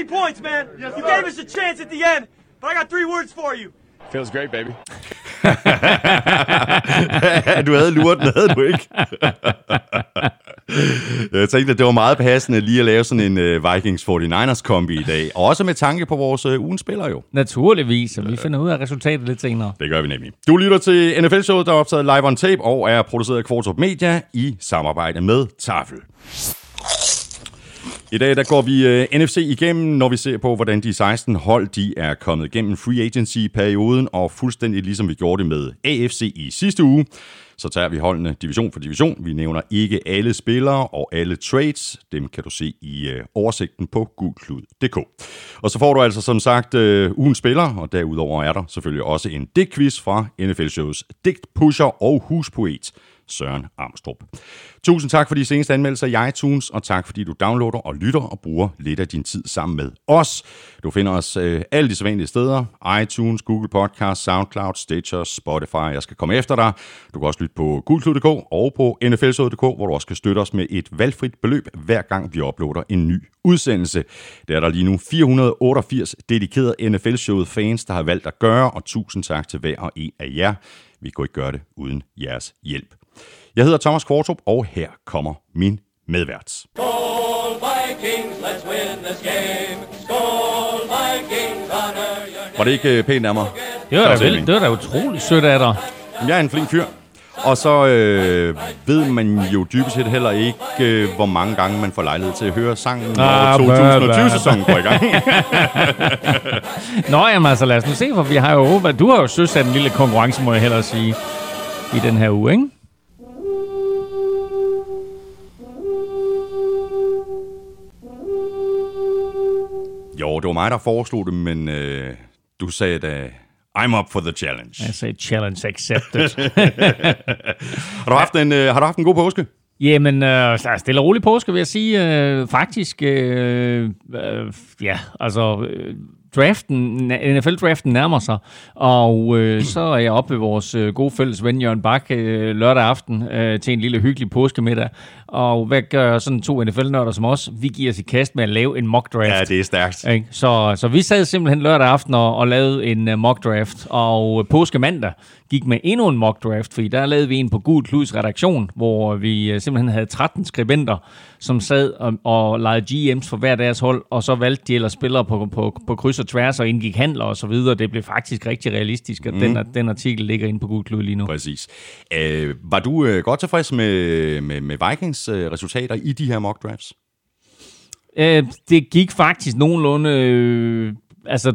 20 points, man. Yes, you gave us a chance at the end, but I got three words for you. Feels great, baby. du havde lurt den, havde du ikke? Jeg tænkte, at det var meget passende lige at lave sådan en uh, Vikings 49ers kombi i dag. Og også med tanke på vores uh, ugens spiller jo. Naturligvis, og vi finder ud af resultatet lidt senere. Det gør vi nemlig. Du lytter til NFL-showet, der er optaget live on tape og er produceret af Kvartrup Media i samarbejde med Tafel. I dag der går vi øh, uh, NFC igennem, når vi ser på, hvordan de 16 hold de er kommet igennem free agency-perioden, og fuldstændig ligesom vi gjorde det med AFC i sidste uge, så tager vi holdene division for division. Vi nævner ikke alle spillere og alle trades. Dem kan du se i uh, oversigten på gulklud.dk. Og så får du altså som sagt uh, ugens spiller, og derudover er der selvfølgelig også en digtquiz fra NFL-shows digtpusher og huspoet. Søren Armstrong. Tusind tak for de seneste anmeldelser i iTunes, og tak fordi du downloader og lytter og bruger lidt af din tid sammen med os. Du finder os øh, alle de sædvanlige steder. iTunes, Google Podcast, SoundCloud, Stitcher, Spotify. Jeg skal komme efter dig. Du kan også lytte på gulklud.dk og på nflsod.dk, hvor du også kan støtte os med et valgfrit beløb, hver gang vi uploader en ny udsendelse. Det er der lige nu 488 dedikerede NFL-showet fans, der har valgt at gøre, og tusind tak til hver og en af jer. Vi kunne ikke gøre det uden jeres hjælp. Jeg hedder Thomas Kvartrup, og her kommer min medvært. Skål Vikings, let's win this game. Skål Vikings, honor your Var det ikke øh, pænt af mig? Det var, da, vel, det var da utroligt sødt af dig. Jeg er en flink fyr. Og så øh, ved man jo dybest set heller ikke, øh, hvor mange gange man får lejlighed til at høre sangen, når Ah, bæh, bæh. 2020-sæsonen går i gang. Nå, jamen altså, lad os nu se, for vi har jo du har jo søsat en lille konkurrence, må jeg hellere sige, i den her uge, ikke? Jo, det var mig, der foreslog det, men øh, du sagde da, I'm up for the challenge. Jeg sagde challenge accepted. Har du haft en, øh, har du haft en god påske? Jamen, øh, så er stille og rolig påske, vil jeg sige. Øh, faktisk, øh, øh, ja, altså... Øh, draften, NFL-draften nærmer sig, og øh, så er jeg oppe ved vores øh, gode fælles ven Jørgen Bak øh, lørdag aften øh, til en lille hyggelig påskemiddag. Og hvad gør sådan to NFL-nørder som os? Vi giver os i kast med at lave en mock draft. Ja, det er stærkt. Ikke? Så, så vi sad simpelthen lørdag aften og, og lavede en uh, mock draft, og påske mandag gik med endnu en mock draft, fordi der lavede vi en på Gud Kluds redaktion, hvor vi uh, simpelthen havde 13 skribenter, som sad og, og legede GM's for hver deres hold, og så valgte de ellers spillere på, på, på kryds og tværs og indgik handler og så videre. Det blev faktisk rigtig realistisk, og mm. den, den artikel ligger inde på Gud Klud lige nu. Præcis. Øh, var du øh, godt tilfreds med, med, med Vikings øh, resultater i de her mock drafts? Øh, det gik faktisk nogenlunde... Øh, altså,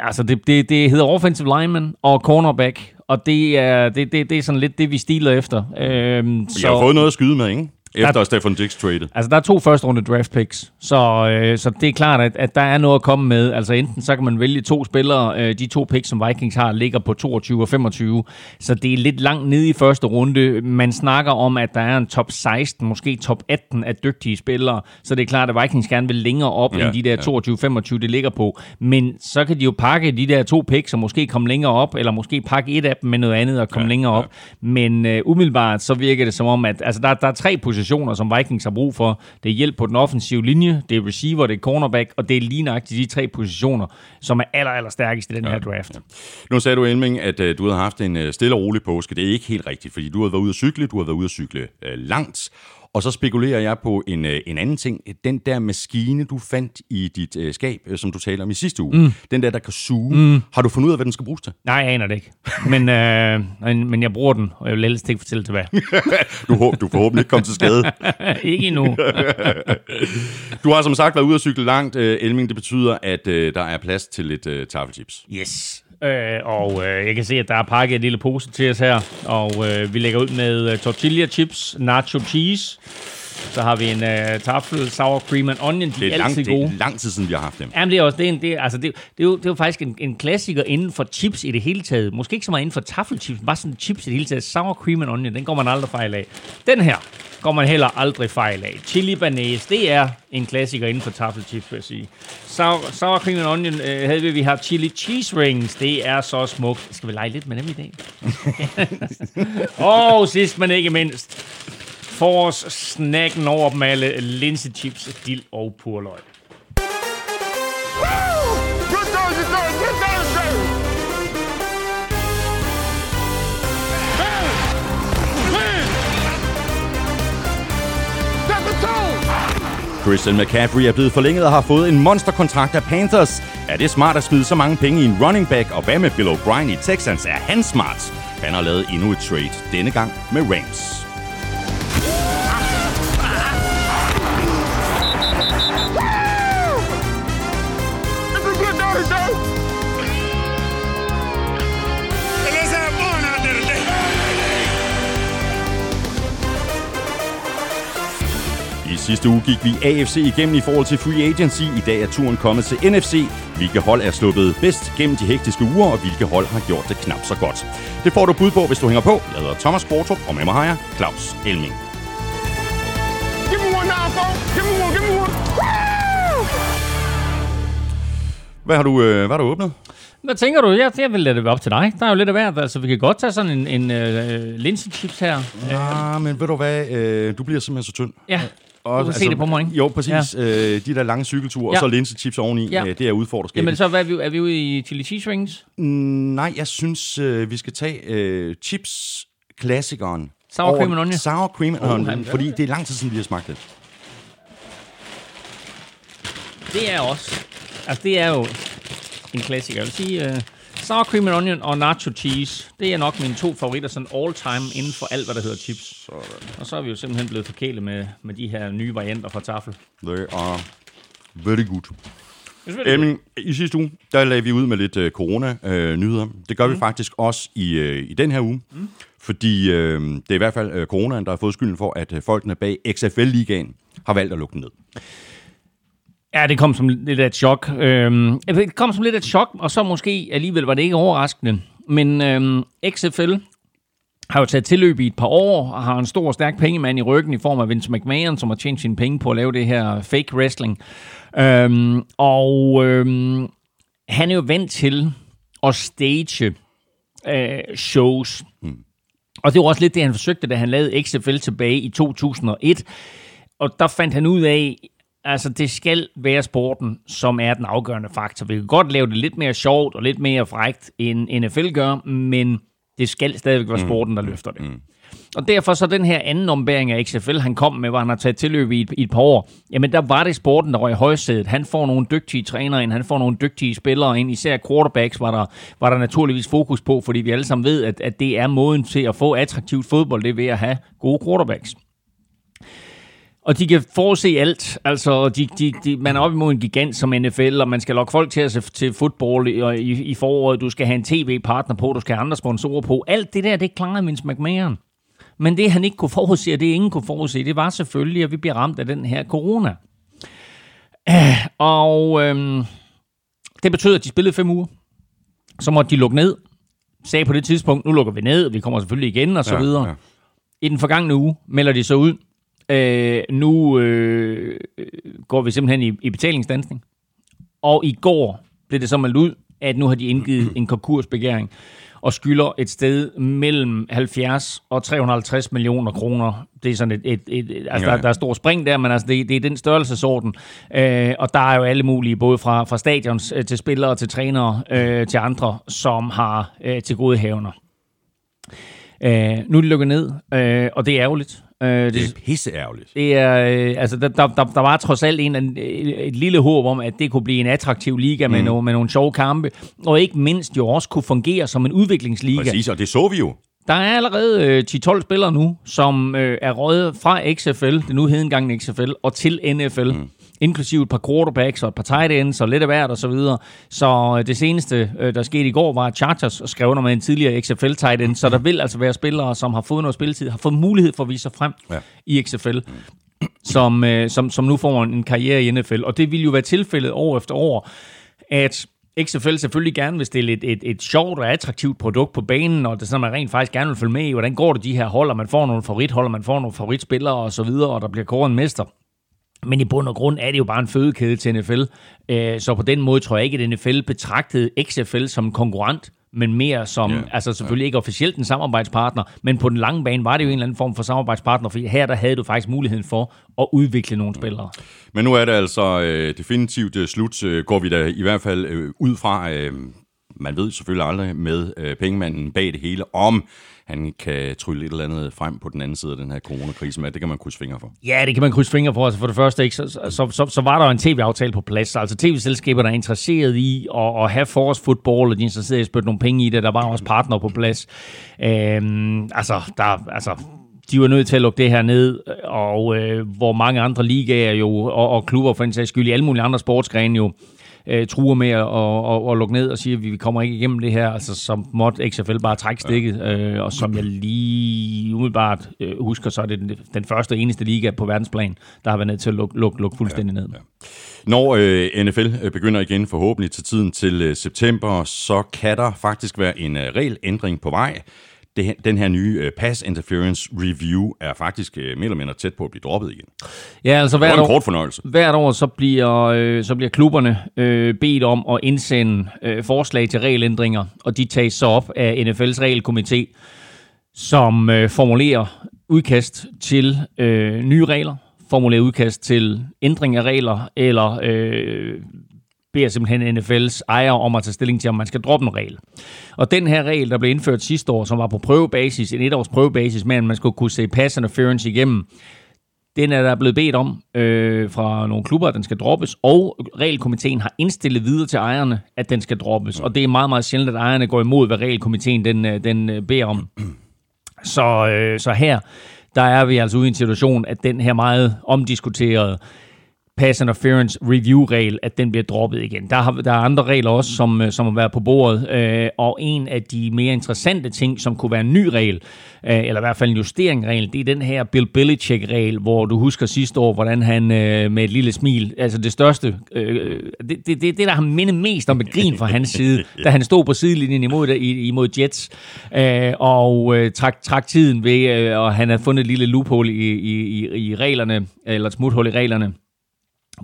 altså det, det, det hedder offensive lineman og cornerback, og det er, det, det, det er sådan lidt det, vi stiler efter. Øh, Så... Jeg har fået noget at skyde med, ikke? Efter Der- Stefan Dix traded. Altså, der er to første runde draft picks, så, øh, så det er klart, at, at der er noget at komme med. Altså, enten så kan man vælge to spillere. Øh, de to picks, som Vikings har, ligger på 22 og 25, så det er lidt langt nede i første runde. Man snakker om, at der er en top 16, måske top 18 af dygtige spillere, så det er klart, at Vikings gerne vil længere op Ja, ja, end de der ja. 22-25, det ligger på. Men så kan de jo pakke de der to picks og måske komme længere op, eller måske pakke et af dem med noget andet og komme Ja, ja, længere ja. op. Men øh, umiddelbart så virker det som om, at altså, der, der er tre positioner, som Vikings har brug for. Det er hjælp på den offensive linje, det er receiver, det er cornerback, og det er lige nøjagtigt de tre positioner, som er aller, aller stærkest i den ja, her draft. Ja. Nu sagde du, Elming, at øh, du havde haft en øh, stille og rolig påske. Det er ikke helt rigtigt, fordi du har været ude at cykle, du har været ude at cykle øh, langt. Og så spekulerer jeg på en, øh, en anden ting. Den der maskine, du fandt i dit øh, skab, øh, som du talte om i sidste uge. Mm. Den der, der kan suge. Mm. Har du fundet ud af, hvad den skal bruges til? Nej, jeg aner det ikke. Men, øh, men, men jeg bruger den, og jeg vil ellers ikke fortælle til hvad. Du, hå- du forhåbentlig ikke komme til skade. ikke endnu. Du har som sagt været ude at cykle langt, øh, Elming. Det betyder, at øh, der er plads til lidt øh, taffelchips. Yes. Øh, og øh, jeg kan se, at der er pakket en lille pose til os her. Og øh, vi lægger ud med øh, tortilla chips, nacho cheese. Så har vi en øh, tafel, sour cream and onion. De Det er er, lang, altid det gode. er lang tid siden, vi har haft dem. Jamen, det er også det, er en- det, er- altså, det, det, er jo, det er jo faktisk en, en klassiker inden for chips i det hele taget. Måske ikke så meget inden for taffelchips, men bare sådan chips i det hele taget. Sour cream and onion, den går man aldrig fejl af. Den her går man heller aldrig fejl af. Chili banase, det er en klassiker inden for taffelchips, vil jeg sige. Sour, sour cream and onion øh, havde vi, vi har chili cheese rings. Det er så smukt. Skal vi lege lidt med dem i dag? Og sidst men ikke mindst, forårssnacken over dem alle. Linsechips, dild og purløg. Christian McCaffrey er blevet forlænget og har fået en monsterkontrakt af Panthers. Er det smart at smide så mange penge i en running back, og hvad med Bill O'Brien i Texans? Er han smart? Han har lavet endnu et trade, denne gang med Rams. Sidste uge gik vi AFC igennem i forhold til free agency. I dag er turen kommet til NFC. Hvilke hold er sluppet bedst gennem de hektiske uger, og hvilke hold har gjort det knap så godt. Det får du bud på, hvis du hænger på. Jeg hedder Thomas Kvartrup, og med mig har jeg Claus Elming. Give me one now, folks. Give me one. Give me one. Woo! Hvad har du, øh, hvad har du åbnet? Hvad tænker du? Jeg, jeg vil lade det være op til dig. Der er jo lidt af hvert. Altså, vi kan godt tage sådan en, en øh, linsechips her. Ah, men ved du hvad? Øh, du bliver simpelthen så tynd. Ja, du kan se det på ikke? Jo, præcis. Ja. Øh, de der lange cykelture, ja. Og så linsechips oveni, Ja. øh, det er udfordrerskabet. Jamen, så hvad er vi, er vi ude i chili cheese rings? Mm, nej, jeg synes, øh, vi skal tage øh, chips-klassikeren. Sour cream and onion? Sour cream and Oh, onion, han- fordi det er lang tid siden, vi har smagt det. Det er også. Altså, det er jo en klassiker. Jeg vil sige, uh, sour cream and onion og nacho cheese, det er nok mine to favoritter sådan all time inden for alt, hvad der hedder chips. Sådan. Og så er vi jo simpelthen blevet forkælet med, med de her nye varianter fra Tafel. They are very good. Emil, i sidste uge, der lagde vi ud med lidt øh, corona-nyheder. det gør mm. vi faktisk også i, øh, i den her uge. Mm. Fordi øh, det er i hvert fald øh, coronaen, der har fået skylden for, at øh, folkene bag XFL-ligaen har valgt at lukke den ned. Ja, det kom som lidt af et chok. Øhm, det kom som lidt af et chok, og så måske alligevel var det ikke overraskende. Men øhm, XFL har jo taget tilløb i et par år, og har en stor, stærk pengemand i ryggen i form af Vince McMahon, som har tjent sine penge på at lave det her fake wrestling. Øhm, og øhm, han er jo vant til at stage øh, shows. Og det var også lidt det, han forsøgte, da han lavede XFL tilbage i 2001. Og der fandt han ud af, altså det skal være sporten, som er den afgørende faktor. Vi kan godt lave det lidt mere sjovt og lidt mere frægt, end NFL gør, men det skal stadigvæk være sporten, der løfter det. Og derfor så den her anden ombæring af XFL, han kom med, hvor han har taget tilløb i et, i et par år, jamen der var det sporten, der røg i højsædet. Han får nogle dygtige trænere ind, han får nogle dygtige spillere ind, især quarterbacks var der, var der naturligvis fokus på, fordi vi alle sammen ved, at, at det er måden til at få attraktivt fodbold, det er ved at have gode quarterbacks. Og de kan forudse alt. Altså, de, de, de, man er op imod en gigant som NFL, og man skal lokke folk til at se til fodbold i, i, i foråret. Du skal have en tv-partner på, du skal have andre sponsorer på. Alt det der, det klarede Vince McMahon. Men det, han ikke kunne forudse, og det ingen kunne forudse, det var selvfølgelig, at vi bliver ramt af den her corona. Øh, Og øhm, det betød, at de spillede fem uger. Så måtte de lukke ned. Sagde på det tidspunkt, nu lukker vi ned, vi kommer selvfølgelig igen, og så Ja, videre. ja. I den forgangne uge melder de så ud, øh, nu øh, går vi simpelthen i, i betalingsdansning. Og i går blev det så meldt ud, at nu har de indgivet en konkursbegæring og skylder et sted mellem 70 og 350 millioner kroner. Det er sådan et, et, et, et altså Ja, der, der er stor spring der, men altså det, det er den størrelsesorden. Øh, og der er jo alle mulige, både fra, fra stadions øh, til spillere, til trænere, øh, til andre, som har øh, til gode havner. Øh, nu er de lukket ned, øh, og det er ærgerligt. Øh, det, Det er pisse ærgerligt. det er, øh, altså, der, der, der, der var trods alt en, en, et lille håb om, at det kunne blive en attraktiv liga med, nogle, med nogle sjove kampe, og ikke mindst jo også kunne fungere som en udviklingsliga. Præcis, og det så vi jo. Der er allerede øh, 10-12 spillere nu, som øh, er røget fra XFL, det nu hed engang XFL, og til NFL. Mm. Inklusive et par quarterbacks og et par tight ends og lidt af hvert og så videre. Så øh, det seneste, øh, der skete i går, var at Chargers skrev under med en tidligere XFL tight end. Så der vil altså være spillere, som har fået noget spilletid, har fået mulighed for at vise sig frem Ja. i XFL. Som, øh, som, som nu får en karriere i NFL. Og det vil jo være tilfældet år efter år, at XFL selvfølgelig gerne vil stille et, et, et sjovt og attraktivt produkt på banen, og det er sådan, man rent faktisk gerne vil følge med i, hvordan går det de her hold, og man får nogle favorithold, og man får nogle favoritspillere og så videre, og der bliver kåret en mester. Men i bund og grund er det jo bare en fødekæde til NFL. Øh, så på den måde tror jeg ikke, at NFL betragtede XFL som konkurrent, men mere som, yeah. altså selvfølgelig ikke officielt en samarbejdspartner, men på den lange bane var det jo en eller anden form for samarbejdspartner, fordi her der havde du faktisk muligheden for at udvikle nogle spillere. Men nu er det altså øh, definitivt øh, slut, øh, går vi da i hvert fald øh, ud fra. Øh, man ved selvfølgelig aldrig med øh, pengemanden bag det hele, om han kan trylle et eller andet frem på den anden side af den her coronakrise, men det kan man krydse fingre for. Ja, det kan man krydse fingre for. Altså for det første, ikke, så, så, så, så var der en tv-aftale på plads. Altså tv-selskaber, der er interesseret i at, at have forårsfodbold, og de er interesseret i at spytte nogle penge i det. Der var også partner på plads. Øhm, altså, der, altså, de var nødt til at lukke det her ned, og øh, hvor mange andre ligaer jo, og, og klubber for en sags skyld, i alle mulige andre sportsgrene jo, øh, truer med at, at, at, at lukke ned og sige, at vi kommer ikke igennem det her, altså som måtte XFL bare trække stikket, øh, og som jeg lige umiddelbart øh, husker, så er det den, den første og eneste liga på verdensplan, der har været nødt til at lukke, lukke, lukke fuldstændig ned. Ja. Når øh, NFL øh, begynder igen forhåbentlig til tiden til øh, september, så kan der faktisk være en øh, regelændring på vej det, den her nye uh, Pass Interference Review er faktisk uh, mere eller mindre tæt på at blive droppet igen. Ja, altså hvert en år, kort fornøjelse. hvert år så bliver, øh, så bliver klubberne øh, bedt om at indsende øh, forslag til regelændringer, og de tages så op af NFL's regelkomité, som øh, formulerer udkast til øh, nye regler, formulerer udkast til ændring af regler, eller øh, beder simpelthen NFL's ejer om at tage stilling til, om man skal droppe en regel. Og den her regel, der blev indført sidste år, som var på prøvebasis, en etårs prøvebasis, men man skulle kunne se pass interference igennem, den er der blevet bedt om øh, fra nogle klubber, at den skal droppes, og regelkomiteen har indstillet videre til ejerne, at den skal droppes. Og det er meget, meget sjældent, at ejerne går imod, hvad regelkomiteen den, øh, den øh, beder om. Så, øh, så her, der er vi altså ude i en situation, at den her meget omdiskuterede pass interference review-regel, at den bliver droppet igen. Der, har, der er andre regler også, som, øh, som har været på bordet, øh, og en af de mere interessante ting, som kunne være en ny regel, øh, eller i hvert fald en justering-regel, det er den her Bill Belichick-regel, hvor du husker sidste år, hvordan han øh, med et lille smil, altså det største, øh, det, det, det, det der har mindet mest om et grin fra hans side, da han stod på sidelinjen imod, imod Jets, øh, og øh, trak, trak tiden ved, øh, og han havde fundet et lille loophole i, i, i, i reglerne, eller et smuthul i reglerne,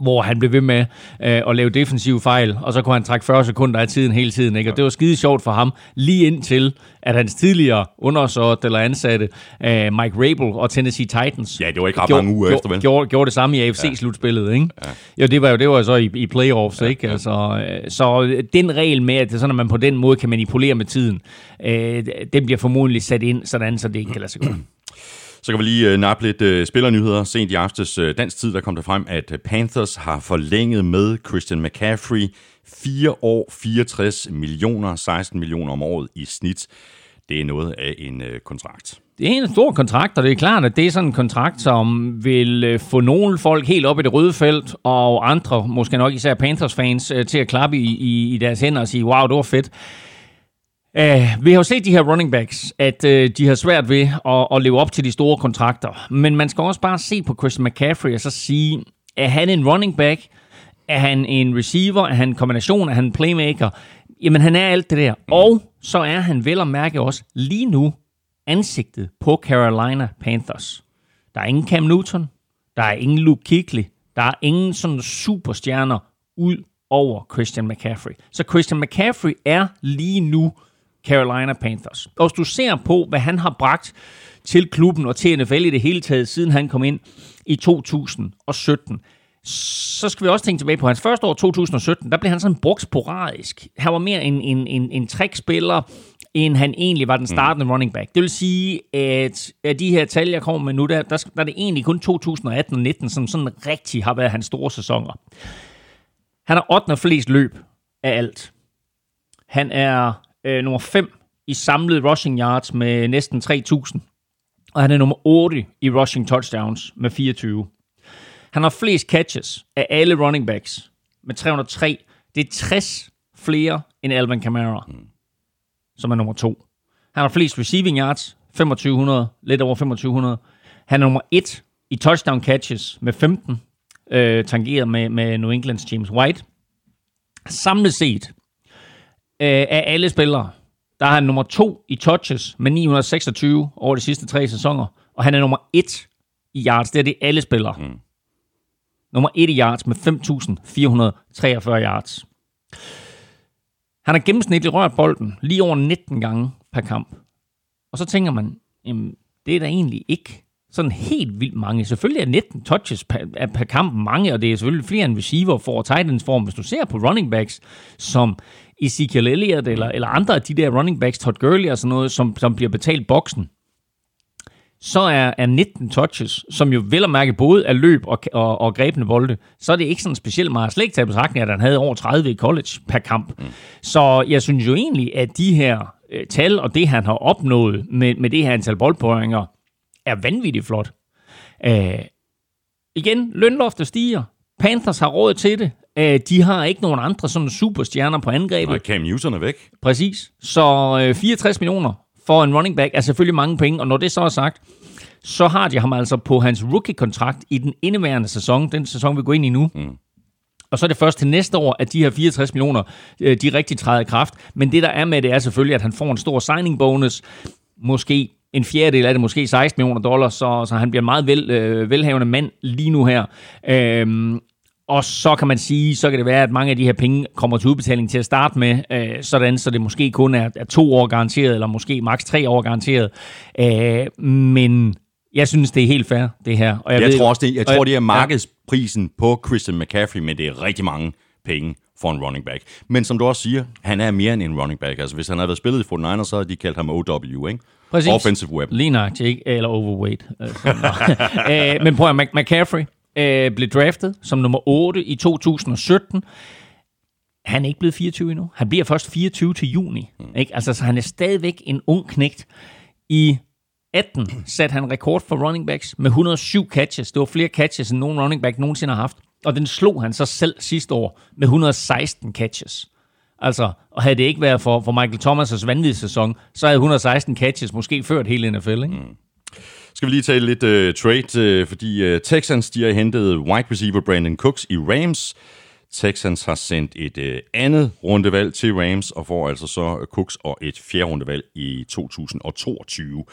hvor han blev ved med øh, at lave defensive fejl, og så kunne han trække 40 sekunder af tiden hele tiden. Ikke? Og det var skide sjovt for ham, lige indtil, at hans tidligere undersåt eller ansatte, øh, Mike Rabel og Tennessee Titans, Ja, det var ikke ret mange uger gjorde, efter, vel? Gjorde, gjorde det samme i AFC-slutspillet, ikke? Ja. Jo, det var jo det var så i, i playoffs, ja, ikke? Altså, øh, så den regel med, at, det er sådan, at man på den måde kan manipulere med tiden, øh, den bliver formodentlig sat ind, sådan så det ikke kan lade sig gøre. Så kan vi lige øh, nappe lidt øh, spillernyheder. Sent i aftes øh, dansk tid, der kom det frem, at øh, Panthers har forlænget med Christian McCaffrey 4 år, 64 millioner, 16 millioner om året i snit. Det er noget af en øh, kontrakt. Det er en stor kontrakt, og det er klart, at det er sådan en kontrakt, som vil øh, få nogle folk helt op i det røde felt, og andre, måske nok især Panthers-fans, øh, til at klappe i, i, i deres hænder og sige, wow, det var fedt. Uh, vi har jo set de her running backs, at uh, de har svært ved at, at leve op til de store kontrakter. Men man skal også bare se på Christian McCaffrey og så sige, er han en running back? Er han en receiver? Er han en kombination? Er han en playmaker? Jamen, han er alt det der. Og så er han vel at mærke også lige nu ansigtet på Carolina Panthers. Der er ingen Cam Newton. Der er ingen Luke Kuechly. Der er ingen sådan superstjerner ud over Christian McCaffrey. Så Christian McCaffrey er lige nu Carolina Panthers. Og hvis du ser på, hvad han har bragt til klubben og til NFL i det hele taget, siden han kom ind i 2017, så skal vi også tænke tilbage på hans første år, 2017, der blev han sådan brugt sporadisk. Han var mere en, en, en, en trækspiller, end han egentlig var den startende mm. running back. Det vil sige, at af de her tal, jeg kommer med nu, der, der, der er det egentlig kun 2018 og 19, som sådan rigtig har været hans store sæsoner. Han har 8. flest løb af alt. Han er øh, nummer 5 i samlede rushing yards med næsten 3.000. Og han er nummer 8 i rushing touchdowns med 24. Han har flest catches af alle running backs med 303. Det er 60 flere end Alvin Kamara, mm. som er nummer 2. Han har flest receiving yards, 2500, lidt over 2500. Han er nummer 1 i touchdown catches med 15, øh, tangeret med, med New Englands James White. Samlet set, øh, af alle spillere, der er han nummer to i touches med 926 over de sidste tre sæsoner, og han er nummer et i yards. Det er det alle spillere. Mm. Nummer et i yards med 5.443 yards. Han har gennemsnitligt rørt bolden lige over 19 gange per kamp. Og så tænker man, jamen, det er da egentlig ikke sådan helt vildt mange. Selvfølgelig er 19 touches per, er per kamp mange, og det er selvfølgelig flere end receiver for tight ends form. Hvis du ser på running backs, som Ezekiel Elliott eller, eller andre af de der running backs, Todd Gurley og sådan noget, som, som bliver betalt boksen, så er, er 19 touches, som jo vel at mærke både er løb og, og, og grebne bolde, så er det ikke sådan specielt meget. Slet ikke betragtning, at han havde over 30 i college per kamp. Mm. Så jeg synes jo egentlig, at de her øh, tal og det, han har opnået med, med det her antal boldpåringer, er vanvittigt flot. Øh, igen, lønloftet stiger. Panthers har råd til det. Øh, de har ikke nogen andre sådan superstjerner på angrebet. Og Cam Newton er væk. Præcis. Så øh, 64 millioner for en running back er selvfølgelig mange penge, og når det så er sagt, så har de ham altså på hans rookie-kontrakt i den indeværende sæson, den sæson vi går ind i nu. Mm. Og så er det først til næste år, at de her 64 millioner, øh, de rigtig træder i kraft. Men det der er med det er selvfølgelig, at han får en stor signing bonus. Måske en fjerdedel af det, måske 16 millioner dollars, så, så han bliver en meget vel, øh, velhavende mand lige nu her. Øhm, og så kan man sige, så kan det være, at mange af de her penge kommer til udbetaling til at starte med, øh, sådan så det måske kun er, er to år garanteret, eller måske maks tre år garanteret. Øh, men jeg synes, det er helt fair, det her. Og Jeg, jeg, ved, tror også, det, jeg tror, det er markedsprisen på Christian McCaffrey, men det er rigtig mange penge for en running back. Men som du også siger, han er mere end en running back. Altså, hvis han havde været spillet i 49ers, så havde de kaldt ham OW, ikke? Præcis. Offensive weapon. Lige nøjagtigt, ikke? Eller overweight. Altså, nå. øh, men prøv at Mc- McCaffrey øh, blev draftet som nummer 8 i 2017. Han er ikke blevet 24 endnu. Han bliver først 24 til juni. Mm. Ikke? Altså, så han er stadigvæk en ung knægt. I 18 satte han rekord for running backs med 107 catches. Det var flere catches, end nogen running back nogensinde har haft. Og den slog han så selv sidste år med 116 catches. Altså, og havde det ikke været for, for Michael Thomas' vanvittige sæson, så havde 116 catches måske ført hele NFL, ikke? Mm. Skal vi lige tale lidt uh, trade, uh, fordi uh, Texans de har hentet wide receiver Brandon Cooks i Rams. Texans har sendt et uh, andet rundevalg til Rams, og får altså så uh, Cooks og et fjerde rundevalg i 2022.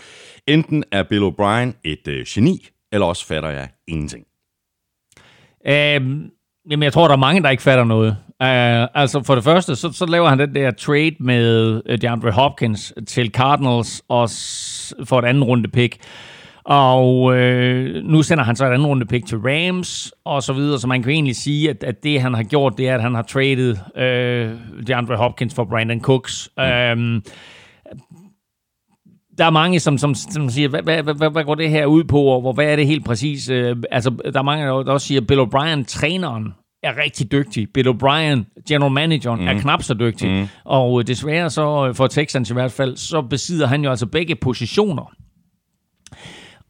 Enten er Bill O'Brien et uh, geni, eller også fatter jeg ingenting. Øhm, jamen, jeg tror, der er mange, der ikke fatter noget. Uh, altså, for det første, så, så laver han den der trade med uh, DeAndre Hopkins til Cardinals og s- for et andet runde pick. Og øh, nu sender han så et andet runde pick til Rams og så videre, så man kan egentlig sige, at, at det han har gjort, det er, at han har traded øh, DeAndre Hopkins for Brandon Cooks. Mm. Øhm, der er mange, som, som, som siger, hvad, hvad, hvad, hvad går det her ud på, og hvor, hvad er det helt præcis? Øh, altså, der er mange, der også siger, Bill O'Brien, træneren, er rigtig dygtig. Bill O'Brien, general manageren, mm. er knap så dygtig. Mm. Og øh, desværre så, øh, for Texans i hvert fald, så besidder han jo altså begge positioner.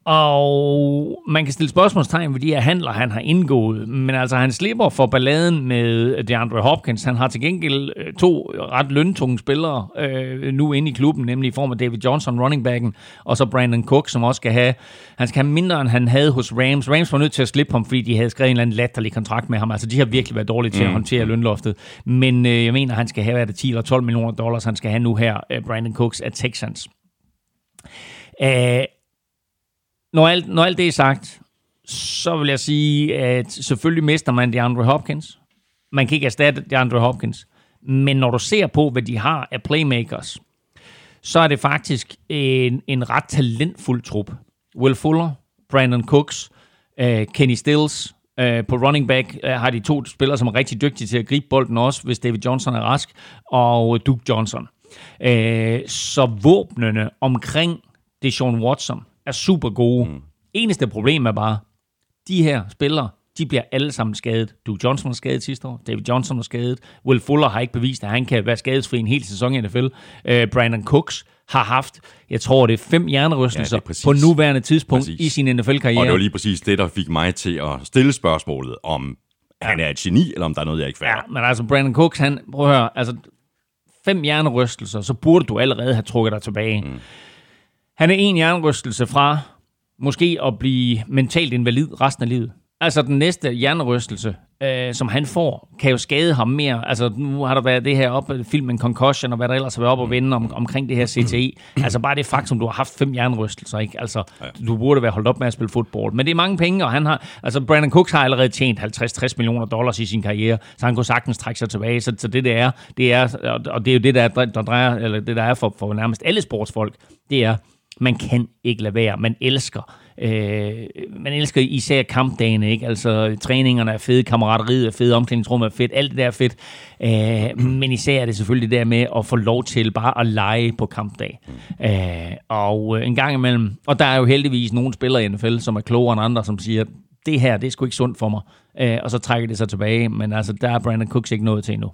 Og man kan stille spørgsmålstegn ved de her handler, han har indgået. Men altså, han slipper for balladen med DeAndre Hopkins. Han har til gengæld øh, to ret løntunge spillere øh, nu inde i klubben, nemlig i form af David Johnson, running backen, og så Brandon Cook, som også skal have, han skal have mindre, end han havde hos Rams. Rams var nødt til at slippe ham, fordi de havde skrevet en eller anden latterlig kontrakt med ham. Altså, de har virkelig været dårlige til at håndtere lønloftet. Men øh, jeg mener, han skal have, hvad det, 10 eller 12 millioner dollars, han skal have nu her, øh, Brandon Cooks af Texans. Øh, når alt, når alt det er sagt, så vil jeg sige, at selvfølgelig mister man DeAndre Hopkins. Man kan ikke erstatte DeAndre Hopkins. Men når du ser på, hvad de har af playmakers, så er det faktisk en, en ret talentfuld trup. Will Fuller, Brandon Cooks, uh, Kenny Stills, uh, på running back uh, har de to spillere, som er rigtig dygtige til at gribe bolden også, hvis David Johnson er rask, og Duke Johnson. Uh, så våbnene omkring Deshaun Watson er super gode. Mm. Eneste problem er bare, de her spillere, de bliver alle sammen skadet. Duke Johnson var skadet sidste år, David Johnson var skadet, Will Fuller har ikke bevist, at han kan være skadesfri en hel sæson i NFL. Uh, Brandon Cooks har haft, jeg tror det er fem hjernerystelser Ja, ja, er på nuværende tidspunkt Præcis. i sin NFL-karriere. Og det var lige præcis det, der fik mig til at stille spørgsmålet, om han er et geni, eller om der er noget, jeg ikke fatter. Ja, men altså Brandon Cooks, han, prøv at høre, altså fem hjernerystelser, så burde du allerede have trukket dig tilbage. Mm. Han er en hjernerystelse fra måske at blive mentalt invalid resten af livet. Altså den næste hjernerystelse, øh, som han får, kan jo skade ham mere. Altså nu har der været det her op, filmen Concussion, og hvad der ellers har været op og vende om, omkring det her CTE. Altså bare det faktum, du har haft fem hjernerystelser, ikke? Altså du burde være holdt op med at spille fodbold. Men det er mange penge, og han har, altså Brandon Cooks har allerede tjent 50-60 millioner dollars i sin karriere, så han kunne sagtens trække sig tilbage. Så, så det der er, det er, og det er jo det, der, er- der drejer, eller det der er for, for nærmest alle sportsfolk, det er, man kan ikke lade være. Man elsker Øh, man elsker især kampdagene, ikke? Altså, træningerne er fede, kammerateriet er fedt, omklædningsrummet er fedt, alt det der er fedt. Øh, men især er det selvfølgelig det der med at få lov til bare at lege på kampdag. Øh, og øh, en gang imellem, og der er jo heldigvis nogle spillere i NFL, som er klogere end andre, som siger, det her, det er sgu ikke sundt for mig. Øh, og så trækker det sig tilbage, men altså, der er Brandon Cooks ikke noget til endnu.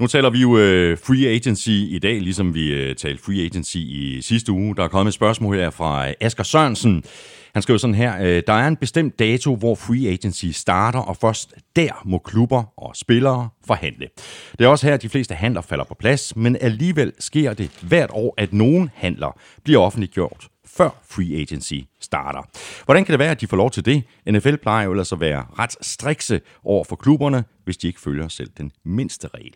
Nu taler vi jo øh, free agency i dag, ligesom vi øh, talte free agency i sidste uge. Der er kommet et spørgsmål her fra øh, Asger Sørensen. Han skriver sådan her, der er en bestemt dato, hvor free agency starter, og først der må klubber og spillere forhandle. Det er også her, de fleste handler falder på plads, men alligevel sker det hvert år, at nogen handler bliver offentliggjort før free agency starter. Hvordan kan det være, at de får lov til det? NFL plejer jo ellers at være ret strikse over for klubberne, hvis de ikke følger selv den mindste regel.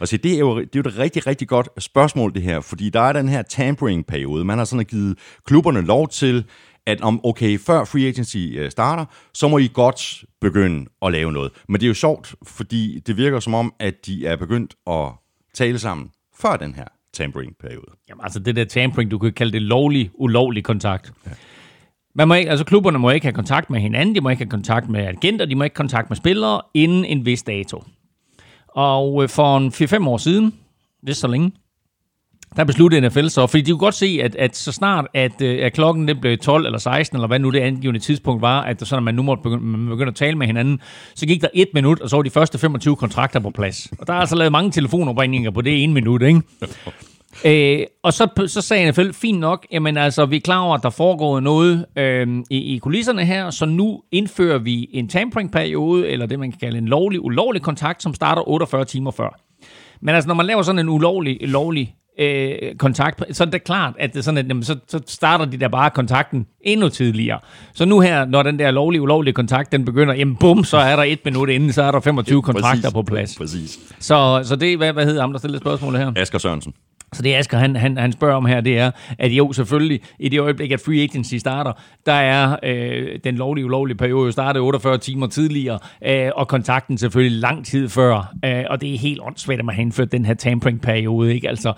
Og se, det er, jo, det er jo et rigtig, rigtig godt spørgsmål, det her, fordi der er den her tampering-periode. Man har sådan givet klubberne lov til, at om, okay, før free agency øh, starter, så må I godt begynde at lave noget. Men det er jo sjovt, fordi det virker som om, at de er begyndt at tale sammen før den her tampering-periode. Jamen altså det der tampering, du kan kalde det lovlig, ulovlig kontakt. Ja. Man må ikke, altså klubberne må ikke have kontakt med hinanden, de må ikke have kontakt med agenter, de må ikke have kontakt med spillere inden en vis dato. Og øh, for en 4-5 år siden, hvis så længe, der besluttede NFL så, fordi de kunne godt se, at, at så snart at, øh, at klokken den blev 12 eller 16, eller hvad nu det angivende tidspunkt var, at så, når man nu måtte begynde, man begyndte at tale med hinanden, så gik der et minut, og så var de første 25 kontrakter på plads. Og der er altså lavet mange telefonopringninger på det ene minut, ikke? Øh, og så, så sagde NFL, fint nok, jamen altså, vi er klar over, at der foregår noget øh, i, i kulisserne her, så nu indfører vi en tampering-periode, eller det man kan kalde en lovlig, ulovlig kontakt, som starter 48 timer før. Men altså, når man laver sådan en ulovlig, lovlig øh, kontakt, så er det klart, at det er sådan, at jamen, så, så starter de der bare kontakten endnu tidligere. Så nu her, når den der lovlige, ulovlige kontakt, den begynder, jamen bum, så er der et minut inden, så er der 25 ja, kontrakter på plads. Præcis. Så, så det, hvad, hvad hedder ham, der stillede spørgsmålet her? Asger Sørensen. Så det Asger, han, han, han spørger om her, det er, at jo selvfølgelig, i det øjeblik, at free agency starter, der er øh, den lovlige, ulovlige periode startet 48 timer tidligere, øh, og kontakten selvfølgelig lang tid før. Øh, og det er helt åndssvagt, at man har indført den her tampering-periode, ikke? Altså,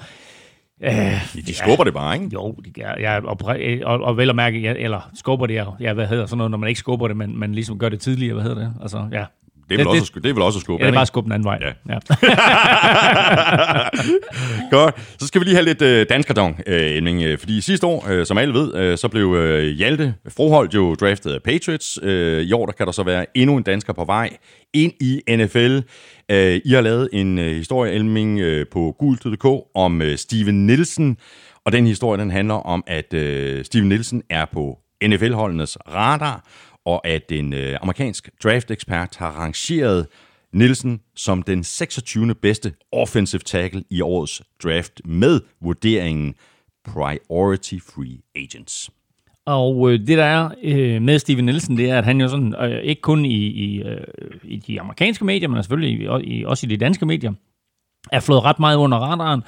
Øh, de skubber ja, det bare, ikke? Jo, de, ja, og, og, og vel at mærke, ja, eller skubber det, ja, hvad hedder sådan noget, når man ikke skubber det, men man ligesom gør det tidligere, hvad hedder det? Altså, ja, det er, vel det, også, det er vel også at skubbe. Ja, det er bare at skubbe den anden vej. Ja. ja. Godt. Så skal vi lige have lidt øh, danskerdong, øh, øh, fordi sidste år, øh, som alle ved, øh, så blev øh, Hjalte Froholt jo draftet af Patriots. Øh, I år der kan der så være endnu en dansker på vej ind i NFL. Øh, I har lavet en øh, historie, Elming, øh, på gul.dk om øh, Steven Nielsen, og den historie, den handler om, at øh, Steven Nielsen er på NFL-holdenes radar, og at en øh, amerikansk draft-ekspert har rangeret Nielsen som den 26. bedste offensive tackle i årets draft med vurderingen Priority Free Agents. Og øh, det der er øh, med Steven Nielsen, det er, at han jo sådan, øh, ikke kun i, i, øh, i de amerikanske medier, men selvfølgelig i, også i de danske medier, er flået ret meget under radaren.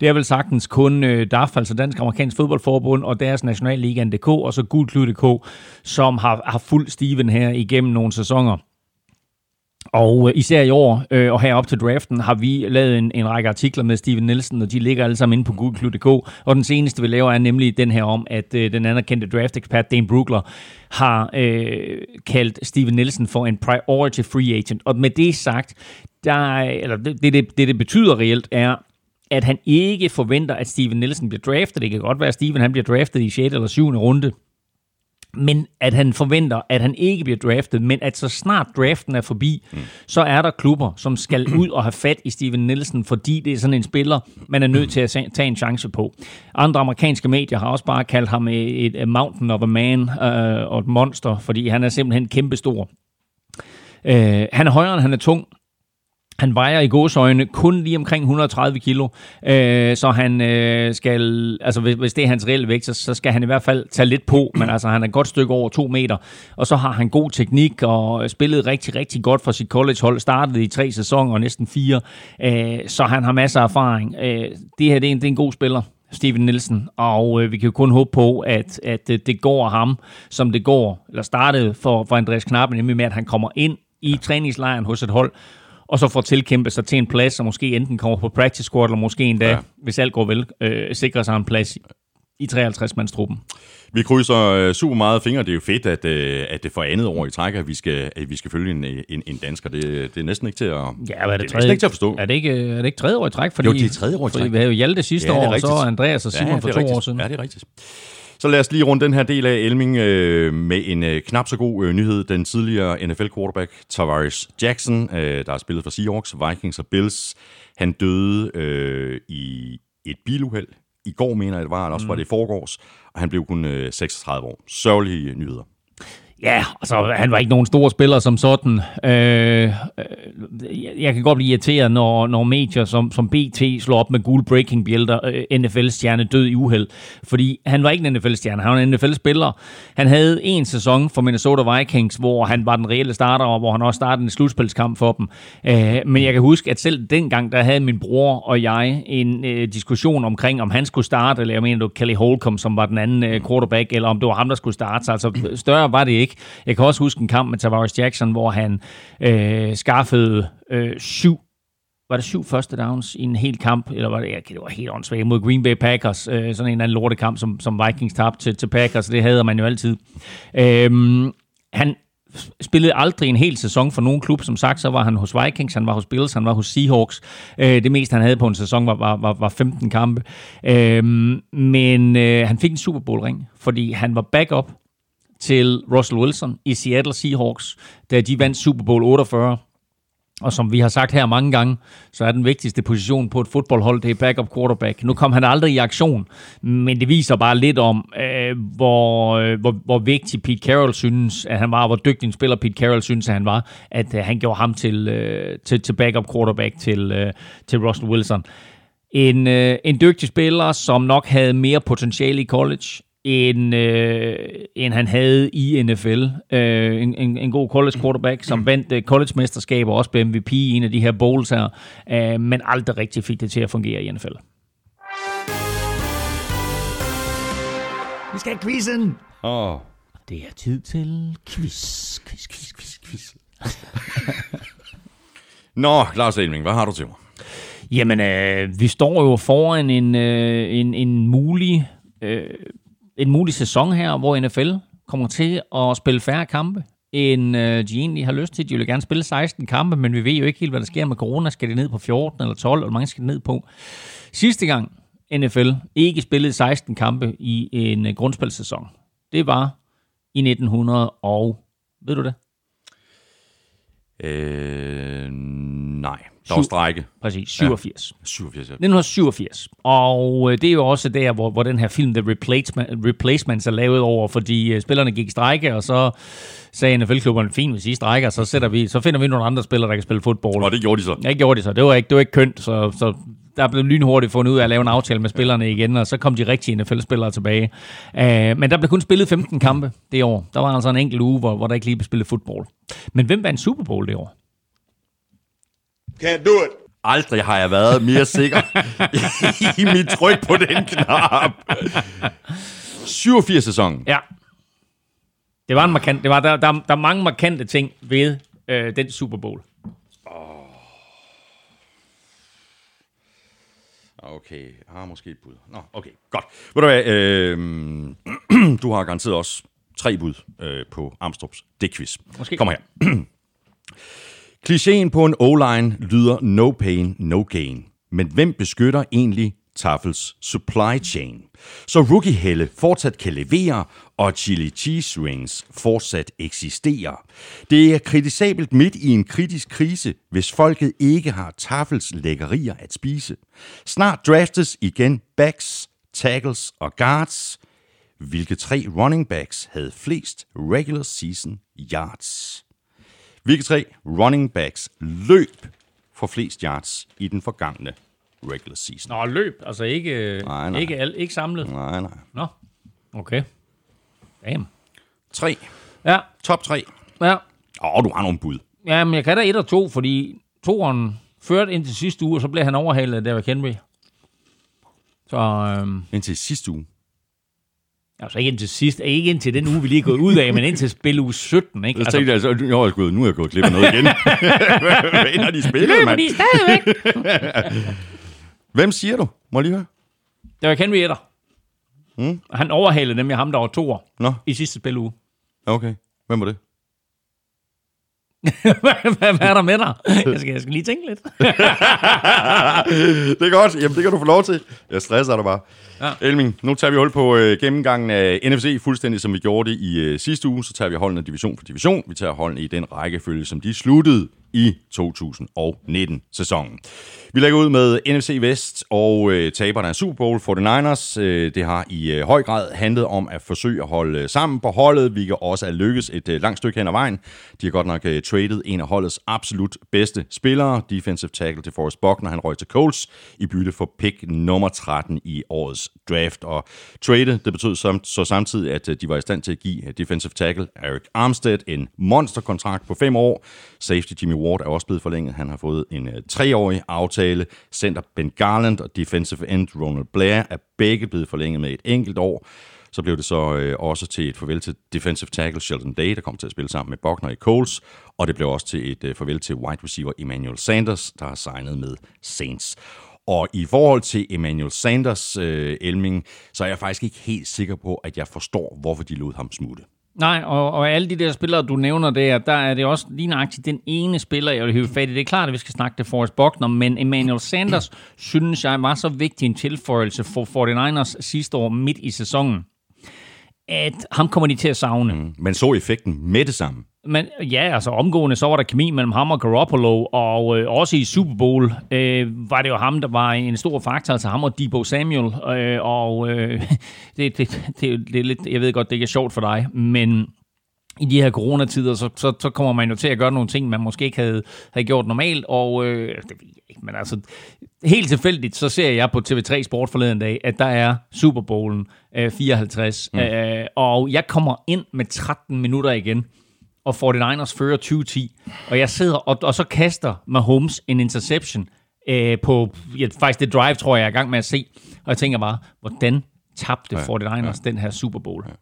Det er vel sagtens kun øh, DAF, altså Dansk Amerikansk Fodboldforbund, og deres Nationalligaen.dk, og så Gulklud.dk, som har, har fulgt Steven her igennem nogle sæsoner. Og øh, især i år, øh, og her op til draften, har vi lavet en, en række artikler med Steven Nielsen, og de ligger alle sammen inde på Google.dk. Og den seneste, vi laver, er nemlig den her om, at øh, den anerkendte draft-ekspert, Dane Brugler, har øh, kaldt Steven Nielsen for en priority free agent. Og med det sagt, der, eller det, det, det, det betyder reelt, er, at han ikke forventer, at Steven Nielsen bliver draftet. Det kan godt være, at Steven han bliver draftet i 6. eller 7. runde men at han forventer, at han ikke bliver draftet, men at så snart draften er forbi, mm. så er der klubber, som skal ud og have fat i Steven Nielsen, fordi det er sådan en spiller, man er nødt til at tage en chance på. Andre amerikanske medier har også bare kaldt ham et, mountain of a man uh, og et monster, fordi han er simpelthen kæmpestor. Uh, han er højere, end han er tung, han vejer i gåsøjne kun lige omkring 130 kilo, øh, så han øh, skal, altså hvis, hvis det er hans reelle vægt, så, så skal han i hvert fald tage lidt på, men altså han er et godt stykke over to meter, og så har han god teknik og spillet rigtig, rigtig godt for sit collegehold, startede i tre sæsoner og næsten fire, øh, så han har masser af erfaring. Øh, det her det er, en, det er en god spiller. Steven Nielsen, og øh, vi kan jo kun håbe på, at, at øh, det går ham, som det går, eller startede for, for Andreas Knappen, nemlig med, at han kommer ind i træningslejren hos et hold, og så får tilkæmpet sig til en plads, og måske enten kommer på practice squad, eller måske endda, ja. hvis alt går vel, øh, sikrer sig en plads i 53-mandstruppen. Vi krydser øh, super meget fingre. Det er jo fedt, at, øh, at det for andet år i træk, at vi skal, at vi skal følge en, en, en dansker. Det, det er næsten ikke til at, Ja, det er det, næsten ikke til at forstå. Er det ikke, er det ikke tredje år i træk? Fordi, Jo, det er tredje år i Fordi træk. vi havde jo Hjalte sidste Ja, år, og så. Andreas og Simon Ja, for to rigtigt. år siden. Ja, det er rigtigt. Så lad os lige runde den her del af Elming øh, med en øh, knap så god øh, nyhed. Den tidligere NFL-quarterback Tavares Jackson, øh, der har spillet for Seahawks, Vikings og Bills, han døde øh, i et biluheld. I går, mener jeg, det var, eller også var det i forgårs, og han blev kun øh, 36 år. Sørgelige nyheder. Ja, altså han var ikke nogen stor spiller som sådan. Øh, øh, jeg- jeg kan godt blive irriteret, når, når medier som, som BT slår op med gule breaking bjælter, øh, NFL-stjerne død i uheld. Fordi han var ikke en NFL-stjerne, han var en NFL-spiller. Han havde en sæson for Minnesota Vikings, hvor han var den reelle starter, og hvor han også startede en slutspilskamp for dem. Øh, men jeg kan huske, at selv dengang, der havde min bror og jeg en øh, diskussion omkring, om han skulle starte, eller jeg mener, det var Kelly Holcomb, som var den anden øh, quarterback, eller om det var ham, der skulle starte. Så altså, større var det ikke. Jeg kan også huske en kamp med Tavares Jackson, hvor han øh, skaffede øh, syv var det syv første downs i en hel kamp, eller var det, ja, det var helt åndssvagt mod Green Bay Packers, øh, sådan en eller anden lortekamp, som, som Vikings tabte til, til Packers, det havde man jo altid. Øhm, han spillede aldrig en hel sæson for nogen klub. Som sagt, så var han hos Vikings, han var hos Bills, han var hos Seahawks. Øh, det meste, han havde på en sæson, var, var, var, var 15 kampe. Øhm, men øh, han fik en Super Bowl-ring, fordi han var backup til Russell Wilson i Seattle Seahawks, da de vandt Super Bowl 48. Og som vi har sagt her mange gange, så er den vigtigste position på et fodboldhold, det er backup quarterback. Nu kom han aldrig i aktion, men det viser bare lidt om, øh, hvor, øh, hvor, hvor vigtig Pete Carroll synes, at han var, og hvor dygtig en spiller Pete Carroll synes, at han var, at øh, han gjorde ham til, øh, til, til backup quarterback til, øh, til Russell Wilson. En, øh, en dygtig spiller, som nok havde mere potentiale i college, end, øh, end han havde i NFL. Øh, en, en, en god college quarterback, som vandt øh, college-mesterskaber, også blev MVP i en af de her bowls her, øh, men aldrig rigtig fik det til at fungere i NFL. Vi skal have quizzen! Åh, oh. Det er tid til quiz, quiz, quiz, quiz, quiz. Nå, Lars Elming, hvad har du til mig? Jamen, øh, vi står jo foran en, øh, en, en mulig øh, en mulig sæson her, hvor NFL kommer til at spille færre kampe, end øh, de egentlig har lyst til. De vil gerne spille 16 kampe, men vi ved jo ikke helt, hvad der sker med corona. Skal det ned på 14 eller 12, eller mange skal det ned på? Sidste gang NFL ikke spillede 16 kampe i en øh, grundspilsæson, det var i 1900 og... Ved du det? Øh, nej, der var strække. Præcis, 87. 87, ja. 1987. Og øh, det er jo også der, hvor, hvor den her film The Replacement, Replacements er lavet over, fordi øh, spillerne gik i strække, og så sagde NFL-klubberne, fint, hvis I strækker, så, sætter vi, så finder vi nogle andre spillere, der kan spille fodbold. Og det gjorde de så. Ja, det gjorde de så. Det var ikke, det var ikke kønt, så, så der blev lynhurtigt fundet ud af at lave en aftale med spillerne igen, og så kom de rigtige NFL-spillere tilbage. Uh, men der blev kun spillet 15 kampe det år. Der var altså en enkelt uge, hvor, hvor der ikke lige blev spillet fodbold. Men hvem vandt Super Bowl det år? Can't do it. Aldrig har jeg været mere sikker i mit tryk på den knap. 87 sæsonen. Ja. Det var en markant, det var, der, der, der er mange markante ting ved øh, den Super Bowl. Okay, jeg har måske et bud. Nå, okay, godt. Ved du hvad, øh, du har garanteret også tre bud øh, på Armstrongs dækquiz. Måske. Kom her. Klichéen på en O-line lyder no pain, no gain. Men hvem beskytter egentlig Tafels supply chain? Så rookie Helle fortsat kan levere, og chili cheese rings fortsat eksisterer. Det er kritisabelt midt i en kritisk krise, hvis folket ikke har Tafels lækkerier at spise. Snart draftes igen backs, tackles og guards. Hvilke tre running backs havde flest regular season yards? Hvilke tre running backs løb for flest yards i den forgangne regular season? Nå, løb. Altså ikke, Nej, nej. ikke, al, ikke samlet. Nej, nej. Nå, okay. Damn. Tre. Ja, Top tre. ja. Åh, oh, du har nogle bud. Ja, men jeg kan da et og to, fordi toeren førte ind til sidste uge, og så blev han overhalet af Derrick Henry. Så, øhm, Indtil sidste uge. Altså ikke indtil sidst, ikke indtil den uge, vi lige er gået ud af, men indtil spil uge 17, ikke? Jeg tænkte jeg, altså, er jeg gået, nu er jeg gået glip af noget igen. Hvad har de spillet, løber mand? de stadigvæk. Hvem siger du? Må jeg lige høre? Derrick Henry etter. Mm. Han overhalede nemlig ham, der var toer Nå, i sidste spiluge. okay. Hvem var det? hvad, hvad, hvad er der med dig? Jeg skal, jeg skal lige tænke lidt. det er godt. Jamen, det kan du få lov til. Jeg stresser dig bare. Ja. Elming, nu tager vi hul på øh, gennemgangen af NFC, fuldstændig som vi gjorde det i øh, sidste uge. Så tager vi holdene division for division. Vi tager holdene i den rækkefølge, som de sluttede i 2019-sæsonen. Vi lægger ud med NFC Vest og øh, taberne af Super Bowl 49ers. Øh, det har i øh, høj grad handlet om at forsøge at holde øh, sammen på holdet. Vi kan også er lykkes et øh, langt stykke hen ad vejen. De har godt nok øh, traded en af holdets absolut bedste spillere, defensive tackle til Forrest Buckner. Han røg til Colts i bytte for pick nummer 13 i årets draft. Og traded, det betød som, så samtidig, at øh, de var i stand til at give øh, defensive tackle Eric Armstead en monsterkontrakt på fem år. Safety Jimmy Ward er også blevet forlænget. Han har fået en øh, treårig aftale. Center Ben Garland og defensive end Ronald Blair er begge blevet forlænget med et enkelt år. Så blev det så øh, også til et farvel til defensive tackle Sheldon Day, der kom til at spille sammen med Buckner i Coles, og det blev også til et øh, farvel til wide receiver Emmanuel Sanders, der har signet med Saints. Og i forhold til Emmanuel Sanders, øh, Elming, så er jeg faktisk ikke helt sikker på, at jeg forstår, hvorfor de lod ham smutte. Nej, og, og alle de der spillere, du nævner der, der er det også lige nøjagtigt den ene spiller, jeg vil hive fat i. Det er klart, at vi skal snakke til Forrest Buckner, men Emmanuel Sanders synes jeg var så vigtig en tilføjelse for 49ers sidste år midt i sæsonen, at ham kommer de til at savne. Mm. Man så effekten med det samme. Men ja, altså omgående, så var der kemi mellem ham og Garoppolo, og øh, også i Super Bowl øh, var det jo ham, der var en stor faktor, altså ham og Debo Samuel, øh, og øh, det, det, det, det er lidt, jeg ved godt, det ikke er sjovt for dig, men i de her coronatider, så, så, så kommer man jo til at gøre nogle ting, man måske ikke havde, havde gjort normalt, og øh, det ved jeg ikke, men altså helt tilfældigt, så ser jeg på TV3 Sport forleden dag, at der er Super Bowlen øh, 54, mm. øh, og jeg kommer ind med 13 minutter igen, og 49ers fører 20-10, og jeg sidder, og, og så kaster Mahomes en interception øh, på, ja, faktisk det drive, tror jeg, jeg er i gang med at se, og jeg tænker bare, hvordan tabte 49ers ja, ja. den her Super Bowl? Ja.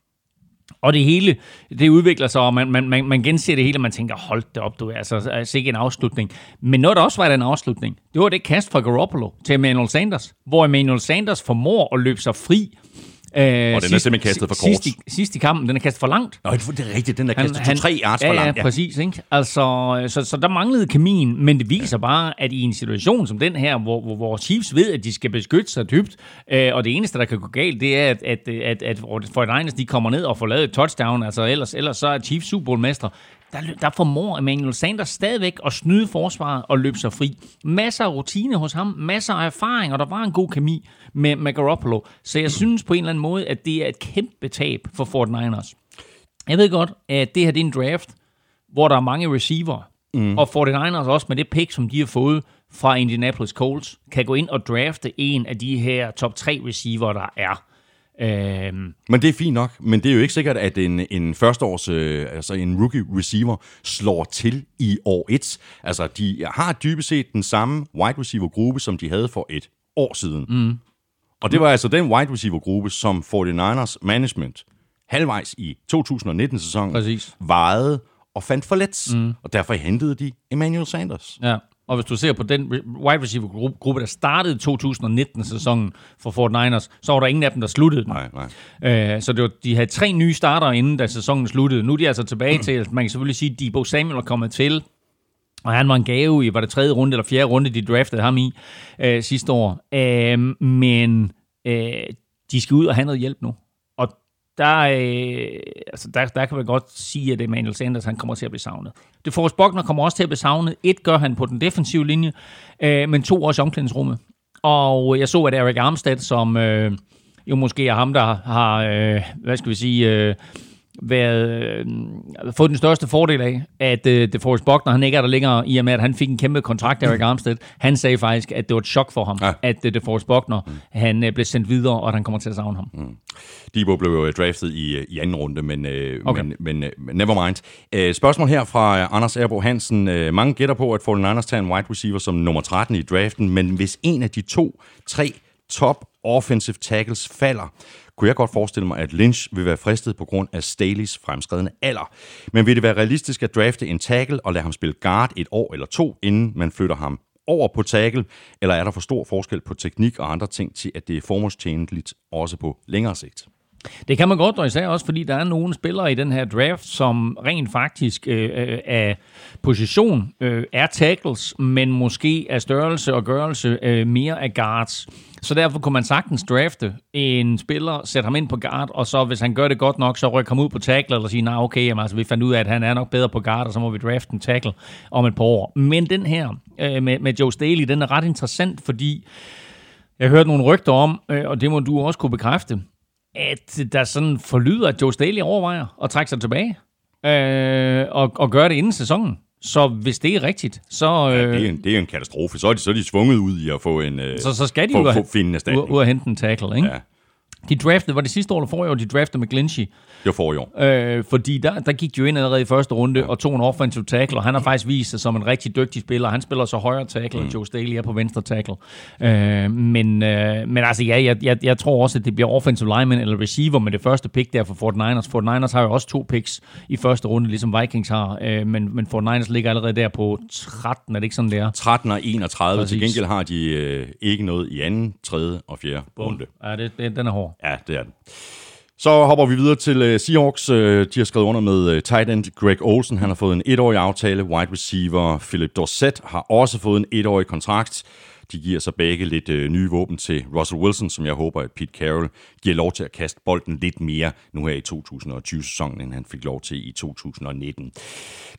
Og det hele, det udvikler sig, og man, man, man, man genser det hele, og man tænker, hold det op, du er altså, altså ikke en afslutning. Men noget, der også var en afslutning, det var det kast fra Garoppolo til Emmanuel Sanders, hvor Emmanuel Sanders formår at løbe sig fri. Øh, Og den er simpelthen kastet for kort. Sidst i, sidst i kampen, den er kastet for langt. Nå, det er rigtigt, den er kastet to tre yards ja, for langt. Ja, præcis. Ikke? Altså, så, så der manglede kemien, men det viser ja. bare, at i en situation som den her, hvor, hvor, hvor Chiefs ved, at de skal beskytte sig dybt, øh, og det eneste, der kan gå galt, det er, at, at, at, at for et de kommer ned og får lavet et touchdown, altså ellers, ellers så er Chiefs Super der, der formår Emmanuel Sanders stadigvæk at snyde forsvaret og løbe sig fri. Masser af rutine hos ham, masser af erfaring, og der var en god kemi med, med Garoppolo. Så jeg synes på en eller anden måde, at det er et kæmpe tab for 49ers. Jeg ved godt, at det her det er en draft, hvor der er mange receiver, mm. og 49ers også med det pick, som de har fået fra Indianapolis Colts, kan gå ind og drafte en af de her top 3 receiver, der er. Øhm, Men det er fint nok, men det er jo ikke sikkert, at en, en førsteårs, øh, altså en rookie receiver, slår til i år 1. Altså, de har dybest set den samme wide receiver gruppe, som de havde for et år siden. Mm. Og det var altså den wide receiver gruppe, som 49ers management halvvejs i 2019-sæsonen Præcis. vejede og fandt for let. Mm. Og derfor hentede de Emmanuel Sanders. Ja, og hvis du ser på den wide receiver gruppe, der startede 2019-sæsonen for 49ers, så var der ingen af dem, der sluttede den. Nej, nej. Øh, så det var, de havde tre nye starter, inden da sæsonen sluttede. Nu er de altså tilbage til, man kan selvfølgelig sige, at Debo Samuel er kommet til, og han var en gave i, var det tredje runde eller fjerde runde, de draftede ham i øh, sidste år. Øh, men øh, de skal ud og have noget hjælp nu. Der, øh, altså der, der kan man godt sige, at Emmanuel Sanders han kommer til at blive savnet. Det Forrest Buckner kommer også til at blive savnet. Et gør han på den defensive linje, øh, men to også i omklædningsrummet. Og jeg så, at Eric Armstead, som øh, jo måske er ham, der har, øh, hvad skal vi sige... Øh, været, øh, fået den største fordel af, at øh, det Forrest Buckner, han ikke er der længere, i og med, at han fik en kæmpe kontrakt, Eric Armstead. Han sagde faktisk, at det var et chok for ham, Ja. at øh, det Forrest Buckner, mm. han øh, blev sendt videre, og at han kommer til at savne ham. Mm. Debo blev jo draftet i, øh, i anden runde, men, øh, Okay. men, men, øh, never mind. Øh, spørgsmål her fra øh, Anders Erbo Hansen. Øh, mange gætter på, at 49ers tager en wide receiver som nummer 13 i draften, men hvis en af de to, tre top offensive tackles falder, kunne jeg godt forestille mig, at Lynch vil være fristet på grund af Staley's fremskredende alder. Men vil det være realistisk at drafte en tackle og lade ham spille guard et år eller to, inden man flytter ham over på tackle, eller er der for stor forskel på teknik og andre ting til, at det er formålstjenligt også på længere sigt? Det kan man godt, og især også, fordi der er nogle spillere i den her draft, som rent faktisk øh, øh af position øh, er tackles, men måske af størrelse og gørelse øh, mere af guards. Så derfor kunne man sagtens drafte en spiller, sætte ham ind på guard, og så hvis han gør det godt nok, så rykke ham ud på tackle, eller sige, nej nah, okay, jamen, altså, vi fandt ud af, at han er nok bedre på guard, og så må vi drafte en tackle om et par år. Men den her øh, med, med Joe Staley, den er ret interessant, fordi jeg hørte nogle rygter om, øh, og det må du også kunne bekræfte, at der sådan forlyder, at Joe Staley overvejer at trække sig tilbage øh, og, og gøre det inden sæsonen. Så hvis det er rigtigt, så... Øh, ja, det, er en, det er en katastrofe. Så er de, så er de svunget ud i at få en... Øh, så, så skal de få, få, finde en erstatning. ud, ud hente en tackle, ikke? Ja. De draftede, var det sidste år eller forrige år, de draftede McGlinchey. Det var for i år. Øh, fordi der, der gik de jo ind allerede i første runde og tog en offensive tackle, og han har faktisk vist sig som en rigtig dygtig spiller. Han spiller så højre tackle, mm. end Joe Staley er på venstre tackle. Øh, men, øh, men altså ja, jeg, jeg, jeg tror også, at det bliver offensive lineman eller receiver med det første pick der for Fort Niners. Fort Niners har jo også to picks i første runde, ligesom Vikings har, øh, men, men Fort Niners ligger allerede der på 13, er det ikke sådan, det er? 13 og 31. Præcis. Til gengæld har de øh, ikke noget i anden, tredje og fjerde runde. Ja, det, det, den er hård. Ja, det er den. Så hopper vi videre til uh, Seahawks. Uh, de har skrevet under med uh, tight end Greg Olsen. Han har fået en etårig aftale. Wide receiver Philip Dorsett har også fået en etårig kontrakt. De giver så begge lidt øh, nye våben til Russell Wilson, som jeg håber, at Pete Carroll giver lov til at kaste bolden lidt mere nu her i 2020-sæsonen, end han fik lov til i 2019.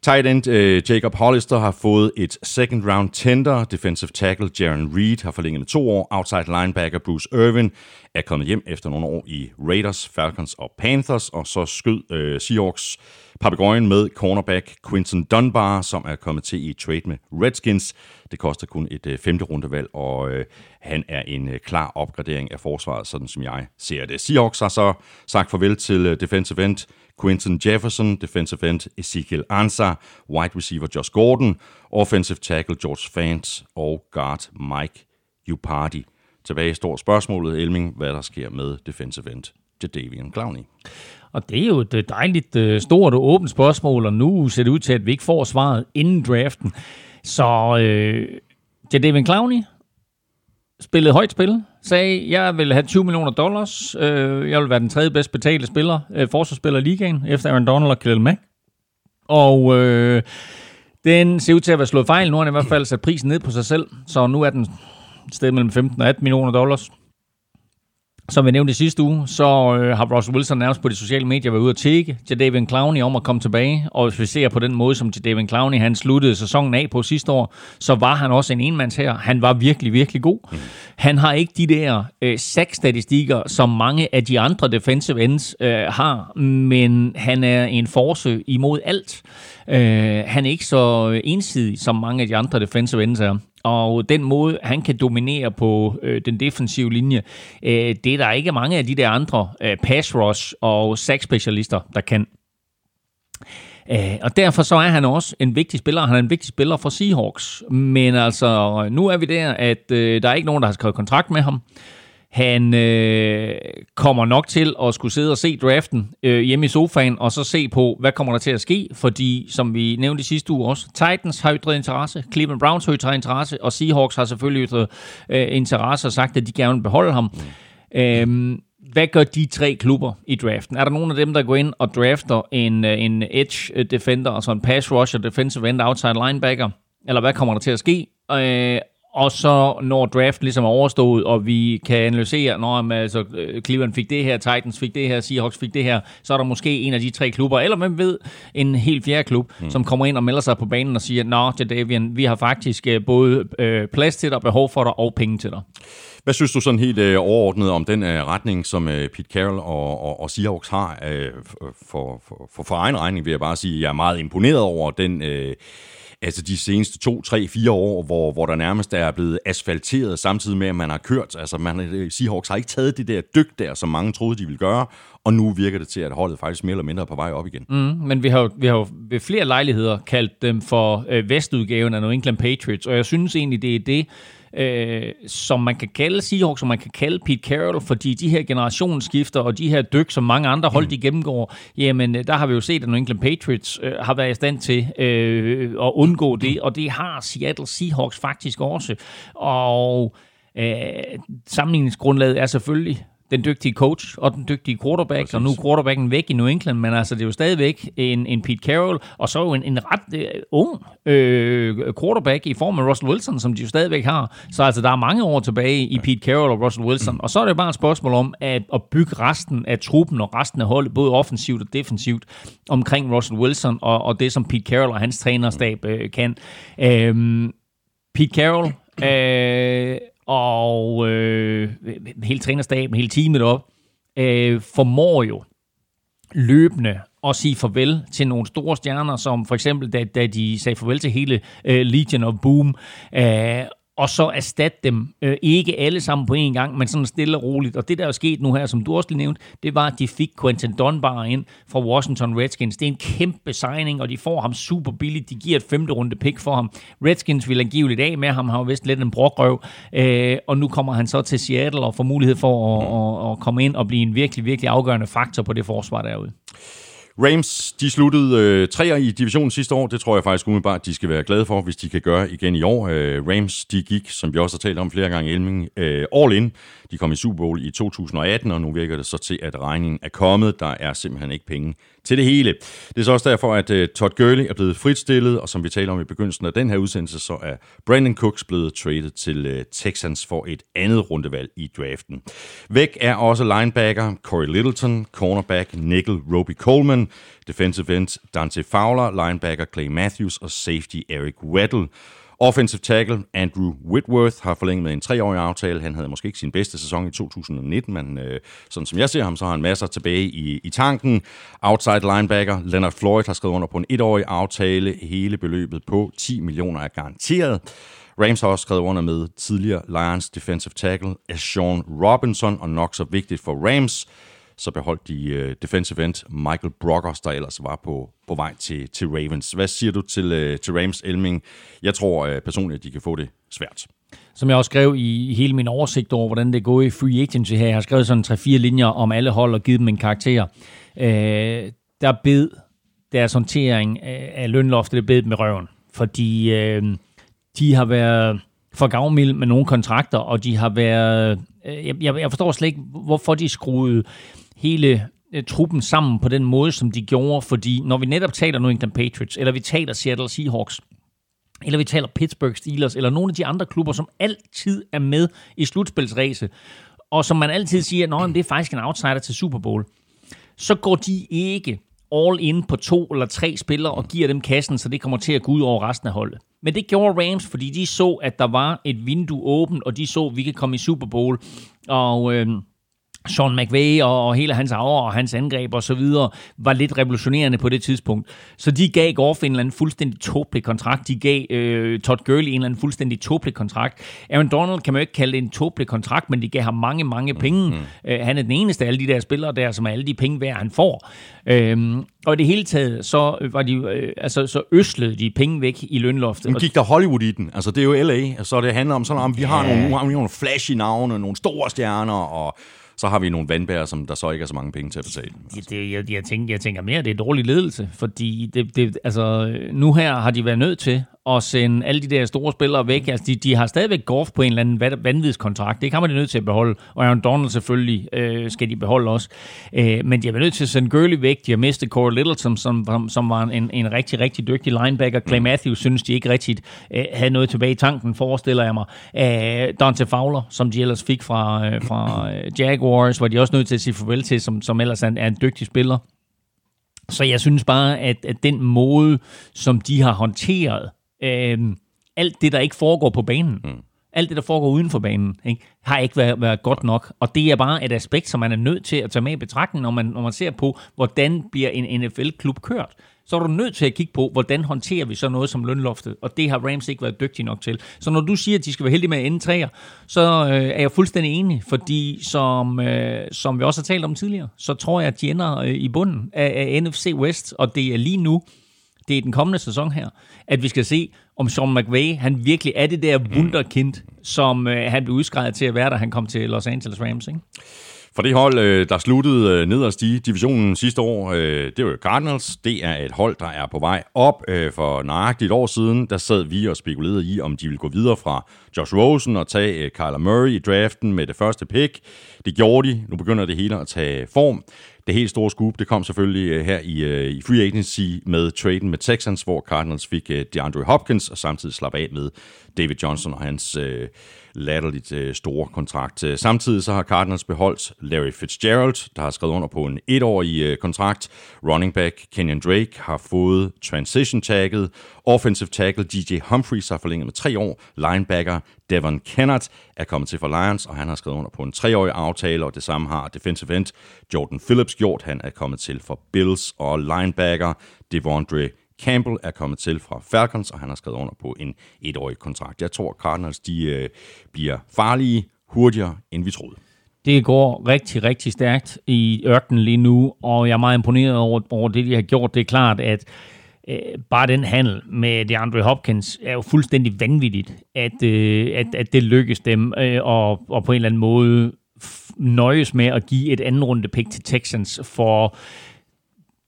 Tight end øh, Jacob Hollister har fået et second round tender. Defensive tackle Jaron Reed har forlænget med to år. Outside linebacker Bruce Irvin er kommet hjem efter nogle år i Raiders, Falcons og Panthers, og så skød øh, Seahawks papegøjen med cornerback Quinton Dunbar, som er kommet til i trade med Redskins. Det koster kun et øh, femte rundevalg, og øh, han er en øh, klar opgradering af forsvaret, sådan som jeg ser det. Seahawks har så sagt farvel til øh, defensive end Quinton Jefferson, defensive end Ezekiel Ansah, wide receiver Josh Gordon, offensive tackle George Fant og guard Mike Upardi. Tilbage står spørgsmålet, Elming, hvad der sker med defensive end Jadavian Clowney. Og det er jo et øh, dejligt øh, stort og åbent spørgsmål, og nu ser det ud til, at vi ikke får svaret inden draften. Så øh, Jadavian Clowney spillede højt spil, sagde, jeg vil have 20 millioner dollars, øh, jeg vil være den tredje bedst betalte spiller, øh, forsvarsspiller i ligaen, efter Aaron Donald og Khalil Mack. Og øh, den ser ud til at være slået fejl. Nu har han i hvert fald sat prisen ned på sig selv, så nu er den et sted mellem 15 og 18 millioner dollars. Som vi nævnte i sidste uge, så øh, har Russell Wilson nærmest på de sociale medier været ude at tække Jadavian Clowney om at komme tilbage. Og hvis vi ser på den måde, som Jadavian Clowney han sluttede sæsonen af på sidste år, så var han også en enmands her. Han var virkelig, virkelig god. Mm. Han har ikke de der øh, sack-statistikker, som mange af de andre defensive ends øh, har, men han er en force imod alt. Øh, han er ikke så ensidig, som mange af de andre defensive ends er. Og den måde, han kan dominere på øh, den defensive linje, øh, det er der ikke mange af de der andre øh, pass rush og sack specialister, der kan. Øh, og derfor så er han også en vigtig spiller. Han er en vigtig spiller for Seahawks. Men altså, nu er vi der, at øh, der er ikke nogen, der har skrevet kontrakt med ham. Han øh, kommer nok til at skulle sidde og se draften øh, hjemme i sofaen, og så se på, hvad kommer der til at ske, fordi, som vi nævnte i sidste uge også, Titans har ytret interesse, Cleveland Browns har ytret interesse, og Seahawks har selvfølgelig ytret øh, interesse og sagt, at de gerne vil beholde ham. Mm. Øhm, hvad gør de tre klubber i draften? Er der nogen af dem, der går ind og drafter en, øh, en edge defender, altså en pass rusher, defensive end, outside linebacker? Eller hvad kommer der til at ske? Øh, og så når draft ligesom er overstået, og vi kan analysere, når altså, Cleveland fik det her, Titans fik det her, Seahawks fik det her, så er der måske en af de tre klubber, eller hvem ved, en helt fjerde klub, mm. som kommer ind og melder sig på banen og siger, Nå, Jadavian, vi har faktisk både øh, plads til dig, behov for dig og penge til dig. Hvad synes du sådan helt øh, overordnet om den øh, retning, som øh, Pete Carroll og, og, og Seahawks har? Øh, for, for, for, for egen regning vil jeg bare sige, jeg er meget imponeret over den... Øh, altså de seneste to, tre, fire år, hvor, hvor der nærmest er blevet asfalteret, samtidig med, at man har kørt. Altså man, øh, Seahawks har ikke taget det der dyk der, som mange troede, de ville gøre, og nu virker det til, at holdet faktisk mere eller mindre er på vej op igen. Mm, men vi har, jo, vi har jo ved flere lejligheder kaldt dem for øh, vestudgaven af New England Patriots, og jeg synes egentlig, det er det, øh, som man kan kalde Seahawks, som man kan kalde Pete Carroll, fordi de her generationsskifter og de her dyk, som mange andre hold de gennemgår, jamen der har vi jo set, at New England Patriots øh, har været i stand til øh, at undgå det, og det har Seattle Seahawks faktisk også. Og øh, sammenligningsgrundlaget er selvfølgelig den dygtige coach og den dygtige quarterback, Præcis. og nu er quarterbacken væk i New England, men altså det er jo stadigvæk en, en Pete Carroll, og så jo en, en ret uh, ung øh, quarterback i form af Russell Wilson, som de jo stadigvæk har. Så altså der er mange år tilbage i Pete Carroll og Russell Wilson, mm. og så er det bare et spørgsmål om at, at bygge resten af truppen og resten af holdet, både offensivt og defensivt, omkring Russell Wilson og, og det, som Pete Carroll og hans trænerstab øh, kan. Øhm, Pete Carroll øh, og øh, hele trænerstaben, hele teamet op, øh, formår jo løbende at sige farvel til nogle store stjerner, som for eksempel, da, da de sagde farvel til hele øh, Legion of Boom, øh, og så erstatte dem. Øh, ikke alle sammen på én gang, men sådan stille og roligt. Og det, der er sket nu her, som du også lige nævnte, det var, at de fik Quentin Dunbar ind fra Washington Redskins. Det er en kæmpe signing, og de får ham super billigt. De giver et femte runde pick for ham. Redskins vil angiveligt af med ham, har jo vist lidt en brokrøv. Øh, og nu kommer han så til Seattle og får mulighed for at, at, at komme ind og blive en virkelig, virkelig afgørende faktor på det forsvar derude. Rams, de sluttede øh, treer i divisionen sidste år. Det tror jeg faktisk umiddelbart, de skal være glade for, hvis de kan gøre igen i år. Øh, Rams, de gik, som vi også har talt om flere gange, Elming, øh, all in. De kom i Super Bowl i 2018, og nu virker det så til, at regningen er kommet. Der er simpelthen ikke penge til det hele. Det er så også derfor, at øh, Todd Gurley er blevet fritstillet, og som vi taler om i begyndelsen af den her udsendelse, så er Brandon Cooks blevet traded til øh, Texans for et andet rundevalg i draften. Væk er også linebacker Corey Littleton, cornerback Nickel Roby Coleman, defensive end Dante Fowler, linebacker Clay Matthews og safety Eric Weddle. Offensive tackle Andrew Whitworth har forlænget med en treårig aftale. Han havde måske ikke sin bedste sæson i 2019, men øh, sådan som jeg ser ham, så har han masser tilbage i, i tanken. Outside linebacker Leonard Floyd har skrevet under på en etårig aftale. Hele beløbet på 10 millioner er garanteret. Rams har også skrevet under med tidligere Lions defensive tackle Sean Robinson, og nok så vigtigt for Rams, så beholdt de uh, defensive end Michael Brockers, der ellers var på, på vej til, til Ravens. Hvad siger du til, uh, til Rams Elming? Jeg tror uh, personligt, at de kan få det svært. Som jeg også skrev i, i hele min oversigt over, hvordan det går i free agency her. Jeg har skrevet sådan 3-4 linjer om alle hold og givet dem en karakter. Øh, der bed deres håndtering af, lønloftet, det bed med røven. Fordi øh, de har været for gavmild med nogle kontrakter, og de har været... Jeg, jeg forstår slet ikke, hvorfor de skruede hele øh, truppen sammen på den måde, som de gjorde, fordi når vi netop taler New England Patriots, eller vi taler Seattle Seahawks, eller vi taler Pittsburgh Steelers, eller nogle af de andre klubber, som altid er med i slutspilsræse, og som man altid siger, at det er faktisk en outsider til Super Bowl, så går de ikke all in på to eller tre spillere og giver dem kassen, så det kommer til at gå ud over resten af holdet. Men det gjorde Rams, fordi de så, at der var et vindue åbent, og de så, at vi kan komme i Super Bowl. Og øh, Sean McVay og, og hele hans aura og hans angreb og så videre var lidt revolutionerende på det tidspunkt. Så de gav Goff en eller anden fuldstændig tåbelig kontrakt. De gav øh, Todd Gurley en eller anden fuldstændig tåbelig kontrakt. Aaron Donald kan man jo ikke kalde det en tåbelig kontrakt, men de gav ham mange, mange penge. Mm-hmm. Øh, han er den eneste af alle de der spillere der, som er alle de penge værd, han får. Øhm, og i det hele taget, så var de, øh, altså, så øslede de penge væk i lønloftet. Men gik der Hollywood i den? Altså, det er jo LA, så det handler om sådan, om vi har ja. nogle, nogle flashy navne, nogle store stjerner, og så har vi nogle vandbærer, som der så ikke er så mange penge til at betale. Altså. Det, jeg, jeg, tænker, jeg tænker mere, at det er dårlig ledelse, fordi det, det, altså, nu her har de været nødt til at sende alle de der store spillere væk. Altså, de, de har stadigvæk Goff på en eller anden vanvidskontrakt. Det kan man de nødt til at beholde. Og Aaron Donald selvfølgelig øh, skal de beholde også. Øh, men de har været nødt til at sende Gurley væk. De har mistet Corey Littleton, som, som var en, en rigtig, rigtig dygtig linebacker. Clay Matthews synes de ikke rigtigt øh, havde noget tilbage i tanken, forestiller jeg mig. Øh, Dante Fowler, som de ellers fik fra, øh, fra øh, Jaguars, var de også nødt til at sige farvel til, som, som ellers er en, er en dygtig spiller. Så jeg synes bare, at, at den måde, som de har håndteret øh, alt det, der ikke foregår på banen, mm. alt det, der foregår uden for banen, ikke, har ikke været, været godt nok. Og det er bare et aspekt, som man er nødt til at tage med i betragtning, når man, når man ser på, hvordan bliver en NFL-klub kørt. Så er du nødt til at kigge på, hvordan håndterer vi så noget som lønloftet, og det har Rams ikke været dygtige nok til. Så når du siger, at de skal være heldige med at ende træer, så øh, er jeg fuldstændig enig, fordi som, øh, som vi også har talt om tidligere, så tror jeg, at de ender øh, i bunden af, af NFC West, og det er lige nu det er den kommende sæson her, at vi skal se, om Sean McVay, han virkelig er det der wunderkind, som øh, han blev udskrevet til at være, da han kom til Los Angeles Rams, ikke? For det hold, øh, der sluttede øh, nederst i divisionen sidste år, øh, det var jo Cardinals. Det er et hold, der er på vej op. For nøjagtigt et år siden, der sad vi og spekulerede i, om de ville gå videre fra Josh Rosen og tage Kyler Murray i draften med det første pick. Det gjorde de. Nu begynder det hele at tage form. Det helt store scoop, det kom selvfølgelig øh, her i, øh, i free agency med traden med Texans, hvor Cardinals fik øh, DeAndre Hopkins og samtidig slap af med David Johnson og hans øh, latterligt øh, store kontrakt. Øh, samtidig så har Cardinals beholdt Larry Fitzgerald, der har skrevet under på en etårig øh, kontrakt. Running back Kenyon Drake har fået transition tagget. Offensive tackle DJ Humphries har forlænget med tre år. Linebacker Devon Kennard er kommet til for Lions, og han har skrevet under på en treårig aftale, og det samme har defensive end Jordan Phillips gjort. Han er kommet til for Bills og linebacker Devondre Campbell er kommet til fra Falcons, og han har skrevet under på en etårig kontrakt. Jeg tror, Cardinals de, øh, bliver farlige hurtigere, end vi troede. Det går rigtig, rigtig stærkt i ørkenen lige nu, og jeg er meget imponeret over, over det, de har gjort. Det er klart, at øh, bare den handel med DeAndre Hopkins er jo fuldstændig vanvittigt, at, øh, at, at det lykkes dem, øh, og, og på en eller anden måde nøjes med at give et anden runde pick til Texans for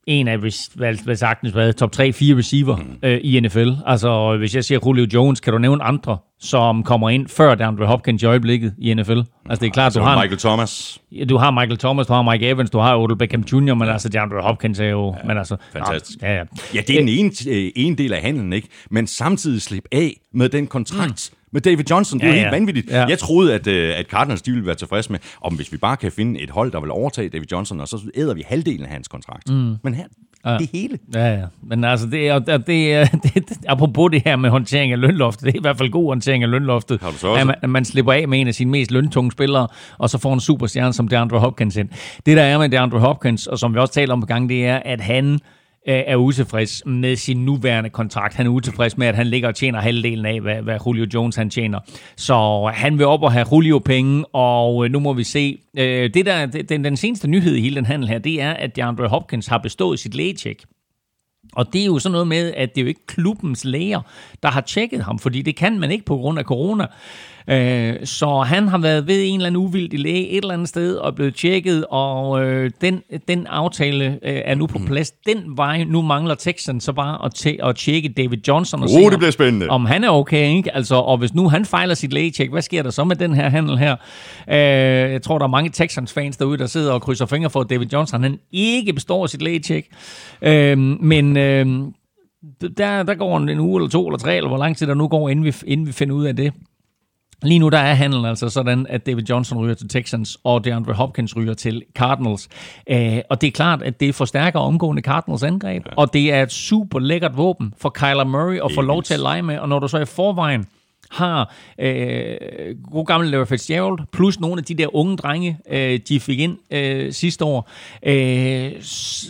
en af, hvad, hvad sagtens, hvad, top 3-4 receiver mm. øh, i NFL. Altså, hvis jeg siger Julio Jones, kan du nævne andre, som kommer ind før DeAndre Hopkins i øjeblikket i NFL? Altså, det er klart, altså, du har... Michael Thomas. Ja, du har Michael Thomas, du har Mike Evans, du har Odell Beckham Jr., men altså, DeAndre Hopkins er jo... Ja, men altså, fantastisk. Ja, ja. ja, det er den ene, øh, ene del af handlen, ikke? Men samtidig slip af med den kontrakt, mm med David Johnson. Det er ja, ja. helt vanvittigt. Ja. Jeg troede, at, uh, at Cardinals de ville være tilfredse med, om hvis vi bare kan finde et hold, der vil overtage David Johnson, og så æder vi halvdelen af hans kontrakt. Mm. Men her, ja. det hele. Ja, ja. Men altså, det er, det, det, det, apropos det her med håndtering af lønloftet, det er i hvert fald god håndtering af lønloftet. Har du så også? At man, at man slipper af med en af sine mest løntunge spillere, og så får en superstjerne som DeAndre Hopkins ind. Det der er med DeAndre Hopkins, og som vi også taler om på gang, det er, at han Øh, er utilfreds med sin nuværende kontrakt. Han er utilfreds med, at han ligger og tjener halvdelen af, hvad, hvad Julio Jones han tjener. Så han vil op og have Julio-penge, og øh, nu må vi se. Øh, det der, den, den seneste nyhed i hele den handel her, det er, at DeAndre Hopkins har bestået sit lægecheck. Og det er jo sådan noget med, at det er jo ikke klubbens læger, der har tjekket ham, fordi det kan man ikke på grund af corona. Øh, så han har været ved en eller anden uvildig læge et eller andet sted og blevet tjekket, og øh, den, den aftale øh, er nu på plads. Den vej, nu mangler Texans så bare at, at tjekke David Johnson og se, oh, det bliver spændende. om han er okay. Ikke? Altså, og hvis nu han fejler sit lægetjek, hvad sker der så med den her handel her? Øh, jeg tror, der er mange Texans-fans derude, der sidder og krydser fingre for, at David Johnson han ikke består sit lægetjek. Øh, men... Øh, der, der går en uge eller to eller tre, eller hvor lang tid der nu går, inden vi, inden vi finder ud af det. Lige nu der er handlen altså sådan, at David Johnson ryger til Texans, og DeAndre Hopkins ryger til Cardinals. Uh, og det er klart, at det forstærker omgående Cardinals angreb, ja. og det er et super lækkert våben for Kyler Murray at få lov til at lege med. Og når du så i forvejen har øh, god gammel Larry Fitzgerald, plus nogle af de der unge drenge, øh, de fik ind øh, sidste år, øh,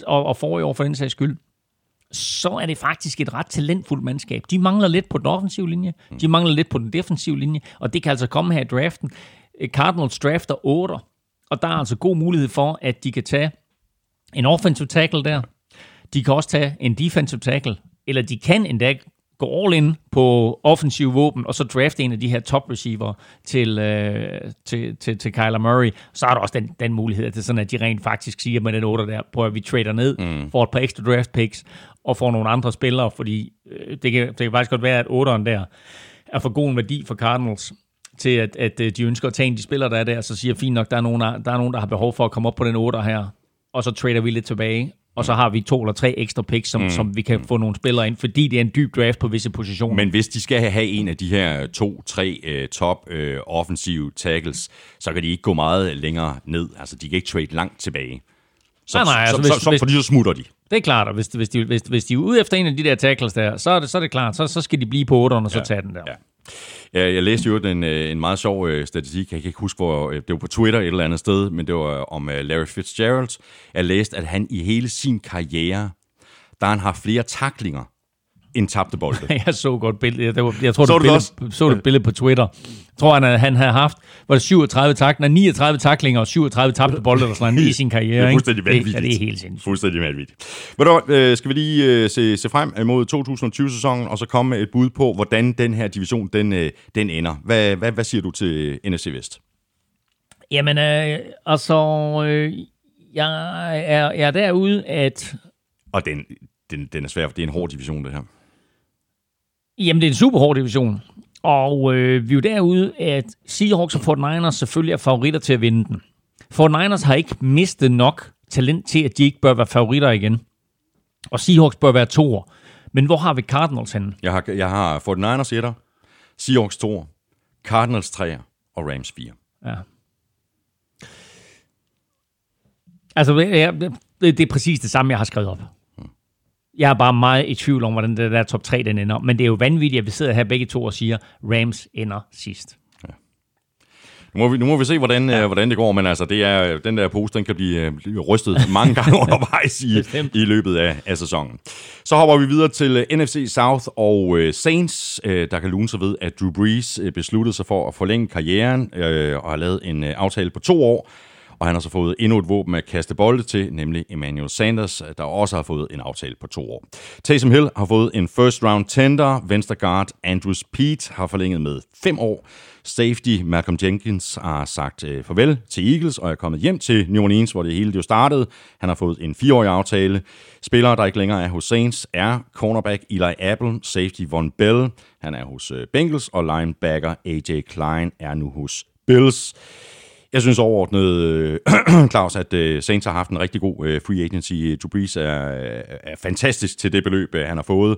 og, og forrige år for den sags skyld, så er det faktisk et ret talentfuldt mandskab. De mangler lidt på den offensive linje, de mangler lidt på den defensive linje, og det kan altså komme her i draften. Cardinals drafter 8, og der er altså god mulighed for, at de kan tage en offensive tackle der. De kan også tage en defensive tackle, eller de kan endda gå all in på offensiv våben, og så drafte en af de her top receiver til, øh, til, til, til Kyler Murray. Så er der også den, den mulighed, at det sådan, at de rent faktisk siger med den 8 der, prøver at vi trader ned, mm. får et par ekstra draft picks, og får nogle andre spillere, fordi øh, det, kan, det kan faktisk godt være, at 8'eren der er for god en værdi for Cardinals til, at, at øh, de ønsker at tage en de spillere, der er der, så siger fint nok, der er, nogen, der, der er nogen, der har behov for at komme op på den 8 her, og så trader vi lidt tilbage, og så har vi to eller tre ekstra picks, som, mm. som vi kan få nogle spillere ind, fordi det er en dyb draft på visse positioner. Men hvis de skal have en af de her to, tre uh, top uh, offensive tackles, så kan de ikke gå meget længere ned. Altså, de kan ikke trade langt tilbage. Så, nej, nej, altså, så, hvis, så, så, fordi så smutter de. Det er klart, at hvis, hvis, de, hvis, hvis de er ude efter en af de der tackles der, så er det, så er det klart, så, så skal de blive på 8'eren og så ja, tage den der. Ja. Ja, jeg læste jo en, øh, en meget sjov øh, statistik, jeg kan ikke huske, hvor øh, det var på Twitter et eller andet sted, men det var om Larry Fitzgerald. Jeg læste, at han i hele sin karriere, der han har flere taklinger en tabte bold. jeg så godt billede. Jeg, jeg tror, Så det det billede, så du et billede på Twitter. Jeg tror, han, han havde haft var det 37 taklinger, 39 taklinger og 37 tabte bolde eller sådan noget i sin karriere. Det er fuldstændig vanvittigt. Det, ja, det er helt sindssygt. Fuldstændig vanvittigt. Du hvad, øh, skal vi lige øh, se, se frem mod 2020-sæsonen, og så komme med et bud på, hvordan den her division, den, øh, den ender. Hvad, hvad, hvad siger du til NFC Vest? Jamen, øh, altså, øh, jeg, er, jeg er derude, at Og den, den, den er svær, for det er en hård division, det her. Jamen, det er en super hård division. Og øh, vi er jo derude, at Seahawks og 49ers selvfølgelig er favoritter til at vinde den. 49ers har ikke mistet nok talent til, at de ikke bør være favoritter igen. Og Seahawks bør være toer. Men hvor har vi Cardinals henne? Jeg har, jeg har 49ers 1'er, Seahawks 2'er, Cardinals 3'er og Rams 4. Ja. Altså, det, det, det er præcis det samme, jeg har skrevet op. Jeg er bare meget i tvivl om, hvordan det der top 3 den ender. Men det er jo vanvittigt, at vi sidder her begge to og siger, Rams ender sidst. Nu må vi, nu må vi se, hvordan, ja. øh, hvordan det går, men altså, det er, den der pose, den kan blive, øh, blive rystet mange gange undervejs i, i løbet af, af sæsonen. Så hopper vi videre til øh, NFC South og øh, Saints, øh, der kan lune sig ved, at Drew Brees øh, besluttede sig for at forlænge karrieren øh, og har lavet en øh, aftale på to år. Og han har så fået endnu et våben at kaste bolde til, nemlig Emmanuel Sanders, der også har fået en aftale på to år. Taysom Hill har fået en first round tender. Venstre guard Andrew Pete har forlænget med fem år. Safety Malcolm Jenkins har sagt øh, farvel til Eagles og er kommet hjem til New Orleans, hvor det hele jo startede. Han har fået en fireårig aftale. Spillere, der ikke længere er hos Saints, er cornerback Eli Apple, safety Von Bell, han er hos øh, Bengals, og linebacker AJ Klein er nu hos Bills. Jeg synes overordnet, øh, Claus, at øh, Saints har haft en rigtig god øh, free agency. Drew er, øh, er fantastisk til det beløb, øh, han har fået.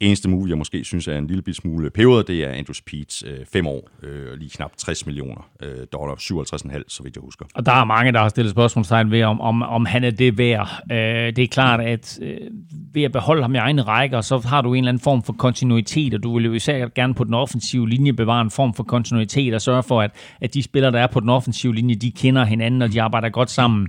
Eneste move, jeg måske synes er en lille smule peberet, det er Andrews Peets øh, fem år, øh, lige knap 60 millioner øh, dollar, 57,5, så vidt jeg husker. Og der er mange, der har stillet spørgsmålstegn ved, om, om, om han er det værd. Øh, det er klart, at øh, ved at beholde ham i egne rækker, så har du en eller anden form for kontinuitet, og du vil jo især gerne på den offensive linje bevare en form for kontinuitet og sørge for, at, at de spillere, der er på den offensive linje, de kender hinanden, og de arbejder godt sammen.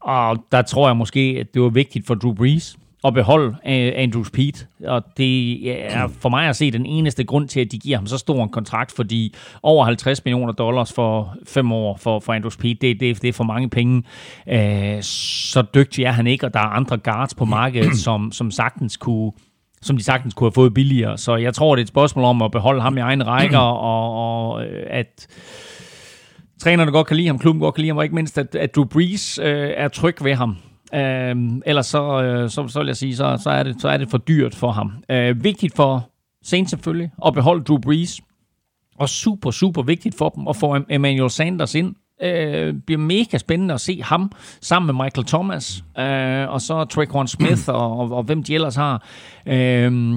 Og der tror jeg måske, at det var vigtigt for Drew Brees, at beholde uh, Andrews Pete. Og det er for mig at se den eneste grund til, at de giver ham så stor en kontrakt, fordi over 50 millioner dollars for fem år for, for Andrews Pete, det, det, det er for mange penge. Uh, så dygtig er han ikke, og der er andre guards på markedet, som, som sagtens kunne som de sagtens kunne have fået billigere. Så jeg tror, det er et spørgsmål om at beholde ham i egne rækker, og, og øh, at trænerne godt kan lide ham, klubben godt kan lide ham, og ikke mindst, at, at Drew Brees øh, er tryg ved ham. Øh, ellers så, øh, så, så vil jeg sige, så, så, er det, så er det for dyrt for ham. Øh, vigtigt for Saints selvfølgelig at beholde Drew Brees. Og super, super vigtigt for dem at få Emmanuel Sanders ind. Øh, bliver mega spændende at se ham sammen med Michael Thomas. Øh, og så Traquan Smith og, og, og hvem de ellers har. Øh,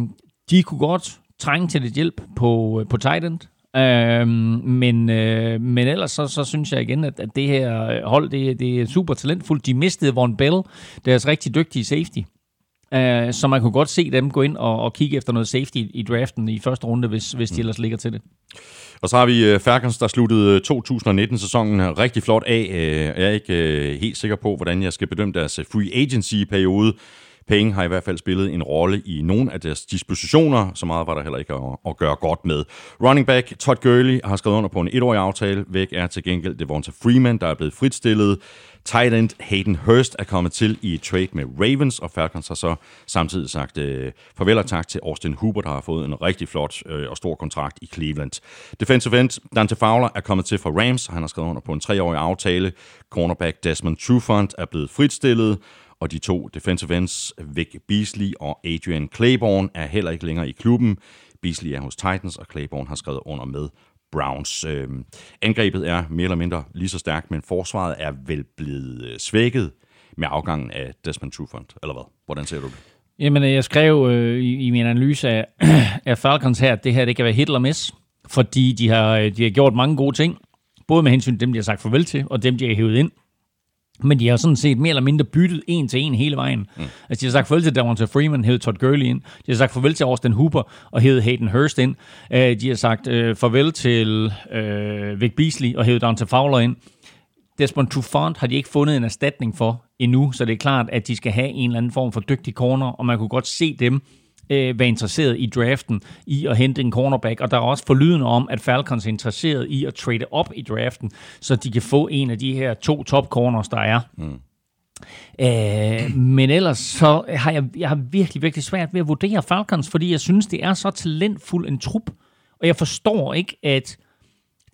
de kunne godt trænge til lidt hjælp på, øh, på tight end. Øhm, men, øh, men ellers så, så synes jeg igen, at, at det her hold, det, det er super talentfuldt. De mistede Von Bell, deres rigtig dygtige safety. Øh, så man kunne godt se dem gå ind og, og kigge efter noget safety i draften i første runde, hvis, hvis de ellers ligger til det. Og så har vi øh, Falcons, der sluttede 2019-sæsonen rigtig flot af. Øh, Jeg er ikke øh, helt sikker på, hvordan jeg skal bedømme deres free agency-periode. Penge har i hvert fald spillet en rolle i nogle af deres dispositioner, så meget var der heller ikke at, at gøre godt med. Running back Todd Gurley har skrevet under på en etårig aftale. Væk er til gengæld Devonta Freeman, der er blevet fritstillet. Tight end Hayden Hurst er kommet til i et trade med Ravens, og Falcons har så samtidig sagt øh, farvel og tak til Austin Hooper, der har fået en rigtig flot øh, og stor kontrakt i Cleveland. Defensive end Dante Fowler er kommet til fra Rams. Han har skrevet under på en treårig aftale. Cornerback Desmond Trufant er blevet fritstillet, og de to defensive ends, Vic Beasley og Adrian Claiborne, er heller ikke længere i klubben. Beasley er hos Titans, og Claiborne har skrevet under med Browns. Øh, angrebet er mere eller mindre lige så stærkt, men forsvaret er vel blevet øh, svækket med afgangen af Desmond Trufant, eller hvad? Hvordan ser du det? Jamen, øh, jeg skrev øh, i, i min analyse af, af Falcons her, at det her det kan være hit eller miss, fordi de har, øh, de har gjort mange gode ting, både med hensyn til dem, de har sagt farvel til, og dem, de har hævet ind. Men de har sådan set mere eller mindre byttet en til en hele vejen. Mm. Altså, de har sagt farvel til Davante Freeman, hævet Todd Gurley ind. De har sagt farvel til Austin Hooper og hævet Hayden Hurst ind. Uh, de har sagt uh, farvel til uh, Vic Beasley og hævet Dante Fowler ind. Desmond Trufant har de ikke fundet en erstatning for endnu, så det er klart, at de skal have en eller anden form for dygtig corner, og man kunne godt se dem øh, være interesseret i draften i at hente en cornerback, og der er også forlydende om, at Falcons er interesseret i at trade op i draften, så de kan få en af de her to top corners, der er. Mm. Øh, men ellers så har jeg, jeg har virkelig, virkelig svært ved at vurdere Falcons, fordi jeg synes, det er så talentfuld en trup, og jeg forstår ikke, at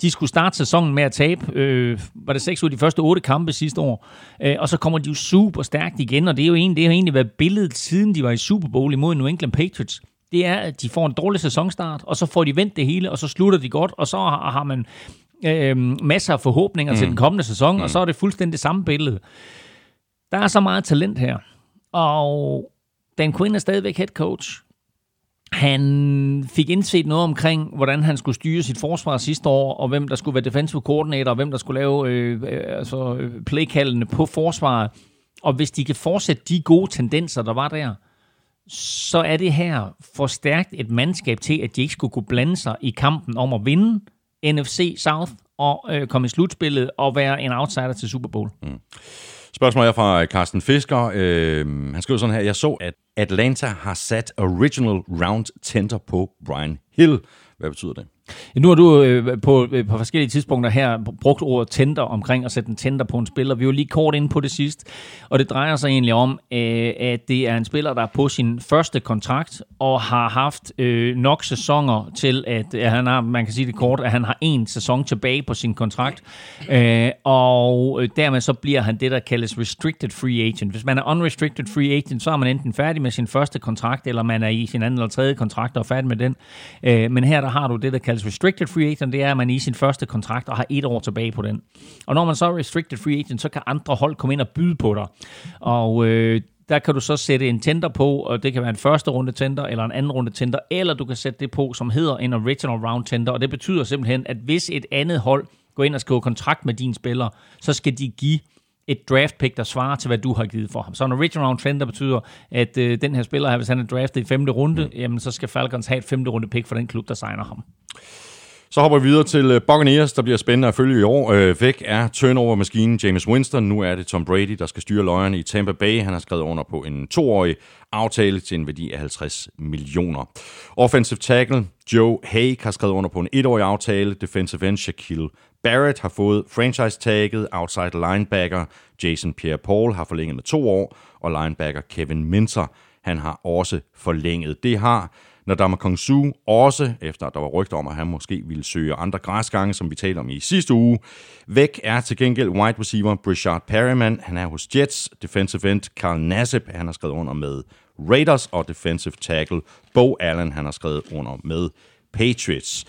de skulle starte sæsonen med at tabe, øh, var det seks ud af de første otte kampe sidste år, øh, og så kommer de jo super stærkt igen, og det er jo egentlig, det har egentlig været billedet, siden de var i Super Bowl imod New England Patriots. Det er, at de får en dårlig sæsonstart, og så får de vendt det hele, og så slutter de godt, og så har, har man øh, masser af forhåbninger mm. til den kommende sæson, mm. og så er det fuldstændig det samme billede. Der er så meget talent her, og Dan Quinn er stadigvæk head coach. Han fik indset noget omkring, hvordan han skulle styre sit forsvar sidste år, og hvem der skulle være defensive coordinator, og hvem der skulle lave øh, øh altså øh, playkaldene på forsvaret. Og hvis de kan fortsætte de gode tendenser, der var der, så er det her for stærkt et mandskab til, at de ikke skulle kunne blande sig i kampen om at vinde NFC South og øh, komme i slutspillet og være en outsider til Super Bowl. Mm. Spørgsmålet er fra øh, Carsten Fisker. Øh, han skriver sådan her, jeg så, at Atlanta har sat original round tender på Brian Hill. Hvad betyder det? Nu har du øh, på, øh, på forskellige tidspunkter her brugt ordet tænder omkring at sætte en tænder på en spiller. Vi var lige kort inde på det sidst, og det drejer sig egentlig om, øh, at det er en spiller, der er på sin første kontrakt og har haft øh, nok sæsoner til, at, at han har, man kan sige det kort, at han har en sæson tilbage på sin kontrakt, øh, og øh, dermed så bliver han det, der kaldes restricted free agent. Hvis man er unrestricted free agent, så er man enten færdig med sin første kontrakt, eller man er i sin anden eller tredje kontrakt og er færdig med den. Øh, men her der har du det, der kaldes restricted free agent, det er, at man i sin første kontrakt og har et år tilbage på den. Og når man så er restricted free agent, så kan andre hold komme ind og byde på dig. Og øh, der kan du så sætte en tender på, og det kan være en første runde tender, eller en anden runde tender, eller du kan sætte det på, som hedder en original round tender, og det betyder simpelthen, at hvis et andet hold går ind og skriver kontrakt med dine spillere, så skal de give et draft pick, der svarer til, hvad du har givet for ham. Så en original round trend, der betyder, at øh, den her spiller her, hvis han er draftet i femte runde, mm. jamen, så skal Falcons have et femte runde pick for den klub, der signer ham. Så hopper vi videre til øh, Buccaneers, der bliver spændende at følge i år. Øh, væk er turnover-maskinen James Winston. Nu er det Tom Brady, der skal styre løjerne i Tampa Bay. Han har skrevet under på en toårig aftale til en værdi af 50 millioner. Offensive tackle Joe Haig har skrevet under på en etårig aftale. Defensive end Shaquille Barrett har fået franchise-tagget. Outside linebacker Jason Pierre-Paul har forlænget med to år. Og linebacker Kevin Minter, han har også forlænget. Det har Nadama Kong Su også, efter at der var rygter om, at han måske ville søge andre græsgange, som vi talte om i sidste uge. Væk er til gengæld wide receiver Brishard Perryman. Han er hos Jets. Defensive end Carl Nassib, han har skrevet under med Raiders. Og defensive tackle Bo Allen, han har skrevet under med Patriots.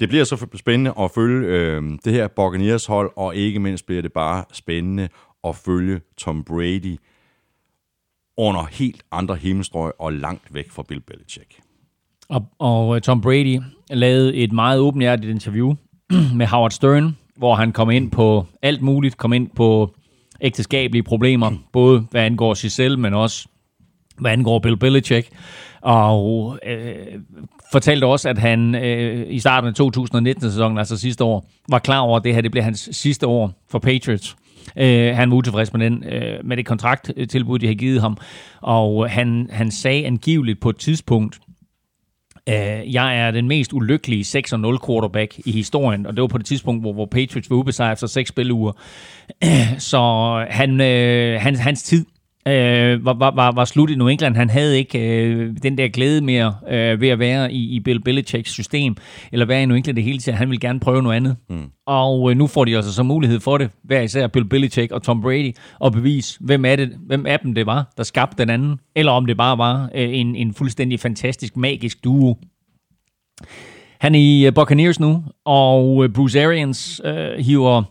Det bliver så spændende at følge øh, det her Buccaneers hold, og ikke mindst bliver det bare spændende at følge Tom Brady under helt andre himmelstrøg og langt væk fra Bill Belichick. Og, og øh, Tom Brady lavede et meget åbenhjertigt interview med Howard Stern, hvor han kom ind på alt muligt, kom ind på ægteskabelige problemer, både hvad angår sig selv, men også hvad angår Bill Belichick. Og øh, fortalte også, at han øh, i starten af 2019-sæsonen, altså sidste år, var klar over, at det her det blev hans sidste år for Patriots. Øh, han var utilfreds med, den, øh, med det kontrakttilbud, de havde givet ham. Og han, han sagde angiveligt på et tidspunkt, Uh, jeg er den mest ulykkelige 6-0 quarterback i historien, og det var på det tidspunkt, hvor, hvor Patriots var ubesejret efter seks spiluger. Så han, øh, uh, hans, hans tid uh, var, var, var slut i New England. Han havde ikke uh, den der glæde mere uh, ved at være i, i Bill Belichicks system, eller være i New England det hele tiden. Han ville gerne prøve noget andet. Mm. Og uh, nu får de altså så mulighed for det, hver især Bill Belichick og Tom Brady, at bevise, hvem, er det, hvem af dem det var, der skabte den anden, eller om det bare var uh, en, en fuldstændig fantastisk, magisk duo. Han er i Buccaneers nu, og Bruce Arians uh, hiver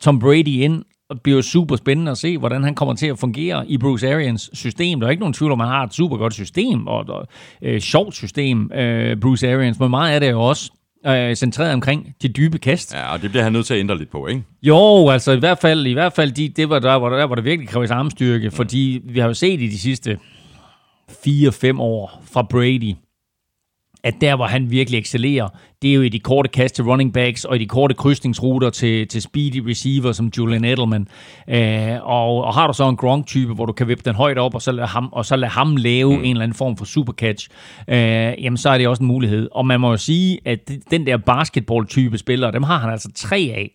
Tom Brady ind, og det bliver super spændende at se, hvordan han kommer til at fungere i Bruce Arians system. Der er ikke nogen tvivl om, at han har et super godt system, og et uh, sjovt system, uh, Bruce Arians, men meget af det er jo også øh, centreret omkring de dybe kast. Ja, og det bliver han nødt til at ændre lidt på, ikke? Jo, altså i hvert fald, i hvert fald de, det var der, hvor der, hvor der virkelig kræves armstyrke, mm. fordi vi har jo set i de sidste 4-5 år fra Brady, at der, hvor han virkelig excellerer, det er jo i de korte kast til running backs, og i de korte krydsningsruter til, til speedy receiver som Julian Edelman. Øh, og, og har du så en Gronk-type, hvor du kan vippe den højt op, og så lade ham, og så lade ham lave mm. en eller anden form for supercatch, øh, jamen så er det også en mulighed. Og man må jo sige, at den der basketball-type spillere, dem har han altså tre af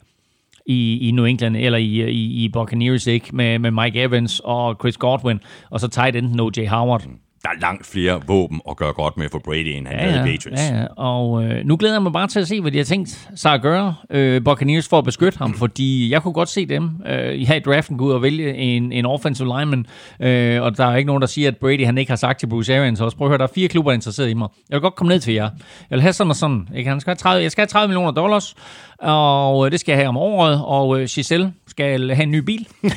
i, i New England, eller i, i, i Buccaneers, ikke? Med, med Mike Evans og Chris Godwin, og så tight enden O.J. Howard. Mm der er langt flere våben at gøre godt med for Brady, end han ja, havde i Patriots. Ja, ja. Og øh, nu glæder jeg mig bare til at se, hvad de har tænkt sig at gøre, øh, Buccaneers, for at beskytte ham, fordi jeg kunne godt se dem øh, her i draften gå ud og vælge en, en offensive lineman, øh, og der er ikke nogen, der siger, at Brady han ikke har sagt til Bruce Arians også, prøv at høre, der er fire klubber interesseret i mig. Jeg vil godt komme ned til jer. Jeg vil have sådan og sådan. Ikke? Han skal have 30, jeg skal have 30 millioner dollars, og øh, det skal jeg have om året, og øh, Giselle skal have en ny bil.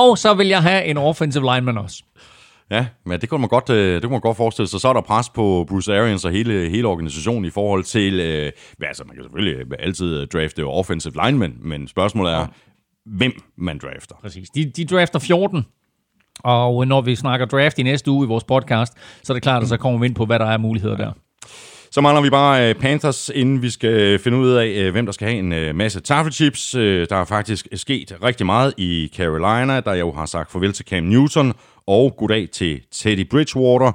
og så vil jeg have en offensive lineman også. Ja, men det kunne man godt, øh, det kunne man godt forestille sig. Så er der pres på Bruce Arians og hele, hele organisationen i forhold til, øh, altså man kan selvfølgelig altid drafte offensive linemen, men spørgsmålet er, ja. hvem man drafter. Præcis. De, de drafter 14, og når vi snakker draft i næste uge i vores podcast, så er det klart, at så kommer vi ind på, hvad der er muligheder der. Så mangler vi bare øh, Panthers, inden vi skal finde ud af, øh, hvem der skal have en masse taffelchips. Der er faktisk sket rigtig meget i Carolina, der jo har sagt farvel til Cam Newton og goddag til Teddy Bridgewater.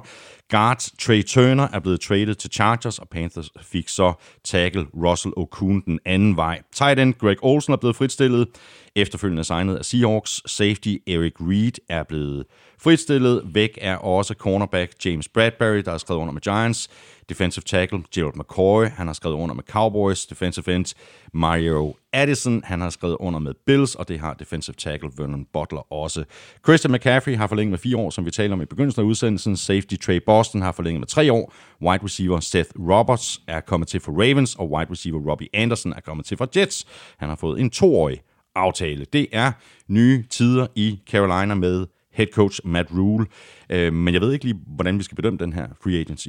Guard Trey Turner er blevet traded til Chargers, og Panthers fik så tackle Russell Okun den anden vej. Tight end Greg Olsen er blevet fritstillet. Efterfølgende signet af Seahawks. Safety Eric Reed er blevet fritstillet. Væk er også cornerback James Bradbury, der har skrevet under med Giants. Defensive tackle Gerald McCoy, han har skrevet under med Cowboys. Defensive end Mario Addison, han har skrevet under med Bills, og det har defensive tackle Vernon Butler også. Christian McCaffrey har forlænget med fire år, som vi taler om i begyndelsen af udsendelsen. Safety Trey Boston har forlænget med tre år. Wide receiver Seth Roberts er kommet til for Ravens, og wide receiver Robbie Anderson er kommet til for Jets. Han har fået en toårig aftale. Det er nye tider i Carolina med head coach Matt Rule. Øh, men jeg ved ikke lige, hvordan vi skal bedømme den her free agency.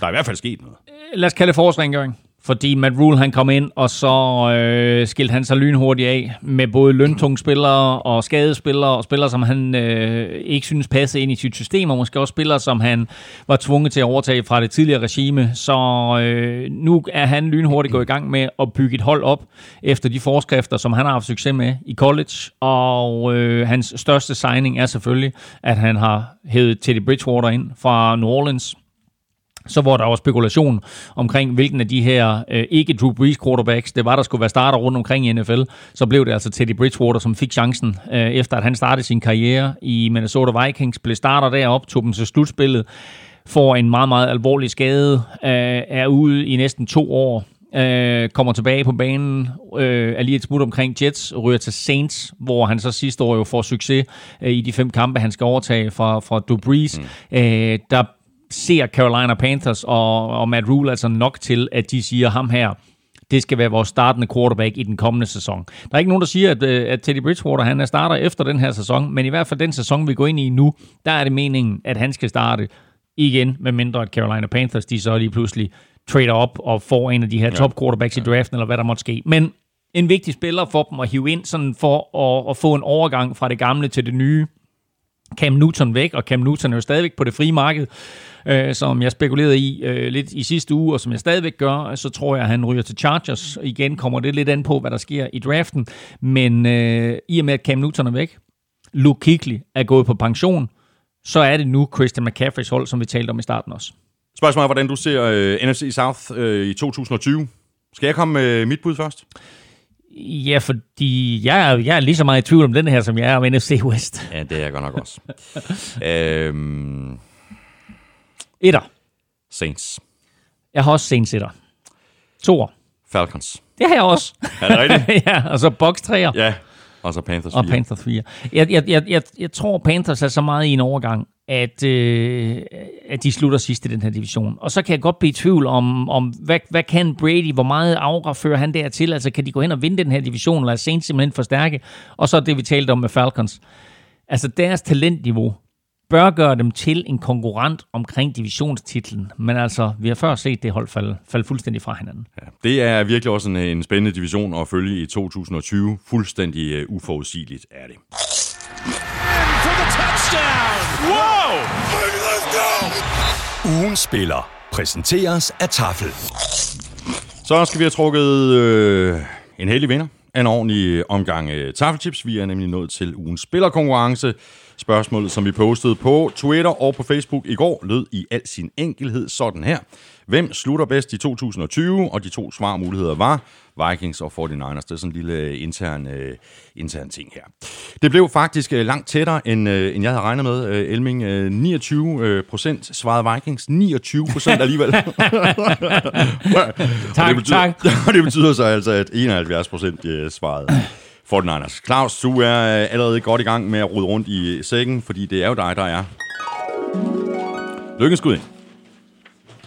Der er i hvert fald sket noget. Øh, lad os kalde det forårsrengøring. Fordi Matt Rule han kom ind, og så øh, skilte han sig lynhurtigt af med både løntunge spillere og skadespillere, og spillere, som han øh, ikke synes passede ind i sit system, og måske også spillere, som han var tvunget til at overtage fra det tidligere regime. Så øh, nu er han lynhurtigt gået i gang med at bygge et hold op efter de forskrifter, som han har haft succes med i college. Og øh, hans største signing er selvfølgelig, at han har hævet Teddy Bridgewater ind fra New Orleans så var der også spekulation omkring, hvilken af de her øh, ikke Drew Brees quarterbacks, det var, der skulle være starter rundt omkring i NFL. Så blev det altså Teddy Bridgewater, som fik chancen, øh, efter at han startede sin karriere i Minnesota Vikings, blev starter derop, tog dem til slutspillet, får en meget, meget alvorlig skade, øh, er ude i næsten to år, øh, kommer tilbage på banen, øh, er lige et smut omkring Jets, ryger til Saints, hvor han så sidste år jo får succes øh, i de fem kampe, han skal overtage fra, fra Drew Brees. Mm. Øh, der ser Carolina Panthers og, og Matt Rule altså nok til, at de siger ham her, det skal være vores startende quarterback i den kommende sæson. Der er ikke nogen, der siger, at, øh, at Teddy Bridgewater han er starter efter den her sæson, men i hvert fald den sæson, vi går ind i nu, der er det meningen, at han skal starte igen, med mindre at Carolina Panthers, de så lige pludselig trader op og får en af de her ja. top quarterbacks i draften, eller hvad der måtte ske. Men en vigtig spiller for dem at hive ind, sådan for at, at få en overgang fra det gamle til det nye. Cam Newton væk, og Cam Newton er jo stadigvæk på det frie marked øh, som jeg spekulerede i øh, lidt i sidste uge, og som jeg stadigvæk gør, så tror jeg, at han ryger til Chargers. Igen kommer det lidt an på, hvad der sker i draften. Men øh, i og med, at Cam Newton er væk, Luke Kuechly er gået på pension, så er det nu Christian McCaffreys hold, som vi talte om i starten også. Spørgsmålet er, hvordan du ser øh, NFC South øh, i 2020. Skal jeg komme med mit bud først? Ja, fordi jeg er, jeg er lige så meget i tvivl om den her, som jeg er om NFC West. Ja, det er jeg godt nok også. øhm, Etter. Saints. Jeg har også Saints etter. Toer. Falcons. Det har jeg også. Er det rigtigt? ja, og så Bucks 3'er. Ja, og så Panthers 4. Og Panthers 4. Jeg, jeg, jeg, jeg, jeg tror, Panthers er så meget i en overgang, at, øh, at de slutter sidst i den her division. Og så kan jeg godt blive i tvivl om, om hvad, hvad kan Brady, hvor meget aura fører han dertil? Altså kan de gå hen og vinde den her division, eller er Saints simpelthen forstærke? Og så det, vi talte om med Falcons. Altså deres talentniveau bør gøre dem til en konkurrent omkring divisionstitlen. Men altså, vi har før set det hold falde, falde fuldstændig fra hinanden. Ja, det er virkelig også en, en spændende division at følge i 2020. Fuldstændig uh, uforudsigeligt er det. Wow! Ugen spiller præsenteres af Tafel. Så skal vi have trukket øh, en heldig vinder af en ordentlig omgang øh, taffelchips. Vi er nemlig nået til ugens spillerkonkurrence. Spørgsmålet, som vi postede på Twitter og på Facebook i går, lød i al sin enkelhed sådan her. Hvem slutter bedst i 2020? Og de to svarmuligheder var Vikings og 49ers. Det er sådan en lille øh, intern, øh, intern ting her. Det blev faktisk øh, langt tættere, end, øh, end jeg havde regnet med. Øh, Elming, øh, 29 øh, procent svarede Vikings. 29 procent alligevel. Tak, og det betyder, tak. Og det betyder så altså, at 71 procent øh, svarede 49ers. Claus, du er øh, allerede godt i gang med at rode rundt i sækken, fordi det er jo dig, der er. Lykkens skud ind.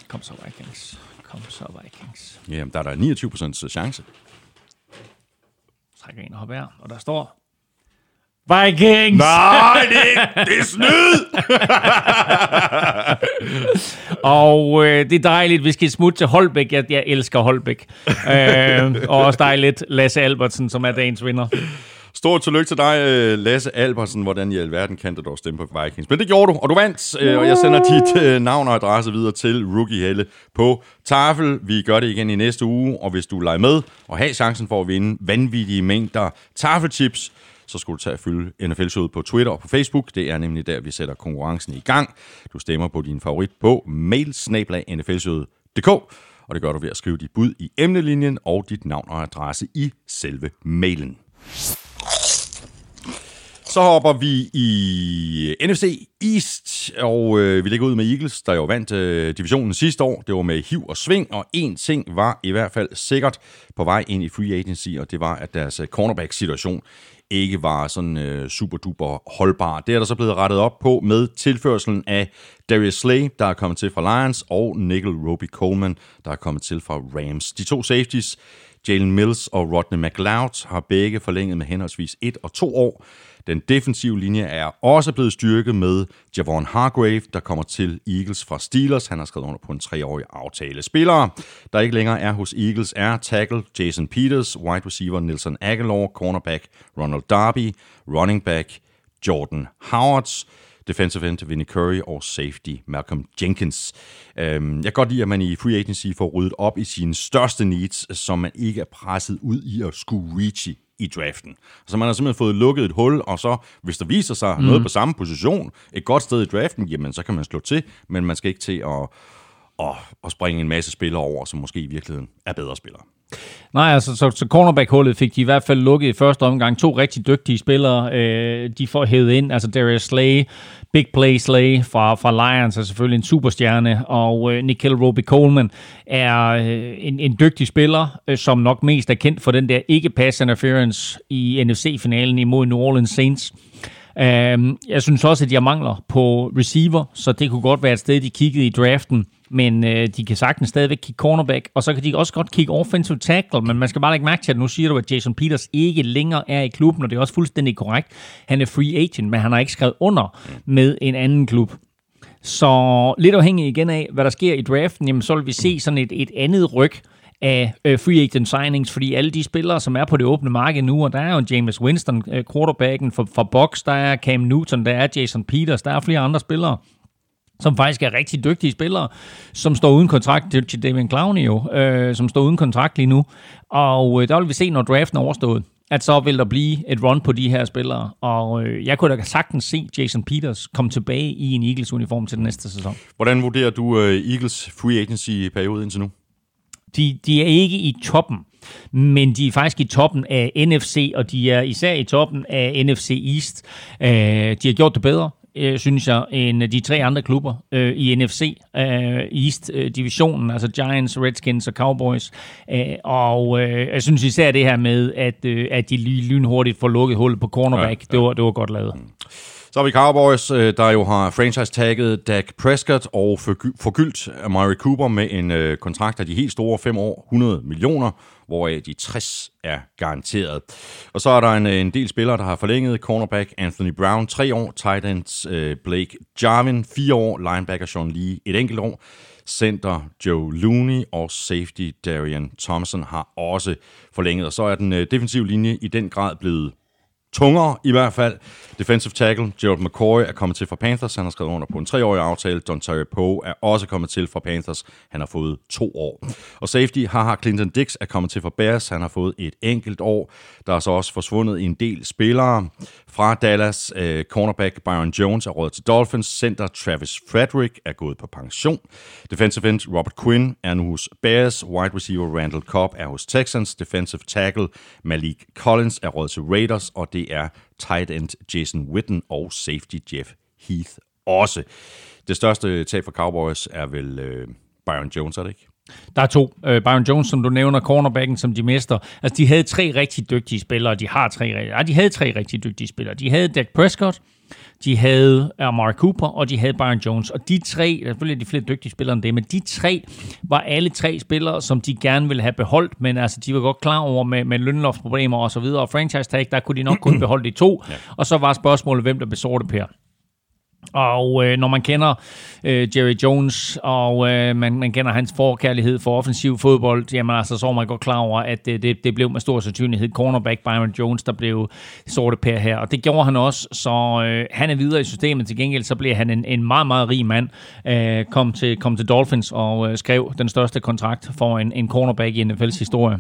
Kom så, Vikings. Kom så, Vikings. Ja, der er der 29 procents chance. Trækker en op her, og der står... Vikings! Nej, det, det er snyd! Og øh, det er dejligt, vi skal smutte til Holbæk. Jeg, jeg elsker Holbæk. øh, og også dejligt Lasse Albertsen, som er dagens vinder. Stort tillykke til dig, øh, Lasse Albersen. Hvordan i alverden kan du dog stemme på Vikings? Men det gjorde du, og du vandt. øh, Og jeg sender dit øh, navn og adresse videre til Rookie Helle på Tafel. Vi gør det igen i næste uge, og hvis du leger med og har chancen for at vinde vanvittige mængder Tafelchips, så skulle du tage at følge NFL-showet på Twitter og på Facebook. Det er nemlig der, vi sætter konkurrencen i gang. Du stemmer på din favorit på mailsnablag.nflshowet.dk, og det gør du ved at skrive dit bud i emnelinjen og dit navn og adresse i selve mailen. Så hopper vi i NFC East, og øh, vi ligger ud med Eagles, der jo vandt øh, divisionen sidste år. Det var med hiv og sving, og en ting var i hvert fald sikkert på vej ind i free agency, og det var, at deres øh, cornerback-situation ikke var sådan øh, super duper holdbar. Det er der så blevet rettet op på med tilførselen af Darius Slay, der er kommet til fra Lions, og Nickel Roby Coleman, der er kommet til fra Rams. De to safeties, Jalen Mills og Rodney McLeod, har begge forlænget med henholdsvis et og to år. Den defensive linje er også blevet styrket med Javon Hargrave, der kommer til Eagles fra Steelers. Han har skrevet under på en treårig aftale. Spillere, der ikke længere er hos Eagles, er tackle Jason Peters, wide receiver Nelson Aguilar, cornerback Ronald Darby, running back Jordan Howards, defensive end Vinnie Curry og safety Malcolm Jenkins. Øhm, jeg kan godt lide, at man i free agency får ryddet op i sine største needs, som man ikke er presset ud i at skulle reach i draften. Så man har simpelthen fået lukket et hul, og så, hvis der viser sig mm. noget på samme position, et godt sted i draften, jamen så kan man slå til, men man skal ikke til at, at, at springe en masse spillere over, som måske i virkeligheden er bedre spillere. Nej, altså, så, så cornerback-hullet fik de i hvert fald lukket i første omgang. To rigtig dygtige spillere, øh, de får hævet ind. Altså Darius Slay, Big Play Slay fra, fra Lions er selvfølgelig en superstjerne, og øh, Nickel Roby Coleman er øh, en, en dygtig spiller, øh, som nok mest er kendt for den der ikke-pass interference i NFC-finalen imod New Orleans Saints. Øh, jeg synes også, at de har mangler på receiver, så det kunne godt være et sted, de kiggede i draften. Men øh, de kan sagtens stadigvæk kigge cornerback, og så kan de også godt kigge offensive tackle, men man skal bare lægge mærke til, at nu siger du, at Jason Peters ikke længere er i klubben, og det er også fuldstændig korrekt. Han er free agent, men han har ikke skrevet under med en anden klub. Så lidt afhængig igen af, hvad der sker i draften, jamen, så vil vi se sådan et, et andet ryg af øh, free agent signings, fordi alle de spillere, som er på det åbne marked nu, og der er jo James Winston, øh, quarterbacken for, for Bucks, der er Cam Newton, der er Jason Peters, der er flere andre spillere, som faktisk er rigtig dygtige spillere, som står uden kontrakt. Det er til David Clowney jo, øh, som står uden kontrakt lige nu. Og øh, der vil vi se, når draften er overstået, at så vil der blive et run på de her spillere. Og øh, jeg kunne da sagtens se Jason Peters komme tilbage i en Eagles-uniform til den næste sæson. Hvordan vurderer du øh, Eagles free agency-periode indtil nu? De, de er ikke i toppen, men de er faktisk i toppen af NFC, og de er især i toppen af NFC East. Øh, de har gjort det bedre øh, synes jeg, end de tre andre klubber øh, i NFC øh, East-divisionen, altså Giants, Redskins og Cowboys. Øh, og øh, jeg synes især det her med, at, øh, at de lige lynhurtigt får lukket hullet på cornerback, ja, ja. Det, var, det var godt lavet. Så har vi Cowboys, øh, der jo har franchise-tagget Dak Prescott og forgyldt Amari Cooper med en øh, kontrakt af de helt store 5 år, 100 millioner, hvoraf de 60 er garanteret. Og så er der en, øh, en del spillere, der har forlænget. Cornerback Anthony Brown 3 år, tight ends øh, Blake Jarvin 4 år, linebacker Sean Lee et enkelt år, center Joe Looney og safety Darian Thompson har også forlænget. Og så er den øh, defensive linje i den grad blevet tungere i hvert fald. Defensive tackle Gerald McCoy er kommet til fra Panthers. Han har skrevet under på en treårig aftale. Don Terry Poe er også kommet til fra Panthers. Han har fået to år. Og safety Haha Clinton Dix er kommet til fra Bears. Han har fået et enkelt år. Der er så også forsvundet en del spillere fra Dallas. Øh, cornerback Byron Jones er råd til Dolphins. Center Travis Frederick er gået på pension. Defensive end Robert Quinn er nu hos Bears. Wide receiver Randall Cobb er hos Texans. Defensive tackle Malik Collins er råd til Raiders. Og det er tight end Jason Witten og safety Jeff Heath også. Det største tab for Cowboys er vel øh, Byron Jones, er det ikke? Der er to. Uh, Byron Jones, som du nævner, cornerbacken, som de mister. Altså, de havde tre rigtig dygtige spillere. De har tre, ja, de havde tre rigtig dygtige spillere. De havde Dak Prescott, de havde Amari Cooper, og de havde Byron Jones. Og de tre, selvfølgelig er de flere dygtige spillere end det, men de tre var alle tre spillere, som de gerne ville have beholdt, men altså, de var godt klar over med, med lønloftsproblemer og så videre. Og franchise tag, der kunne de nok kun beholde de to. Ja. Og så var spørgsmålet, hvem der besår det, Per. Og øh, når man kender øh, Jerry Jones, og øh, man, man kender hans forkærlighed for offensiv fodbold, jamen altså, så er man godt klar over, at det, det, det blev med stor sandsynlighed cornerback Byron Jones, der blev sorte pær her. Og det gjorde han også, så øh, han er videre i systemet. Til gengæld så blev han en, en meget, meget rig mand. Øh, kom, til, kom til Dolphins og øh, skrev den største kontrakt for en, en cornerback i NFL's historie.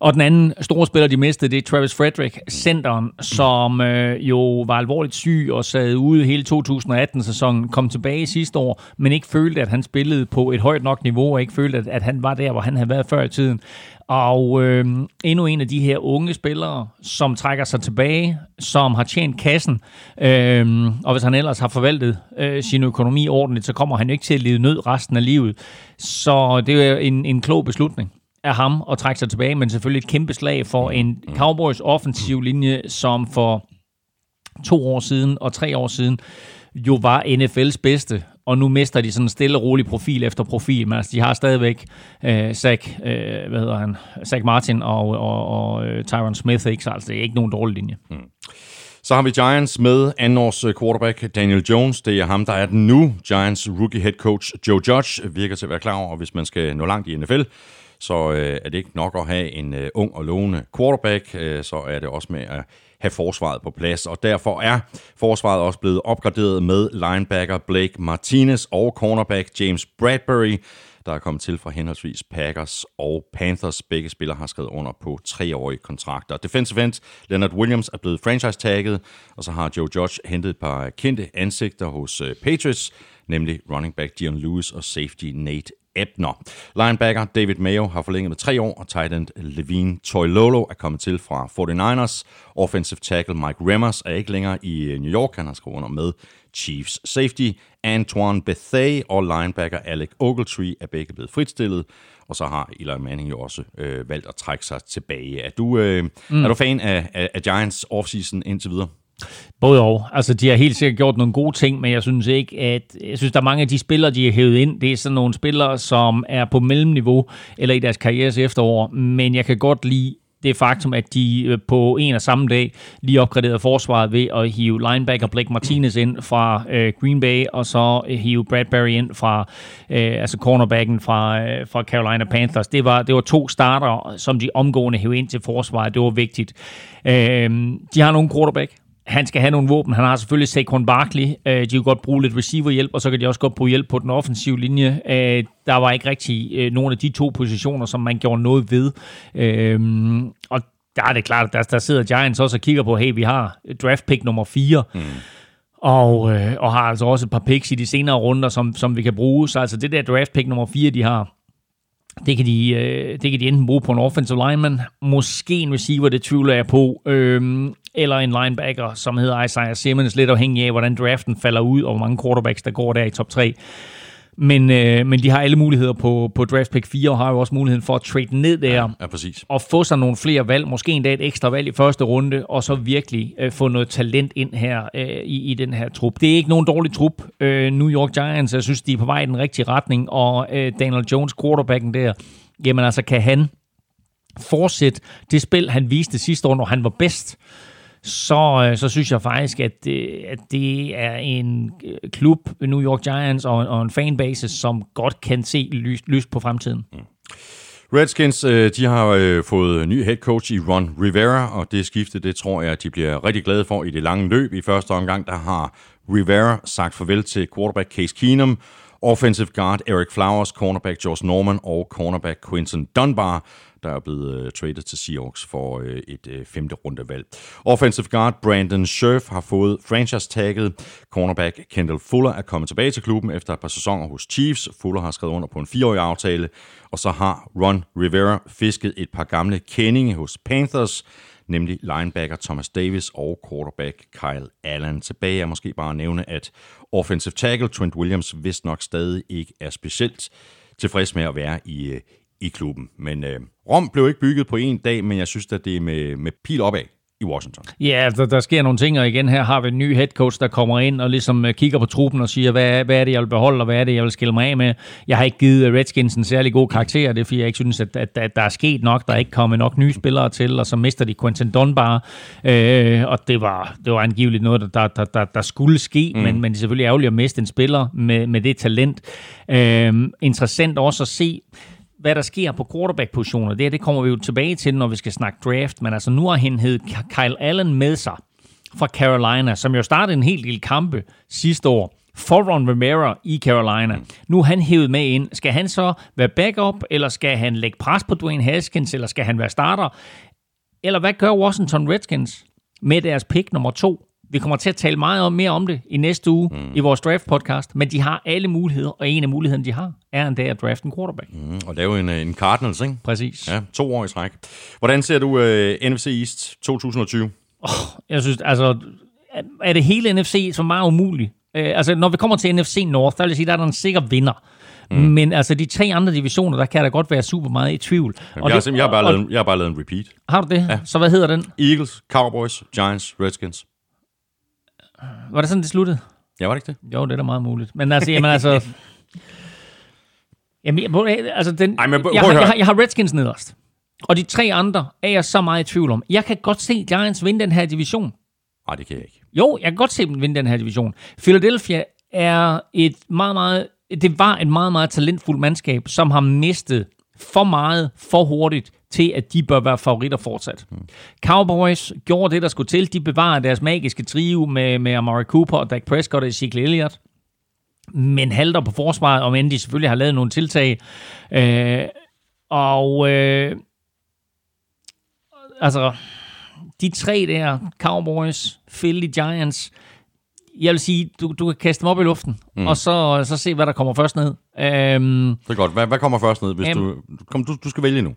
Og den anden store spiller, de mistede, det er Travis Frederick, centeren, som øh, jo var alvorligt syg og sad ude hele 2018-sæsonen, kom tilbage sidste år, men ikke følte, at han spillede på et højt nok niveau, og ikke følte, at, at han var der, hvor han havde været før i tiden. Og øh, endnu en af de her unge spillere, som trækker sig tilbage, som har tjent kassen, øh, og hvis han ellers har forvaltet øh, sin økonomi ordentligt, så kommer han ikke til at lide nød resten af livet. Så det er en, en klog beslutning af ham at trække sig tilbage, men selvfølgelig et kæmpe slag for en Cowboys offensiv linje, som for to år siden og tre år siden jo var NFL's bedste, og nu mister de sådan stille og rolig profil efter profil, men altså, de har stadigvæk øh, Zach, øh, hvad hedder han, Zach Martin og, og, og øh, Tyron Smith, ikke? så altså, det er ikke nogen dårlig linje. Mm. Så har vi Giants med andenårs quarterback Daniel Jones. Det er ham, der er den nu. Giants rookie head coach Joe Judge virker til at være klar over, hvis man skal nå langt i NFL, så øh, er det ikke nok at have en øh, ung og lovende quarterback, øh, så er det også med at have forsvaret på plads, og derfor er forsvaret også blevet opgraderet med linebacker Blake Martinez og cornerback James Bradbury, der er kommet til fra henholdsvis Packers og Panthers. Begge spillere har skrevet under på treårige kontrakter. Defensive end Leonard Williams er blevet franchise-tagget, og så har Joe Judge hentet et par kendte ansigter hos øh, Patriots, nemlig running back Dion Lewis og safety Nate Ebner. Linebacker David Mayo har forlænget med tre år, og tight end Levine Toilolo er kommet til fra 49ers. Offensive tackle Mike Remmers er ikke længere i øh, New York. Han har skrevet under med Chiefs. Safety Antoine Bethea og linebacker Alec Ogletree er begge blevet fritstillet. Og så har Eli Manning jo også øh, valgt at trække sig tilbage. Er du, øh, mm. er du fan af, af, af Giants offseason indtil videre? Både og. Altså, de har helt sikkert gjort nogle gode ting, men jeg synes ikke, at... Jeg synes, der er mange af de spillere, de har hævet ind. Det er sådan nogle spillere, som er på mellemniveau, eller i deres karrieres efterår. Men jeg kan godt lide det faktum, at de øh, på en og samme dag lige opgraderede forsvaret ved at hive linebacker Blake Martinez ind fra øh, Green Bay, og så øh, hive Bradbury ind fra øh, altså cornerbacken fra, øh, fra Carolina Panthers. Det var, det var to starter, som de omgående hævde ind til forsvaret. Det var vigtigt. Øh, de har nogle quarterback, han skal have nogle våben. Han har selvfølgelig Saquon Barkley. Øh, de kan godt bruge lidt receiverhjælp, og så kan de også godt bruge hjælp på den offensive linje. Øh, der var ikke rigtig øh, nogen af de to positioner, som man gjorde noget ved. Og der er det klart, at der, sidder Giants også og kigger på, hey, vi har draft pick nummer 4. Mm. Og, og har altså også et par picks i de senere runder, som, som vi kan bruge. Så altså det der draft pick nummer 4, de har, det kan, de, øh, det kan de enten bruge på en offensive lineman, måske en receiver, det tvivler jeg på, øh, eller en linebacker, som hedder Isaiah Simmons, lidt afhængig af, hvordan draften falder ud, og hvor mange quarterbacks, der går der i top 3. Men, øh, men de har alle muligheder på, på draft pick 4, og har jo også muligheden for at trade ned der. Ja, ja præcis. Og få sig nogle flere valg, måske endda et ekstra valg i første runde, og så virkelig øh, få noget talent ind her øh, i, i den her trup. Det er ikke nogen dårlig trup. Øh, New York Giants, jeg synes, de er på vej i den rigtige retning, og øh, Daniel Jones, quarterbacken der, jamen altså, kan han fortsætte det spil, han viste sidste år, når han var bedst, øh, så øh, så synes jeg faktisk, at, det, at det er en øh, klub, New York Giants, og, og en fanbase, som godt kan se lyst, lyst på fremtiden. Mm. Redskins, de har fået ny head coach i Ron Rivera, og det skifte, det tror jeg, de bliver rigtig glade for i det lange løb. I første omgang, der har Rivera sagt farvel til quarterback Case Keenum, offensive guard Eric Flowers, cornerback Josh Norman og cornerback Quinton Dunbar, der er blevet uh, traded til Seahawks for uh, et uh, femte rundevalg. Offensive guard Brandon Scherf har fået franchise-tagget. Cornerback Kendall Fuller er kommet tilbage til klubben efter et par sæsoner hos Chiefs. Fuller har skrevet under på en fireårig aftale. Og så har Ron Rivera fisket et par gamle kendinge hos Panthers, nemlig linebacker Thomas Davis og quarterback Kyle Allen. Tilbage er måske bare at nævne, at offensive tackle Trent Williams vist nok stadig ikke er specielt tilfreds med at være i, i klubben. Men øh, Rom blev ikke bygget på en dag, men jeg synes, at det er med, med pil opad i Washington. Ja, der, der sker nogle ting, og igen her har vi en ny head coach, der kommer ind og ligesom uh, kigger på truppen og siger, hvad, hvad er det, jeg vil beholde, og hvad er det, jeg vil skille mig af med. Jeg har ikke givet Redskins en særlig god karakter, det er fordi, jeg ikke synes, at, at, at der er sket nok, der er ikke kommet nok nye spillere til, og så mister de Quentin Dunbar, øh, og det var, det var angiveligt noget, der, der, der, der skulle ske, mm. men, men det er selvfølgelig ærgerligt at miste en spiller med, med det talent. Øh, interessant også at se, hvad der sker på quarterback-positioner. Det, det kommer vi jo tilbage til, når vi skal snakke draft. Men altså, nu har han hed Kyle Allen med sig fra Carolina, som jo startede en helt lille kampe sidste år for Ron Rivera i Carolina. Nu er han hævet med ind. Skal han så være backup, eller skal han lægge pres på Dwayne Haskins, eller skal han være starter? Eller hvad gør Washington Redskins med deres pick nummer to? Vi kommer til at tale meget om, mere om det i næste uge mm. i vores draft podcast, men de har alle muligheder, og en af mulighederne, de har, er en dag at drafte en quarterback. Mm, og lave en, en Cardinals, ikke? Præcis. Ja, to år i træk. Hvordan ser du uh, NFC East 2020? Oh, jeg synes, altså, er det hele NFC så meget umuligt? Uh, altså, når vi kommer til NFC North, der vil jeg sige, der er der en sikker vinder. Mm. Men altså, de tre andre divisioner, der kan der godt være super meget i tvivl. Og jeg, har, det, jeg, har bare og, lavet, jeg har bare lavet en repeat. Har du det? Ja. Så hvad hedder den? Eagles, Cowboys, Giants, Redskins. Var det sådan, det sluttede? Ja, var det ikke det? Jo, det er da meget muligt. Men altså, jamen altså... jamen, jeg, altså den, Ej, men, jeg, har, jeg, har, jeg har Redskins nederst. Og de tre andre er jeg så meget i tvivl om. Jeg kan godt se Giants vinde den her division. Nej, det kan jeg ikke. Jo, jeg kan godt se dem vinde den her division. Philadelphia er et meget, meget... Det var et meget, meget talentfuldt mandskab, som har mistet for meget, for hurtigt, til at de bør være favoritter fortsat. Mm. Cowboys gjorde det, der skulle til. De bevarede deres magiske trio med, med Amari Cooper og Dak Prescott og Ezekiel Elliott. Men halter på forsvaret, om end de selvfølgelig har lavet nogle tiltag. Øh, og øh, altså, de tre der, Cowboys, Philly Giants, jeg vil sige, du, du kan kaste dem op i luften, mm. og så, så se, hvad der kommer først ned. Øhm, det er godt. Hvad, hvad kommer først ned, hvis øhm, du, kom, du... Du skal vælge nu.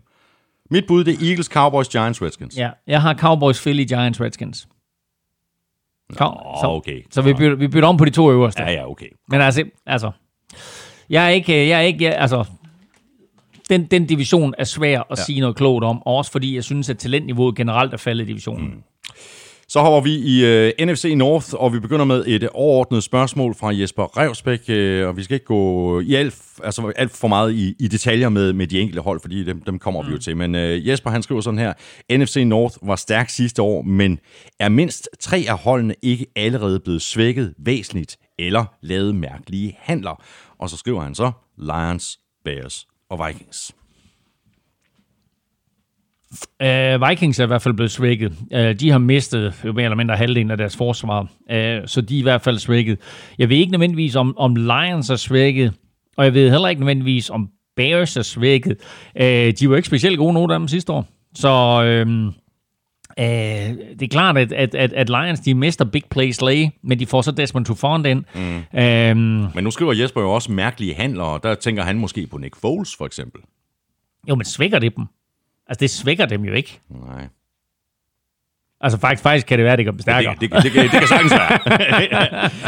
Mit bud, det er Eagles, Cowboys, Giants, Redskins. Ja, jeg har Cowboys, Philly, Giants, Redskins. Nå, så, okay. Så vi bytter, vi bytter om på de to øverste. Ja, ja, okay. Men altså, altså jeg er ikke, jeg er ikke, jeg, altså, den, den division er svær at ja. sige noget klogt om, også fordi jeg synes, at talentniveauet generelt er faldet i divisionen. Mm. Så hopper vi i øh, NFC North, og vi begynder med et overordnet spørgsmål fra Jesper Revsbæk, uh, og vi skal ikke gå i alt, altså alt for meget i, i detaljer med, med de enkelte hold, fordi dem, dem kommer mm. vi jo mm. til. Men uh, Jesper han skriver sådan her, NFC North var stærk sidste år, men er mindst tre af holdene ikke allerede blevet svækket væsentligt eller lavet mærkelige handler? Og så skriver han så, Lions, Bears og Vikings. Uh, Vikings er i hvert fald blevet svækket. Uh, de har mistet jo mere eller mindre halvdelen af deres forsvar, uh, så de er i hvert fald svækket. Jeg ved ikke nødvendigvis, om, om Lions er svækket, og jeg ved heller ikke nødvendigvis, om Bears er svækket. Uh, de var ikke specielt gode, nogen af dem sidste år. Så uh, uh, det er klart, at, at, at, at Lions de mister big play Slay, men de får så Desmond Trufant ind. Mm. Uh, men nu skriver Jesper jo også mærkelige handler, og der tænker han måske på Nick Foles for eksempel. Jo, men svækker det dem? Altså, det svækker dem jo ikke. Nej. Altså faktisk, faktisk kan det være, at det dem stærkere. Det, det, det, det, det kan sagtens være.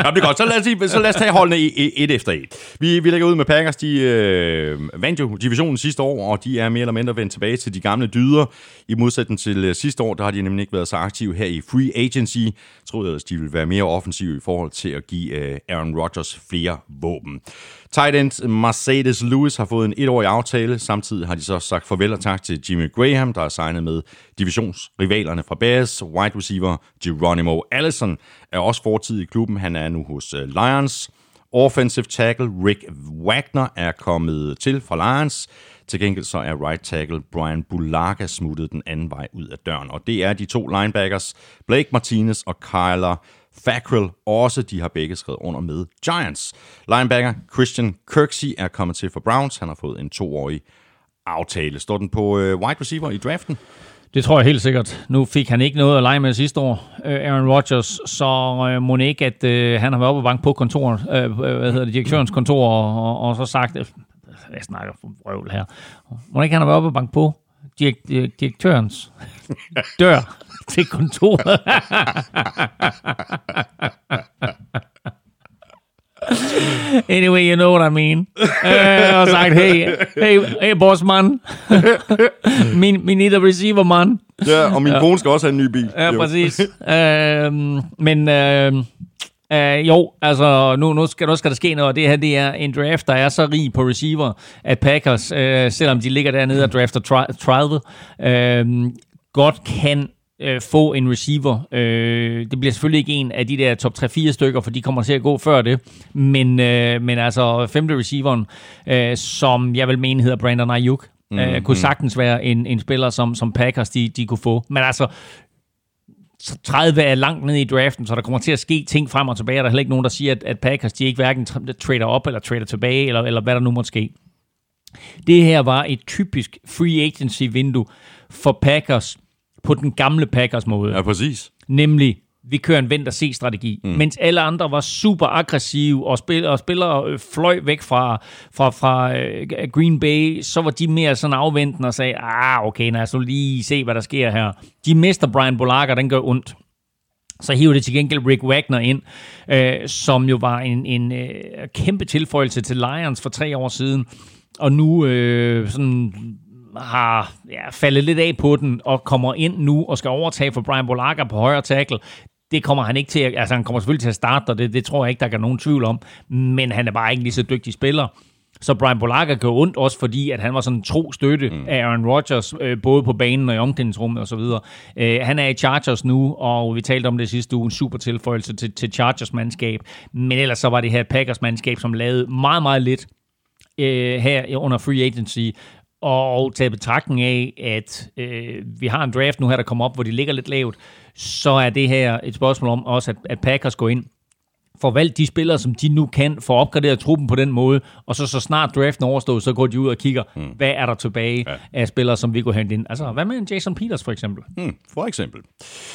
ja, det er godt. Så lad os, så lad os tage holdene et efter et. Vi, vi lægger ud med Packers. De øh, vandt jo divisionen sidste år, og de er mere eller mindre vendt tilbage til de gamle dyder. I modsætning til øh, sidste år, der har de nemlig ikke været så aktive her i free agency. Jeg troede at de ville være mere offensive i forhold til at give øh, Aaron Rodgers flere våben. Tight end Mercedes Lewis har fået en etårig aftale. Samtidig har de så sagt farvel og tak til Jimmy Graham, der er signet med divisionsrivalerne fra Bears. Altså wide receiver Geronimo Allison er også fortid i klubben. Han er nu hos øh, Lions. Offensive tackle Rick Wagner er kommet til fra Lions. Til gengæld så er right tackle Brian Bulaga smuttet den anden vej ud af døren. Og det er de to linebackers, Blake Martinez og Kyler Fackrell også. De har begge skrevet under med Giants. Linebacker Christian Kirksey er kommet til for Browns. Han har fået en toårig aftale. Står den på øh, wide receiver i draften? Det tror jeg helt sikkert. Nu fik han ikke noget at lege med sidste år, øh, Aaron Rodgers, så øh, må ikke, at øh, han har været oppe og banke på kontoret, hvad hedder det, direktørens kontor, og, så sagt, jeg snakker for røvl her, må ikke han har været oppe og banke på direk, direk, direktørens dør til kontoret. anyway, you know what I mean. Uh, og sagt, hey, hey, hey boss man, min, min need a receiver man. Ja, og min kone skal også have en ny bil. Ja, Jo. præcis. øhm, men øh, øh, jo, altså nu, nu, skal, nu skal der ske noget, og det her det er en draft, der er så rig på receiver, at Packers, øh, selvom de ligger dernede og drafter tri- 30, øh, godt kan øh, få en receiver. Øh, det bliver selvfølgelig ikke en af de der top 3-4 stykker, for de kommer til at gå før det. Men, øh, men altså femte receiveren, øh, som jeg vil mene hedder Brandon Ayuk, mm, øh, kunne sagtens være en, en spiller, som, som Packers de, de kunne få. Men altså, 30 er langt nede i draften, så der kommer til at ske ting frem og tilbage. Der er heller ikke nogen, der siger, at, at Packers de ikke hverken tra- trader op eller trader tilbage, eller, eller hvad der nu måtte ske. Det her var et typisk free agency-vindue for Packers på den gamle Packers-måde. Ja, præcis. Nemlig, vi kører en vent-og-se-strategi. Mm. Mens alle andre var super aggressive og, spil, og spillere øh, fløj væk fra, fra, fra øh, Green Bay, så var de mere sådan afventende og sagde, ah, okay, lad os nu lige se, hvad der sker her. De mister Brian Bolaga, den gør ondt. Så hiver det til gengæld Rick Wagner ind, øh, som jo var en, en øh, kæmpe tilføjelse til Lions for tre år siden. Og nu øh, sådan har ja, faldet lidt af på den og kommer ind nu og skal overtage for Brian Bolaga på højre tackle. Det kommer han ikke til. at- Altså, han kommer selvfølgelig til at starte, og det, det tror jeg ikke, der er nogen tvivl om. Men han er bare ikke lige så dygtig spiller. Så Brian Bolaga gør ondt også, fordi at han var sådan en tro støtte mm. af Aaron Rodgers, øh, både på banen og i omklædningsrummet og så videre. Øh, han er i Chargers nu, og vi talte om det sidste uge, en super tilføjelse til, til Chargers mandskab. Men ellers så var det her Packers mandskab, som lavede meget, meget lidt øh, her under free agency, og tage betragtning af, at øh, vi har en draft nu her, der kommer op, hvor de ligger lidt lavt, så er det her et spørgsmål om også, at, at Packers går ind, får valgt de spillere, som de nu kan, får opgraderet truppen på den måde, og så så snart draften overstået, så går de ud og kigger, mm. hvad er der tilbage ja. af spillere, som vi kunne hente ind. Altså, hvad med en Jason Peters for eksempel? Hmm, for eksempel.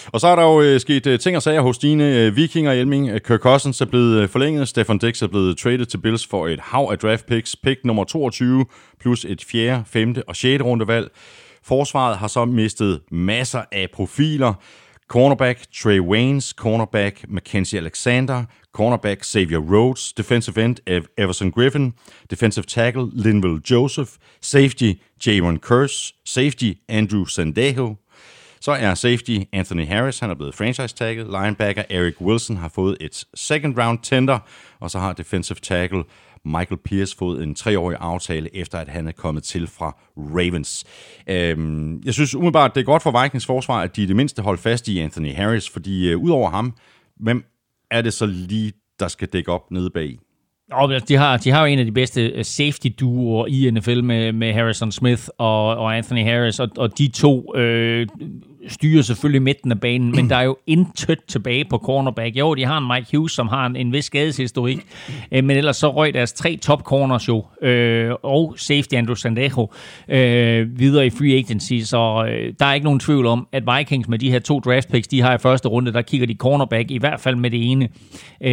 Og så er der jo øh, sket øh, ting og sager hos dine øh, vikinger, Hjelming. Øh, Kirk Cousins er blevet øh, forlænget. Stefan Dix er blevet traded til Bills for et hav af draft picks. Pick nummer 22 plus et 4., 5. og 6. rundevalg. Forsvaret har så mistet masser af profiler. Cornerback Trey Waynes, cornerback Mackenzie Alexander, cornerback Xavier Rhodes, defensive end Ev- Everson Griffin, defensive tackle Linville Joseph, safety Jaron Curse, safety Andrew Sandejo, så er safety Anthony Harris, han er blevet franchise tagget. Linebacker Eric Wilson har fået et second round tender, og så har defensive tackle Michael Pierce fået en treårig aftale, efter at han er kommet til fra Ravens. Øhm, jeg synes umiddelbart, det er godt for Vikings forsvar, at de i det mindste holder fast i Anthony Harris, fordi øh, udover ham, hvem er det så lige, der skal dække op nede bag? Og altså, de har, de har jo en af de bedste øh, safety-duoer i NFL med, med Harrison Smith og, og Anthony Harris, og, og de to øh, styrer selvfølgelig midten af banen, men der er jo intet tilbage på cornerback. Jo, de har en Mike Hughes, som har en, en vis skadeshistorik, øh, men ellers så røg deres tre top corners jo, øh, og safety Andrew Sandejo, øh, videre i free agency, så øh, der er ikke nogen tvivl om, at Vikings med de her to draft picks, de har i første runde, der kigger de cornerback, i hvert fald med det ene. Øh,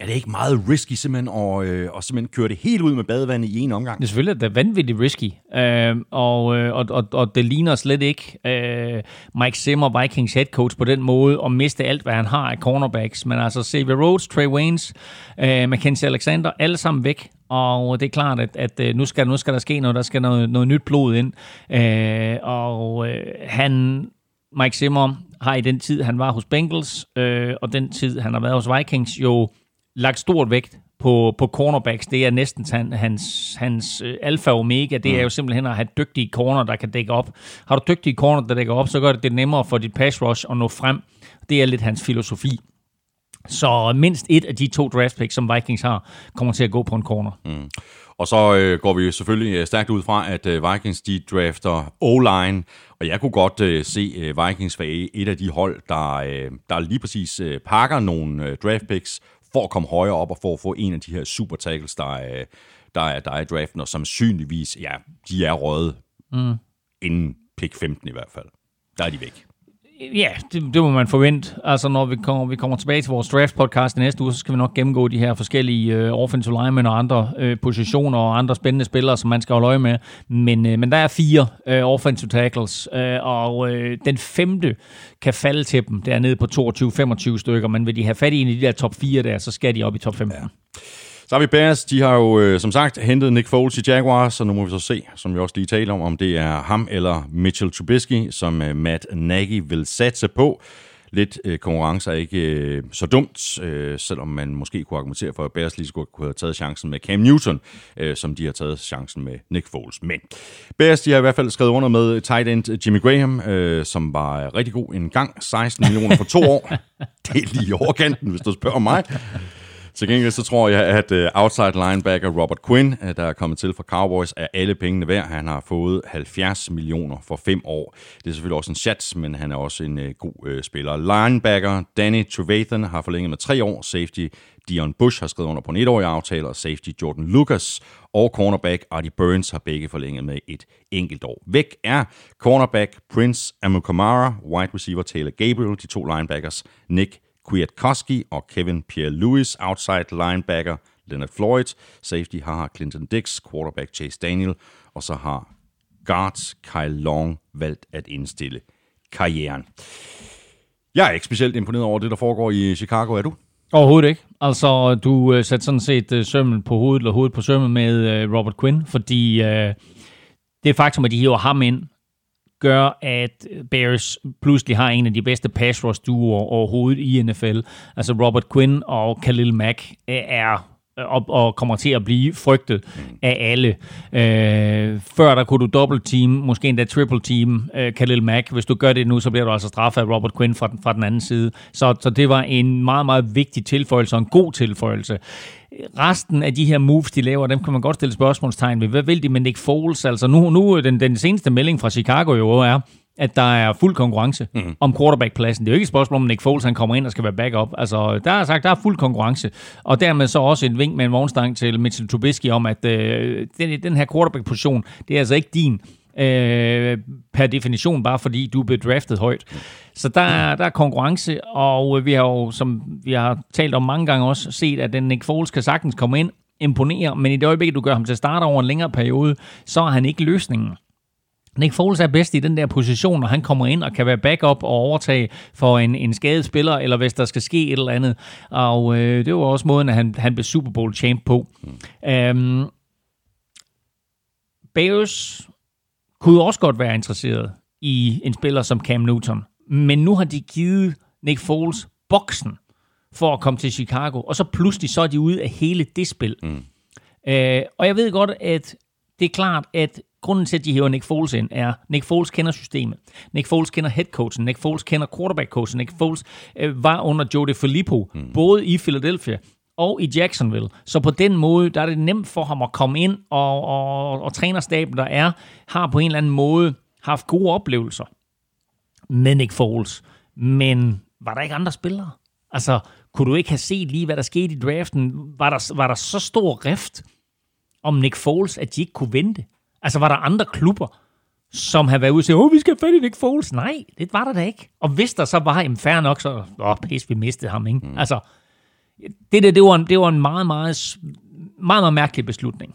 Er det ikke meget risky simpelthen at, øh, at simpelthen køre det helt ud med badevandet i en omgang? Det er selvfølgelig det er vanvittigt risky, øh, og, øh, og, og, og det ligner slet ikke øh, Mike Zimmer, Vikings head coach, på den måde og miste alt, hvad han har af cornerbacks. Men altså Xavier Rhodes, Trey Waynes, øh, Mackenzie Alexander, alle sammen væk. Og det er klart, at, at øh, nu, skal, nu skal der ske noget, der skal noget, noget nyt blod ind. Øh, og øh, han, Mike Zimmer, har i den tid, han var hos Bengals, øh, og den tid, han har været hos Vikings, jo lagt stort vægt på, på cornerbacks. Det er næsten han, hans, hans øh, alfa og omega. Det er jo simpelthen at have dygtige corner, der kan dække op. Har du dygtige corner, der dækker op, så gør det det nemmere for dit pass rush at nå frem. Det er lidt hans filosofi. Så mindst et af de to draft picks, som Vikings har, kommer til at gå på en corner. Mm. Og så øh, går vi selvfølgelig øh, stærkt ud fra, at øh, Vikings de drafter O-line, og jeg kunne godt øh, se øh, Vikings være et af de hold, der, øh, der lige præcis øh, pakker nogle øh, draft picks for at komme højere op og for at få en af de her super tackles, der, øh, der, er, der er i draften, og som synligvis, ja, de er røget mm. inden pick 15 i hvert fald. Der er de væk. Ja, det, det må man forvente. Altså, når vi kommer, vi kommer tilbage til vores draft-podcast i næste uge, så skal vi nok gennemgå de her forskellige øh, offensive linemen og andre øh, positioner og andre spændende spillere, som man skal holde øje med. Men, øh, men der er fire øh, offensive tackles, øh, og øh, den femte kan falde til dem. Der nede på 22-25 stykker, men vil de have fat i en af de der top 4 der, så skal de op i top 15. Ja. Så har vi Bears, de har jo øh, som sagt hentet Nick Foles i Jaguars, så nu må vi så se, som vi også lige taler om, om det er ham eller Mitchell Trubisky, som øh, Matt Nagy vil satse på. Lidt øh, konkurrence er ikke øh, så dumt, øh, selvom man måske kunne argumentere for, at Bears lige godt kunne have taget chancen med Cam Newton, øh, som de har taget chancen med Nick Foles. Men Bears, de har i hvert fald skrevet under med tight end Jimmy Graham, øh, som var rigtig god en gang, 16 millioner for to år. Det er lige overkanten, hvis du spørger mig. Til gengæld så tror jeg, at uh, outside linebacker Robert Quinn, uh, der er kommet til fra Cowboys, er alle pengene værd. Han har fået 70 millioner for fem år. Det er selvfølgelig også en chat, men han er også en uh, god spiller. Linebacker Danny Trevathan har forlænget med tre år. Safety Dion Bush har skrevet under på en etårig aftale, og safety Jordan Lucas og cornerback Artie Burns har begge forlænget med et enkelt år. Væk er cornerback Prince Amukamara, wide receiver Taylor Gabriel, de to linebackers Nick Kwiatkowski og Kevin Pierre-Louis, outside linebacker Leonard Floyd, safety har Clinton Dix, quarterback Chase Daniel, og så har guards Kyle Long valgt at indstille karrieren. Jeg er ikke specielt imponeret over det, der foregår i Chicago, er du? Overhovedet ikke. Altså, du uh, satte sådan set uh, sømmen på hovedet, eller hovedet på sømmen med uh, Robert Quinn, fordi uh, det faktum, at de hiver ham ind, gør, at Bears pludselig har en af de bedste pass rush duoer overhovedet i NFL. Altså Robert Quinn og Khalil Mack er og, og kommer til at blive frygtet af alle. Øh, før der kunne du dobbelt team, måske endda triple team øh, Khalil Mack. Hvis du gør det nu, så bliver du altså straffet af Robert Quinn fra, fra den anden side. Så, så det var en meget, meget vigtig tilføjelse og en god tilføjelse. Resten af de her moves, de laver, dem kan man godt stille spørgsmålstegn ved. Hvad vil de med Nick Foles? Altså nu, nu den, den seneste melding fra Chicago jo er, at der er fuld konkurrence mm. om quarterbackpladsen. Det er jo ikke et spørgsmål om, Nick Foles han kommer ind og skal være backup. Altså, der er sagt, der er fuld konkurrence. Og dermed så også et vink med en vognstang til Mitchell Trubisky om, at øh, den, den her quarterback-position, det er altså ikke din øh, per definition, bare fordi du blev draftet højt. Så der, er, der er konkurrence, og øh, vi har jo, som vi har talt om mange gange også, set, at den Nick Foles kan sagtens komme ind, imponere, men i det øjeblik, du gør ham til starter over en længere periode, så er han ikke løsningen. Nick Foles er bedst i den der position, når han kommer ind og kan være backup og overtage for en, en skadet spiller, eller hvis der skal ske et eller andet. Og øh, det var også måden, at han, han blev Super Bowl champ på. Mm. Øhm, Bears kunne også godt være interesseret i en spiller som Cam Newton. Men nu har de givet Nick Foles boksen for at komme til Chicago, og så pludselig så er de ude af hele det spil. Mm. Uh, og jeg ved godt, at det er klart, at grunden til, at de hæver Nick Foles ind, er, Nick Foles kender systemet. Nick Foles kender headcoachen. Nick Foles kender quarterback-coachen. Nick Foles øh, var under Joe DeFilippo, mm. både i Philadelphia og i Jacksonville. Så på den måde, der er det nemt for ham at komme ind, og, og, og trænerstaben, der er, har på en eller anden måde haft gode oplevelser med Nick Foles. Men var der ikke andre spillere? Altså, kunne du ikke have set lige, hvad der skete i draften? Var der, var der så stor rift om Nick Foles, at de ikke kunne vente? Altså, var der andre klubber, som havde været ude og sige, åh, vi skal have fat i Nick Foles? Nej, det var der da ikke. Og hvis der så var, jamen fair nok, så, åh, pis, vi mistede ham, ikke? Mm. Altså, det der, det var, en, det var en meget, meget, meget, meget mærkelig beslutning.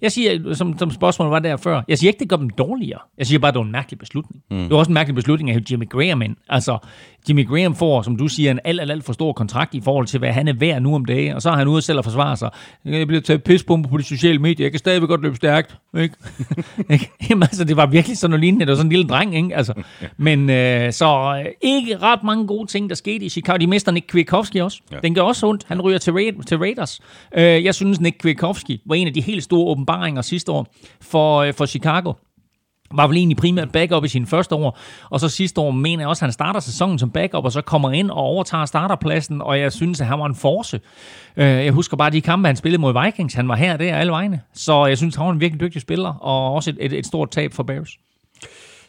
Jeg siger, som, som spørgsmålet var der før, jeg siger ikke, det gør dem dårligere. Jeg siger bare, det var en mærkelig beslutning. Mm. Det var også en mærkelig beslutning at have Jimmy Graham ind. Altså, Jimmy Graham får, som du siger, en alt, alt, alt for stor kontrakt i forhold til, hvad han er værd nu om dagen, og så er han ude selv at forsvare sig. Jeg bliver taget pispumper på de sociale medier, jeg kan stadigvæk godt løbe stærkt. Ikke? Jamen, altså, det var virkelig sådan noget lignende, det var sådan en lille dreng, ikke? Altså, men øh, så øh, ikke ret mange gode ting, der skete i Chicago. De mister Nick Kwiatkowski også. Ja. Den gør også ondt. Han ryger til, Ra- til Raiders. Øh, jeg synes, Nick Kwiatkowski var en af de helt store åbenbaringer sidste år for, øh, for Chicago var vel egentlig primært backup i sine første år, og så sidste år mener jeg også, at han starter sæsonen som backup, og så kommer ind og overtager starterpladsen, og jeg synes, at han var en force. Øh, jeg husker bare de kampe, han spillede mod Vikings. Han var her og der alle vegne. Så jeg synes, han var en virkelig dygtig spiller, og også et, et, et stort tab for Bears.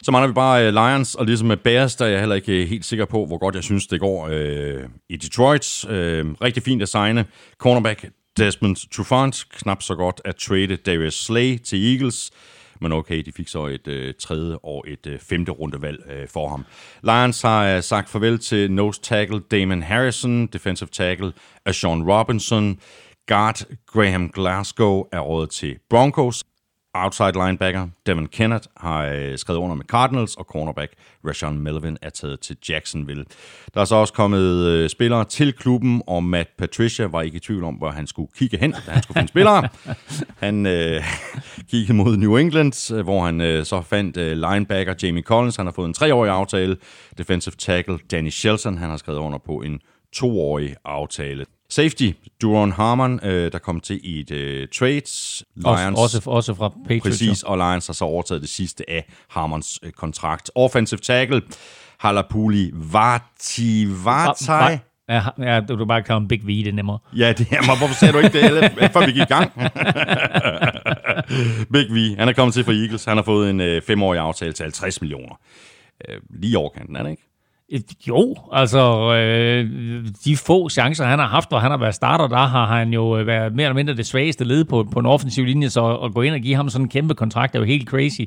Så mangler vi bare øh, Lions, og ligesom med Bears, der er jeg heller ikke øh, helt sikker på, hvor godt jeg synes, det går øh, i Detroit. Øh, rigtig fint at signe cornerback Desmond Trufant. Knap så godt at trade Darius Slay til Eagles. Men okay, de fik så et øh, tredje og et øh, femte rundevalg øh, for ham. Lions har øh, sagt farvel til nose tackle Damon Harrison, defensive tackle Sean Robinson, guard Graham Glasgow er rådet til Broncos. Outside linebacker Devin Kennett har øh, skrevet under med Cardinals, og cornerback Rashawn Melvin er taget til Jacksonville. Der er så også kommet øh, spillere til klubben, og Matt Patricia var ikke i tvivl om, hvor han skulle kigge hen, da han skulle finde spillere. Han øh, kiggede mod New England, øh, hvor han øh, så fandt øh, linebacker Jamie Collins. Han har fået en treårig aftale. Defensive tackle Danny Shelton, han har skrevet under på en toårig aftale. Safety, Duron Harmon, øh, der kom til i et øh, trades. Også, også, også fra Patriots. Præcis, og Lions har så overtaget det sidste af Harmons øh, kontrakt. Offensive tackle, Halapuli Vati Vatai. Ja, ja, du kan bare kalde ham Big V, det er nemmere. Ja, det er mig. Hvorfor sagde du ikke det, alle, før vi gik i gang? Big V, han er kommet til for Eagles. Han har fået en øh, femårig aftale til 50 millioner. Øh, lige overkanten, er det ikke? Øh, jo, altså øh, de få chancer, han har haft, hvor han har været starter, der har han jo øh, været mere eller mindre det svageste led på, på en offensiv linje, så at gå ind og give ham sådan en kæmpe kontrakt er jo helt crazy.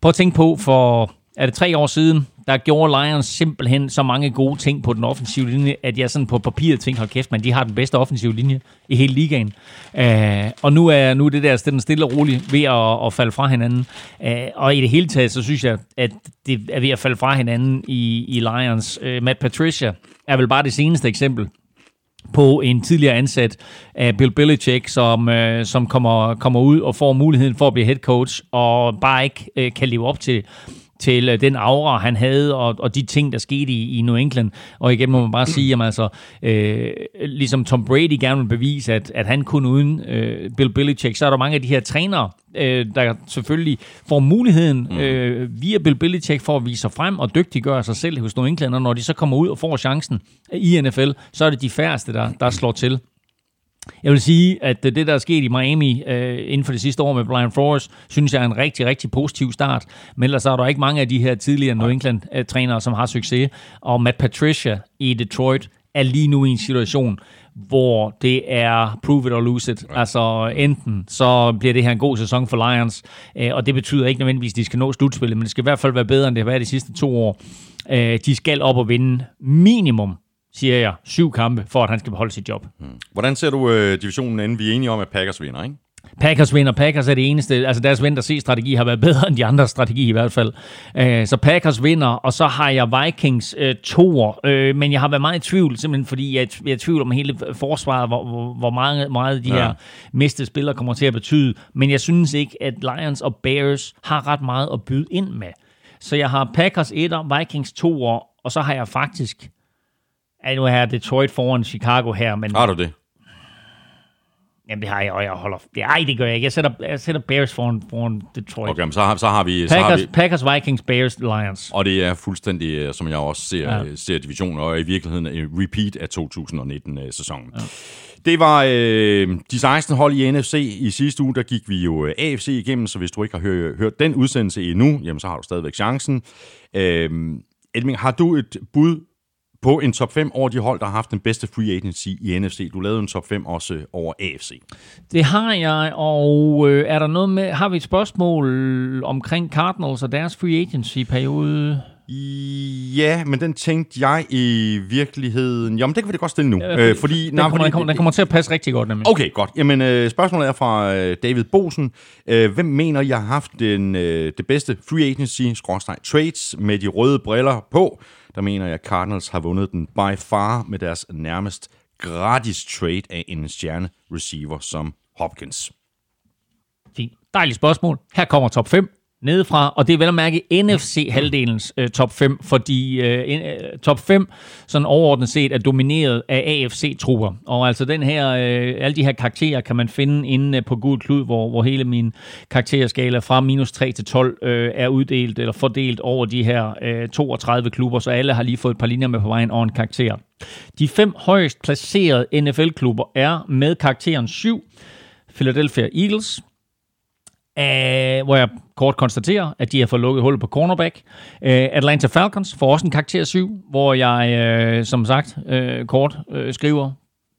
Prøv at tænke på, for er det tre år siden, der gjorde Lions simpelthen så mange gode ting på den offensive linje, at jeg sådan på papiret tænkte, hold kæft, men de har den bedste offensive linje i hele ligaen. Uh, og nu er nu er det der den stille og roligt ved at, at falde fra hinanden. Uh, og i det hele taget, så synes jeg, at det er ved at falde fra hinanden i, i Lions. Uh, Matt Patricia er vel bare det seneste eksempel på en tidligere ansat af Bill Belichick, som, øh, som kommer, kommer ud og får muligheden for at blive head coach, og bare ikke øh, kan leve op til, til øh, den aura, han havde, og, og de ting, der skete i, i New England. Og igen må man bare sige, at altså, øh, ligesom Tom Brady gerne vil bevise, at, at han kun uden øh, Bill Belichick, så er der mange af de her trænere, øh, der selvfølgelig får muligheden øh, via Bill Belichick for at vise sig frem og dygtiggøre sig selv hos New England, og når de så kommer ud og får chancen i NFL, så er det de færreste, der, der slår til. Jeg vil sige, at det, der er sket i Miami øh, inden for det sidste år med Brian Flores, synes jeg er en rigtig, rigtig positiv start. Men ellers er der ikke mange af de her tidligere New England-trænere, som har succes. Og Matt Patricia i Detroit er lige nu i en situation, hvor det er prove it or lose it. Altså enten så bliver det her en god sæson for Lions, øh, og det betyder ikke nødvendigvis, at de skal nå slutspillet, men det skal i hvert fald være bedre, end det har været de sidste to år. Øh, de skal op og vinde minimum siger jeg, syv kampe, for at han skal beholde sit job. Hvordan ser du øh, divisionen enden? Vi er enige om, at Packers vinder, ikke? Packers vinder. Packers er det eneste. Altså deres venter se strategi har været bedre end de andre strategi i hvert fald. Øh, så Packers vinder, og så har jeg Vikings øh, toer. Øh, men jeg har været meget i tvivl, simpelthen fordi jeg, jeg er i tvivl om hele forsvaret, hvor, hvor, hvor meget, meget de Ja. her mistede spillere kommer til at betyde. Men jeg synes ikke, at Lions og Bears har ret meget at byde ind med. Så jeg har Packers 1'er, Vikings 2'er, og så har jeg faktisk... Ja, nu har jeg Detroit foran Chicago her, men... Har du det? Jamen, det har jeg, og jeg holder... Nej, det gør jeg ikke. Jeg sætter, jeg sætter Bears foran, foran Detroit. Okay, men så har, så har vi... Så har Packers, vi Packers, Vikings, Bears, Lions. og det er fuldstændig, øh, som jeg også ser, Ja. ja. ser divisionen, og i virkeligheden en repeat af 2019-sæsonen. Ja. Det var øh, de 16 hold i NFC. I sidste uge, der gik vi jo øh, AFC igennem, så hvis du ikke har hørt, hørt den udsendelse endnu, jamen så har du stadigvæk chancen. Øh, Elming, har du et bud på en top 5 over de hold, der har haft den bedste free agency i NFC? Du lavede en top 5 også over AFC. Det har jeg, og øh, er der noget med... Har vi et spørgsmål omkring Cardinals og deres free agency-periode? Ja, men den tænkte jeg i virkeligheden... Jamen, det kan vi da godt stille nu. Ja, fordi, øh, fordi, den, kommer, den, kommer, den kommer til at passe rigtig godt, nemlig. Okay, godt. Jamen, øh, spørgsmålet er fra øh, David Bosen. Øh, hvem mener, jeg har haft den, øh, det bedste free agency, skråstreg trades, med de røde briller på? Der mener jeg, at Cardinals har vundet den by far med deres nærmest gratis trade af en stjerne receiver som Hopkins. Fint. Dejligt spørgsmål. Her kommer top 5 nedefra, og det er vel at mærke NFC-halvdelens øh, top 5, fordi øh, øh, top 5 sådan overordnet set er domineret af AFC-trupper. Og altså den her, øh, alle de her karakterer kan man finde inde på Gud Klud, hvor, hvor hele min karakterskala fra minus 3 til 12 øh, er uddelt eller fordelt over de her øh, 32 klubber, så alle har lige fået et par linjer med på vejen og en karakter. De fem højst placerede NFL-klubber er med karakteren 7, Philadelphia Eagles, Uh, hvor jeg kort konstaterer, at de har fået lukket hullet på cornerback. Uh, Atlanta Falcons får også en karakter 7, hvor jeg, uh, som sagt, uh, kort uh, skriver,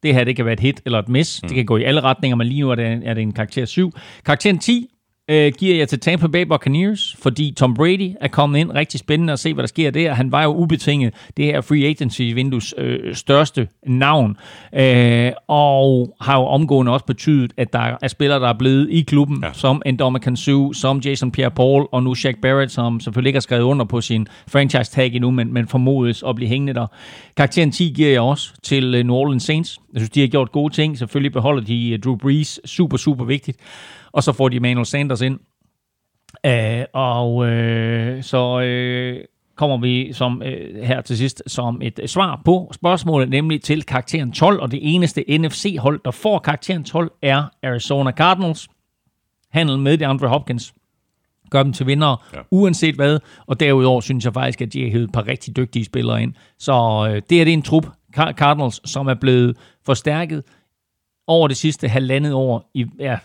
det her det kan være et hit eller et miss. Mm. Det kan gå i alle retninger, men lige nu er det, er det en karakter 7. Karakteren 10 øh, giver jeg til Tampa Bay Buccaneers, fordi Tom Brady er kommet ind. Rigtig spændende at se, hvad der sker der. Han var jo ubetinget det her free agency-vindues øh, største navn, øh, og har jo omgående også betydet, at der er spillere, der er blevet i klubben, ja. som Endoma Su, som Jason Pierre-Paul, og nu Shaq Barrett, som selvfølgelig ikke har skrevet under på sin franchise-tag endnu, men, men formodes at blive hængende der. Karakteren 10 giver jeg også til øh, New Orleans Saints. Jeg synes, de har gjort gode ting. Selvfølgelig beholder de øh, Drew Brees. Super, super vigtigt og så får de Emmanuel Sanders ind. Uh, og uh, så uh, kommer vi som uh, her til sidst som et svar på spørgsmålet, nemlig til karakteren 12, og det eneste NFC-hold, der får karakteren 12, er Arizona Cardinals. Handel med Andre Hopkins gør dem til vinder, ja. uanset hvad. Og derudover synes jeg faktisk, at de har hævet et par rigtig dygtige spillere ind. Så uh, det her det er en trup, Cardinals, som er blevet forstærket over det sidste halvandet år, i, ja,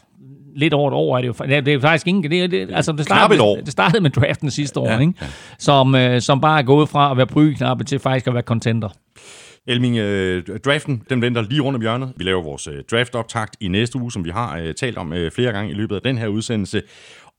lidt over et år er det jo. Det er faktisk ingen... Det, det, altså, det startede, år. det startede med draften sidste år, ja, ikke? Som, øh, som bare er gået fra at være brygeknappe til faktisk at være contender. Elming, øh, draften, den venter lige rundt om hjørnet. Vi laver vores øh, draft-optakt i næste uge, som vi har øh, talt om øh, flere gange i løbet af den her udsendelse.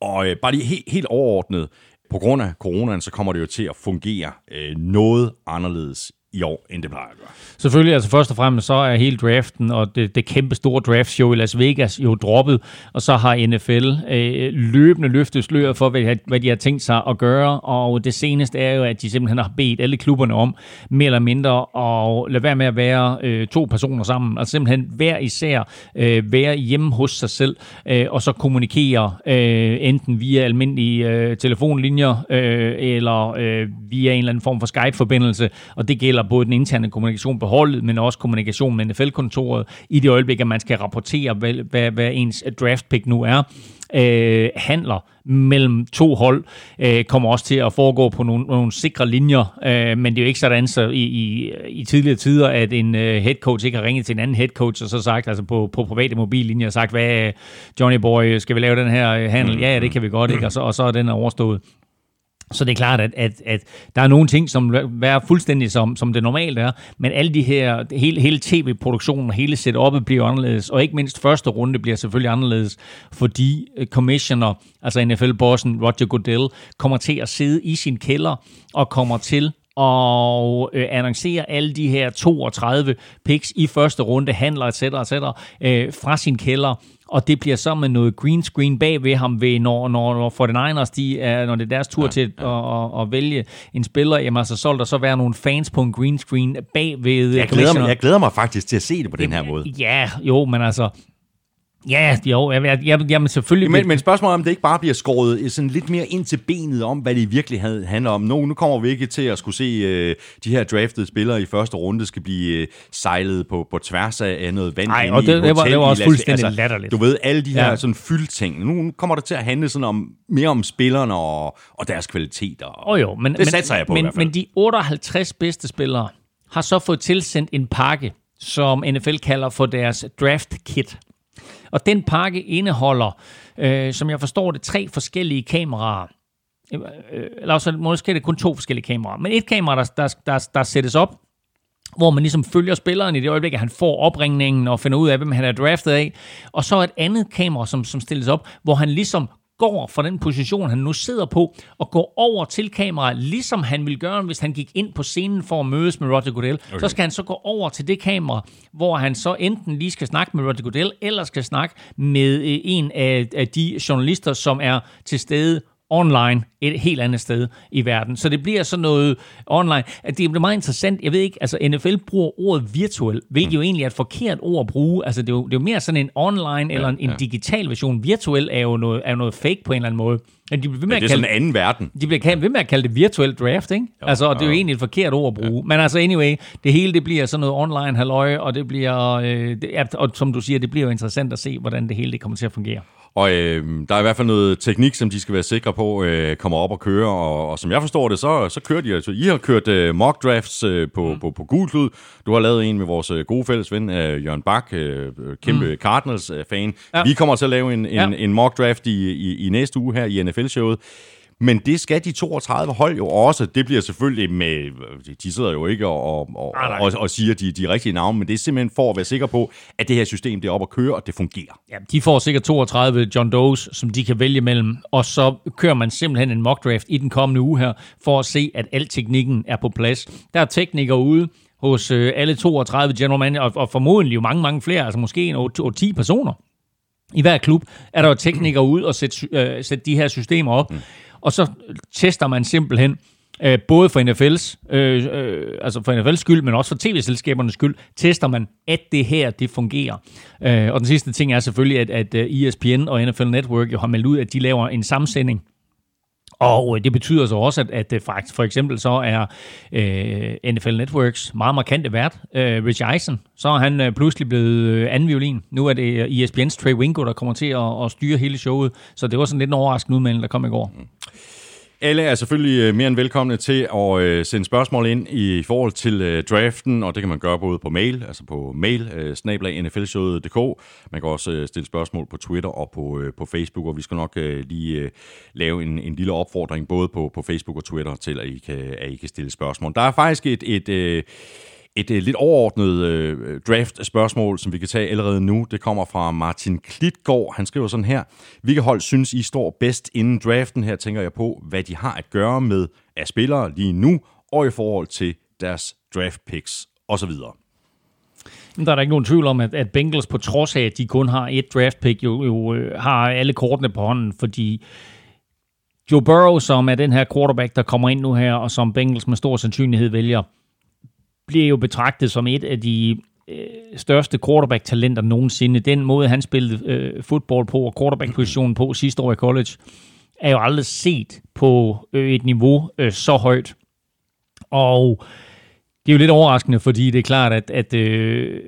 Og øh, bare lige helt, helt overordnet, på grund af coronaen, så kommer det jo til at fungere øh, noget anderledes i år, end det plejer at gøre. Selvfølgelig, altså først og fremmest, så er hele draften og det, det kæmpe store draftshow i Las Vegas jo droppet, og så har NFL øh, løbende løftet sløret for, hvad, hvad de har tænkt sig at gøre, og det seneste er jo, at de simpelthen har bedt alle klubberne om, mere eller mindre, at lade være med at være øh, to personer sammen, altså simpelthen hver især øh, være hjemme hos sig selv, øh, og så kommunikere øh, enten via almindelige øh, telefonlinjer, øh, eller øh, via en eller anden form for Skype-forbindelse, og det gælder både den interne kommunikation på holdet, men også kommunikation med NFL-kontoret i det øjeblik, at man skal rapportere, hvad, hvad, hvad ens draft pick nu er. Øh, handler mellem to hold øh, kommer også til at foregå på nogle, nogle sikre linjer, øh, men det er jo ikke sådan så i, i, i tidligere tider, at en øh, head coach ikke har ringet til en anden head coach og så sagt, altså på, på private mobillinjer, sagt, hvad Johnny Boy, skal vi lave den her øh, handel? Ja, ja, det kan vi godt, ikke? Og så, og så er den overstået. Så det er klart, at, at, at der er nogle ting, som er fuldstændig som, som det normalt er, men alle de her, hele, hele tv-produktionen, hele setup'et bliver anderledes, og ikke mindst første runde bliver selvfølgelig anderledes, fordi øh, commissioner, altså NFL-bossen Roger Goodell, kommer til at sidde i sin kælder og kommer til og øh, annoncerer alle de her 32 picks i første runde, handler etc. etc. Øh, fra sin kælder og det bliver så med noget green screen bag ved ham, ved, når, når, når 49ers, de er, når det er deres tur ja, til ja. At, at, at, vælge en spiller, jamen altså, så vil der så være nogle fans på en green screen bag ved jeg glæder, mig, jeg glæder mig faktisk til at se det på den her måde. Ja, jo, men altså, Ja, jo, jeg, jeg, jeg, jamen selvfølgelig... Men, men spørgsmålet er, om det ikke bare bliver skåret sådan lidt mere ind til benet om, hvad det virkelig handler om. Nu, nu kommer vi ikke til at skulle se uh, de her draftede spillere i første runde skal blive uh, sejlet på, på tværs af noget vand. Nej, og det, det, var, det var også fuldstændig altså, latterligt. Du ved, alle de her ja. sådan fyldting. Nu, nu kommer det til at handle sådan om, mere om spillerne og, og deres kvaliteter. Oh, jo, men, det satser jeg på men, i hvert fald. Men de 58 bedste spillere har så fået tilsendt en pakke, som NFL kalder for deres draft kit. Og den pakke indeholder, øh, som jeg forstår det, tre forskellige kameraer. Øh, øh, Eller også måske er det kun to forskellige kameraer. Men et kamera, der, der, der, der sættes op, hvor man ligesom følger spilleren i det øjeblik, at han får opringningen og finder ud af, hvem han er draftet af. Og så et andet kamera, som, som stilles op, hvor han ligesom går fra den position, han nu sidder på, og går over til kameraet, ligesom han ville gøre, hvis han gik ind på scenen for at mødes med Roger Goodell. Okay. Så skal han så gå over til det kamera, hvor han så enten lige skal snakke med Roger Goodell, eller skal snakke med øh, en af, af de journalister, som er til stede online et helt andet sted i verden. Så det bliver sådan noget online. At det bliver meget interessant. Jeg ved ikke, altså NFL bruger ordet virtuel, hvilket jo egentlig er et forkert ord at bruge. Altså det er jo, det er jo mere sådan en online eller en, en digital version. Virtuel er jo noget, er jo noget fake på en eller anden måde. Men de bliver ved med Ja, det er at sådan kalde, en anden verden. de bliver kaldt- ved med at kalde det virtuel draft, ikke? Jo, altså, og det er jo egentlig et forkert ord at bruge. Men altså, anyway, det hele det bliver sådan noget online halløj, og det bliver, øh, det, ja, og som du siger, det bliver jo interessant at se, hvordan det hele det kommer til at fungere. Og øh, der er i hvert fald noget teknik, som de skal være sikre på, øh, kommer op og køre. Og, og som jeg forstår det, så, så kører de altså. I har kørt øh, mock drafts øh, på, mm. på, på gul klud. Du har lavet en med vores øh, gode fælles ven, øh, Jørgen Bak, øh, kæmpe mm. Cardinals-fan. Ja. Ja. Vi kommer til at lave en, en, ja. en mock draft i, i, i næste uge her i NFL-showet. Men det skal de 32 hold jo også. Det bliver selvfølgelig med... De sidder jo ikke og, og, og, nej. og, og siger de, de rigtige navne, men det er simpelthen for at være sikker på, at det her system det er op at køre, og det fungerer. Ja, de får sikkert 32 John Does, som de kan vælge mellem, og så kører man simpelthen en mock draft i den kommende uge her, for at se, at al teknikken er på plads. Der er teknikere ude hos øh, alle 32 general manager, og, og formodentlig jo mange, mange flere, altså måske en 8-10 personer. I hver klub er der jo teknikere ude og sætte, øh, sætte de her systemer op, mm og så tester man simpelthen, øh, både for NFL's, øh, øh, altså for NFL's skyld, men også for tv-selskabernes skyld, tester man, at det her, det fungerer. Øh, og den sidste ting er selvfølgelig, at, at øh, ESPN og NFL Network jo har meldt ud, at de laver en samsending og øh, det betyder så også, at, at øh, faktisk for eksempel så er øh, NFL Networks meget markante vært, øh, Rich Eisen, så er han øh, pludselig blevet øh, anden violin. Nu er det øh, ESPN's Trey Wingo, der kommer til at, at styre hele showet, så det var sådan lidt en overraskende udmelding, der kom i går. Mm. Alle er selvfølgelig øh, mere end velkomne til at øh, sende spørgsmål ind i forhold til øh, draften, og det kan man gøre både på mail, altså på mail, snablag.nflshowet.dk. Man kan også stille spørgsmål på Twitter og på, på Facebook, og vi skal nok lige lave en, en lille opfordring både på, på Facebook og Twitter til, at I, kan, at I kan stille spørgsmål. Der er faktisk et, et, et øh, lidt overordnet øh, draft-spørgsmål, som vi kan tage allerede nu. Det kommer fra Martin Klitgaard. Han skriver sådan her. Hvilke hold synes I står bedst inden draften? Her tænker jeg på, hvad de har at gøre med af spillere lige nu, og i forhold til deres draft picks osv. Men der er der ikke nogen tvivl om, at, at Bengals på trods af, at de kun har et draft pick, jo, jo øh, har alle kortene på hånden, fordi Joe Burrow, som er den her quarterback, der kommer ind nu her, og som Bengals med stor sandsynlighed vælger, bliver jo betragtet som et af de øh, største quarterback-talenter nogensinde. Den måde, han spillede øh, fodbold på, og quarterback-positionen på sidste år i college, er jo aldrig set på øh, et niveau øh, så højt. Og det er jo lidt overraskende, fordi det er klart, at, at øh,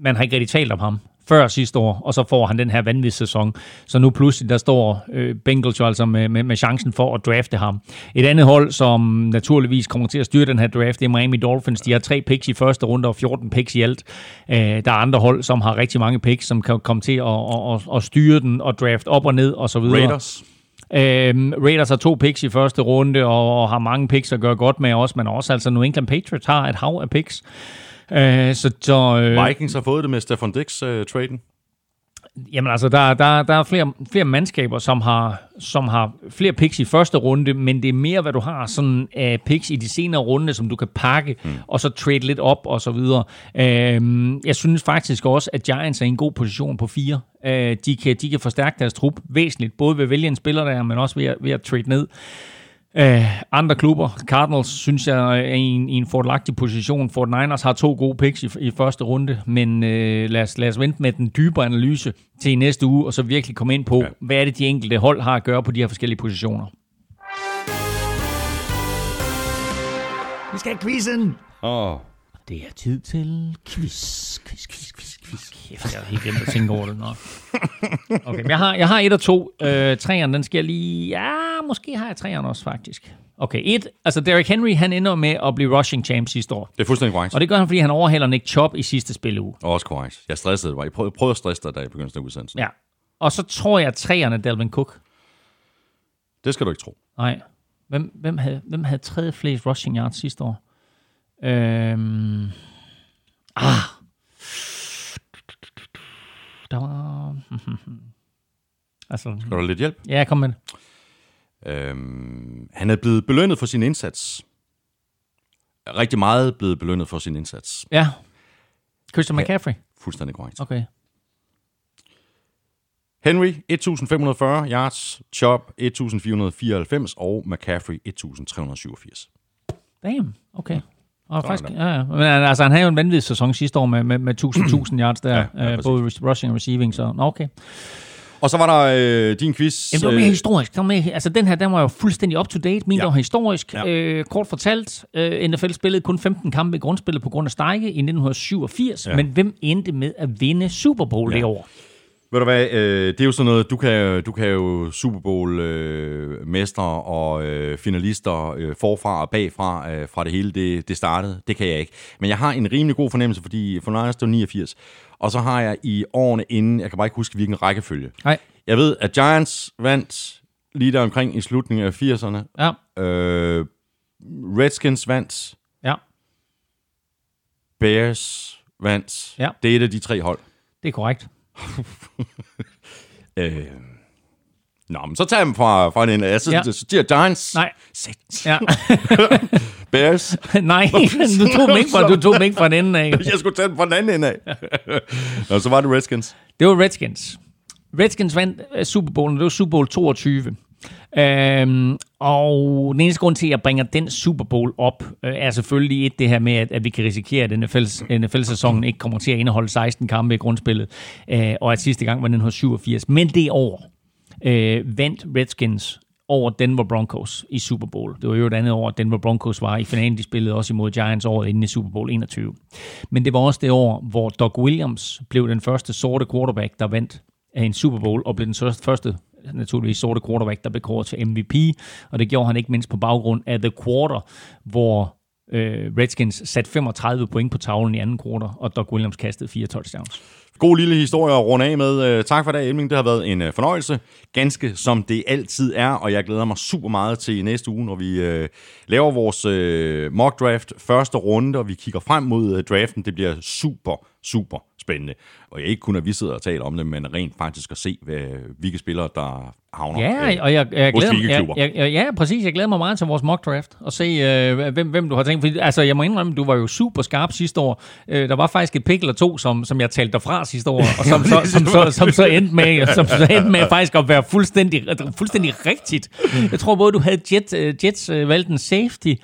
man har ikke rigtig talt om ham før sidste år, og så får han den her vanvittige sæson. Så nu pludselig, der står øh, Bengals jo altså med, med, med chancen for at drafte ham. Et andet hold, som naturligvis kommer til at styre den her draft, det er Miami Dolphins. De har tre picks i første runde og 14 picks i alt. Øh, der er andre hold, som har rigtig mange picks, som kan komme til at, at, at, at styre den og draft op og ned og så videre. Raiders. Øhm, Raiders har to picks i første runde, og, og har mange picks at gøre godt med også, men også altså New England Patriots har et hav af picks. Øh, så, så øh, Vikings har fået det med Stefan Dix-traden. jamen altså, der, der, der er flere, flere mandskaber, som har, som har flere picks i første runde, men det er mere, hvad du har sådan af picks i de senere runde, som du kan pakke, mm. og så trade lidt op og så videre. Øhm, jeg synes faktisk også, at Giants er i en god position på fire. Øh, de, kan, de kan forstærke deres trup væsentligt, både ved at vælge en spiller der, men også ved at, ved at trade ned. Uh, andre klubber, Cardinals, synes jeg er i en, i en fordelagtig position. Fort Niners har to gode picks i, i første runde, men uh, lad, os, lad os vente med den dybere analyse til i næste uge, og så virkelig komme ind på, ja. hvad er det, de enkelte hold har at gøre på de her forskellige positioner. Vi skal have quizzen! Åh, oh, Det er tid til quiz, quiz, quiz, quiz, quiz. Kæft, jeg har helt glemt at tænke over det. Nå. Okay, men jeg har, jeg har et og to. Øh, træerne, den skal jeg lige... Ja, måske har jeg træerne også, faktisk. Okay, et. Altså, Derrick Henry, han ender med at blive rushing champ sidste år. det er fuldstændig korrekt. Og det gør han, fordi han overhaler Nick Chubb i sidste spilleuge. Og også korrekt. Jeg stressede det. Jeg prøvede, prøvede at stresse dig, da jeg begyndte at udsendelsen. Ja. Og så tror jeg, at træerne Dalvin Cook. Det skal du ikke tro. Nej. Hvem, hvem, havde, hvem havde tredje flest rushing yards sidste år? Øhm, ah. Der var... altså, Skal du have lidt hjælp? ja, kom med det. Øhm, han er blevet belønnet for sin indsats. Rigtig meget blevet belønnet for sin indsats. Ja. Christian McCaffrey. Fuldstændig korrekt. Okay. Henry 1540 yards, Chubb 1494 og McCaffrey 1387. Damn, okay. Og faktisk, ja, ja. Men altså, han havde jo en vanvittig sæson sidste år med, med, med 1000, yards der, Ja, ja, præcis. både rushing og receiving, så okay. Og så var der øh, din quiz. Jamen, det var mere øh, historisk. Det var mere, altså, den her, den var jo fuldstændig up-to-date. Min Ja. ja. var historisk. Ja. Øh, kort fortalt, øh, NFL spillede kun 15 kampe i grundspillet på grund af strække i 1987. Ja. Men hvem endte med at vinde Super Bowl ja. det år? Ved du hvad, øh, det er jo sådan noget, du kan, du kan jo Super Bowl øh, mestre og øh, finalister øh, forfra og bagfra øh, fra det hele, det, det startede. Det kan jeg ikke. Men jeg har en rimelig god fornemmelse, fordi for Niners var 89. Og så har jeg i årene inden, jeg kan bare ikke huske hvilken rækkefølge. Nej. Jeg ved, at Giants vandt lige der omkring i slutningen af 80'erne. Ja, Øh, Redskins vandt. ja, Bears vandt. Ja. Det er et af de tre hold. det er korrekt. Øh, Nå, men så tager jeg dem fra, fra en ende. Så, ja. Ja. så siger Giants. Nej. Sæt. Ja. Bears. Nej, du tog dem ikke fra, du tog dem ikke fra den ende af. Jeg skulle tage dem fra den anden ende af. Nå, så var det Redskins. Det var Redskins. Redskins vandt øh, Super Bowl, det var Super Bowl 22. Øhm, og den eneste grund til, at jeg bringer den Super Bowl op, øh, er selvfølgelig et det her med, at, at vi kan risikere, at NFL, NFL-sæsonen ikke kommer til at indeholde 16 kampe i grundspillet, øh, og at sidste gang var den 1987. Men det år øh, vandt Redskins over Denver Broncos i Super Bowl. Det var jo et andet år, at Denver Broncos var i finalen. De spillede også imod Giants året inden i Super Bowl 21. Men det var også det år, hvor Doug Williams blev den første sorte quarterback, der vandt af en Super Bowl, og blev den første naturligvis sorte quarterback, der blev kåret til MVP. Og det gjorde han ikke mindst på baggrund af The Quarter, hvor øh, Redskins satte 35 point på tavlen i anden quarter, og Doug Williams kastede fire touchdowns. God lille historie at runde af med. Øh, tak for det, Elming. Det har været en øh, fornøjelse. Ganske som det altid er, og jeg glæder mig super meget til næste uge, når vi øh, laver vores øh, mock draft første runde, og vi kigger frem mod øh, draften. Det bliver super, super spændende. Og ikke kun at vi sidder og taler om det, men rent faktisk at se, hvad, hvilke spillere, der havner Ja, øh, og jeg, jeg hos glæder klubber. jeg, jeg, ja, præcis. Jeg glæder mig meget til vores mock draft og se, øh, hvem, hvem du har tænkt. Fordi, altså, jeg må indrømme, du var jo super skarp sidste år. Øh, der var faktisk et pick eller to, som, som jeg talte dig fra sidste år, og som, så, som, så, som, så endte med, som så endte med faktisk at være fuldstændig, fuldstændig rigtigt. Jeg tror både, du havde Jet, øh, Jets øh, valgt en safety,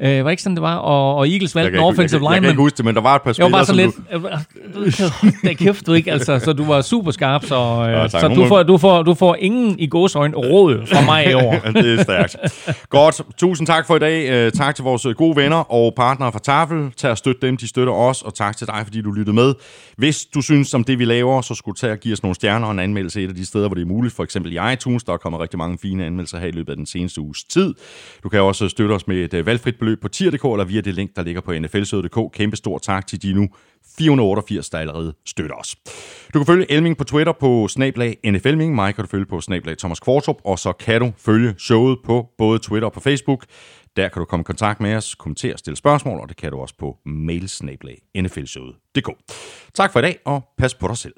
øh, var ikke sådan, det var? Og, og Eagles valgte en offensive kan, jeg kan lineman. ikke huske det, men der var et par spillere, som sådan du, lidt... Det kæft du ikke, altså. Så du var super skarp, så, øh, Ja, tak. så du, får, du, får, du får ingen i gåsøjne råd fra mig i år. det er stærkt. Godt. Tusind tak for i dag. Øh, tak til vores gode venner og partnere fra Tafel. Tag og støt dem, de støtter os. Og tak til dig, fordi du lyttede med. Hvis du synes om det, vi laver, så skulle du tage og give os nogle stjerner og en anmeldelse et af de steder, hvor det er muligt. For eksempel i iTunes. Der kommer rigtig mange fine anmeldelser her i løbet af den seneste uges tid. Du kan også støtte os med et øh, valgfrit beløb på tier.dk eller via det link, der ligger på nflsøde.dk. Kæmpe stor tak til de nu 488, der allerede støtter os. Du kan følge Elming på Twitter på snablag NFLming. Mig kan du følge på snablag Thomas Kvartrup. Og så kan du følge showet på både Twitter og på Facebook. Der kan du komme i kontakt med os, kommentere og stille spørgsmål, og det kan du også på mailsnablag.nflshowet.dk. Tak for i dag, og pas på dig selv.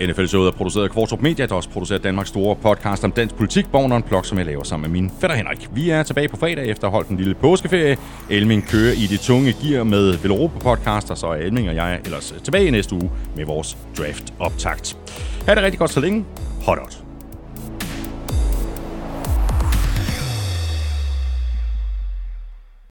NFL-showet er produceret af Kvartrup Media, der også producerer Danmarks store podcast om dansk politik, Born on Plok, som jeg laver sammen med min fætter Henrik. Vi er tilbage på fredag efter at have holdt en lille påskeferie. Elming kører i det tunge gear med Veloropa podcast, og så er Elming og jeg ellers tilbage i næste uge med vores draft-optakt. Ha' det rigtig godt så længe. Hot out.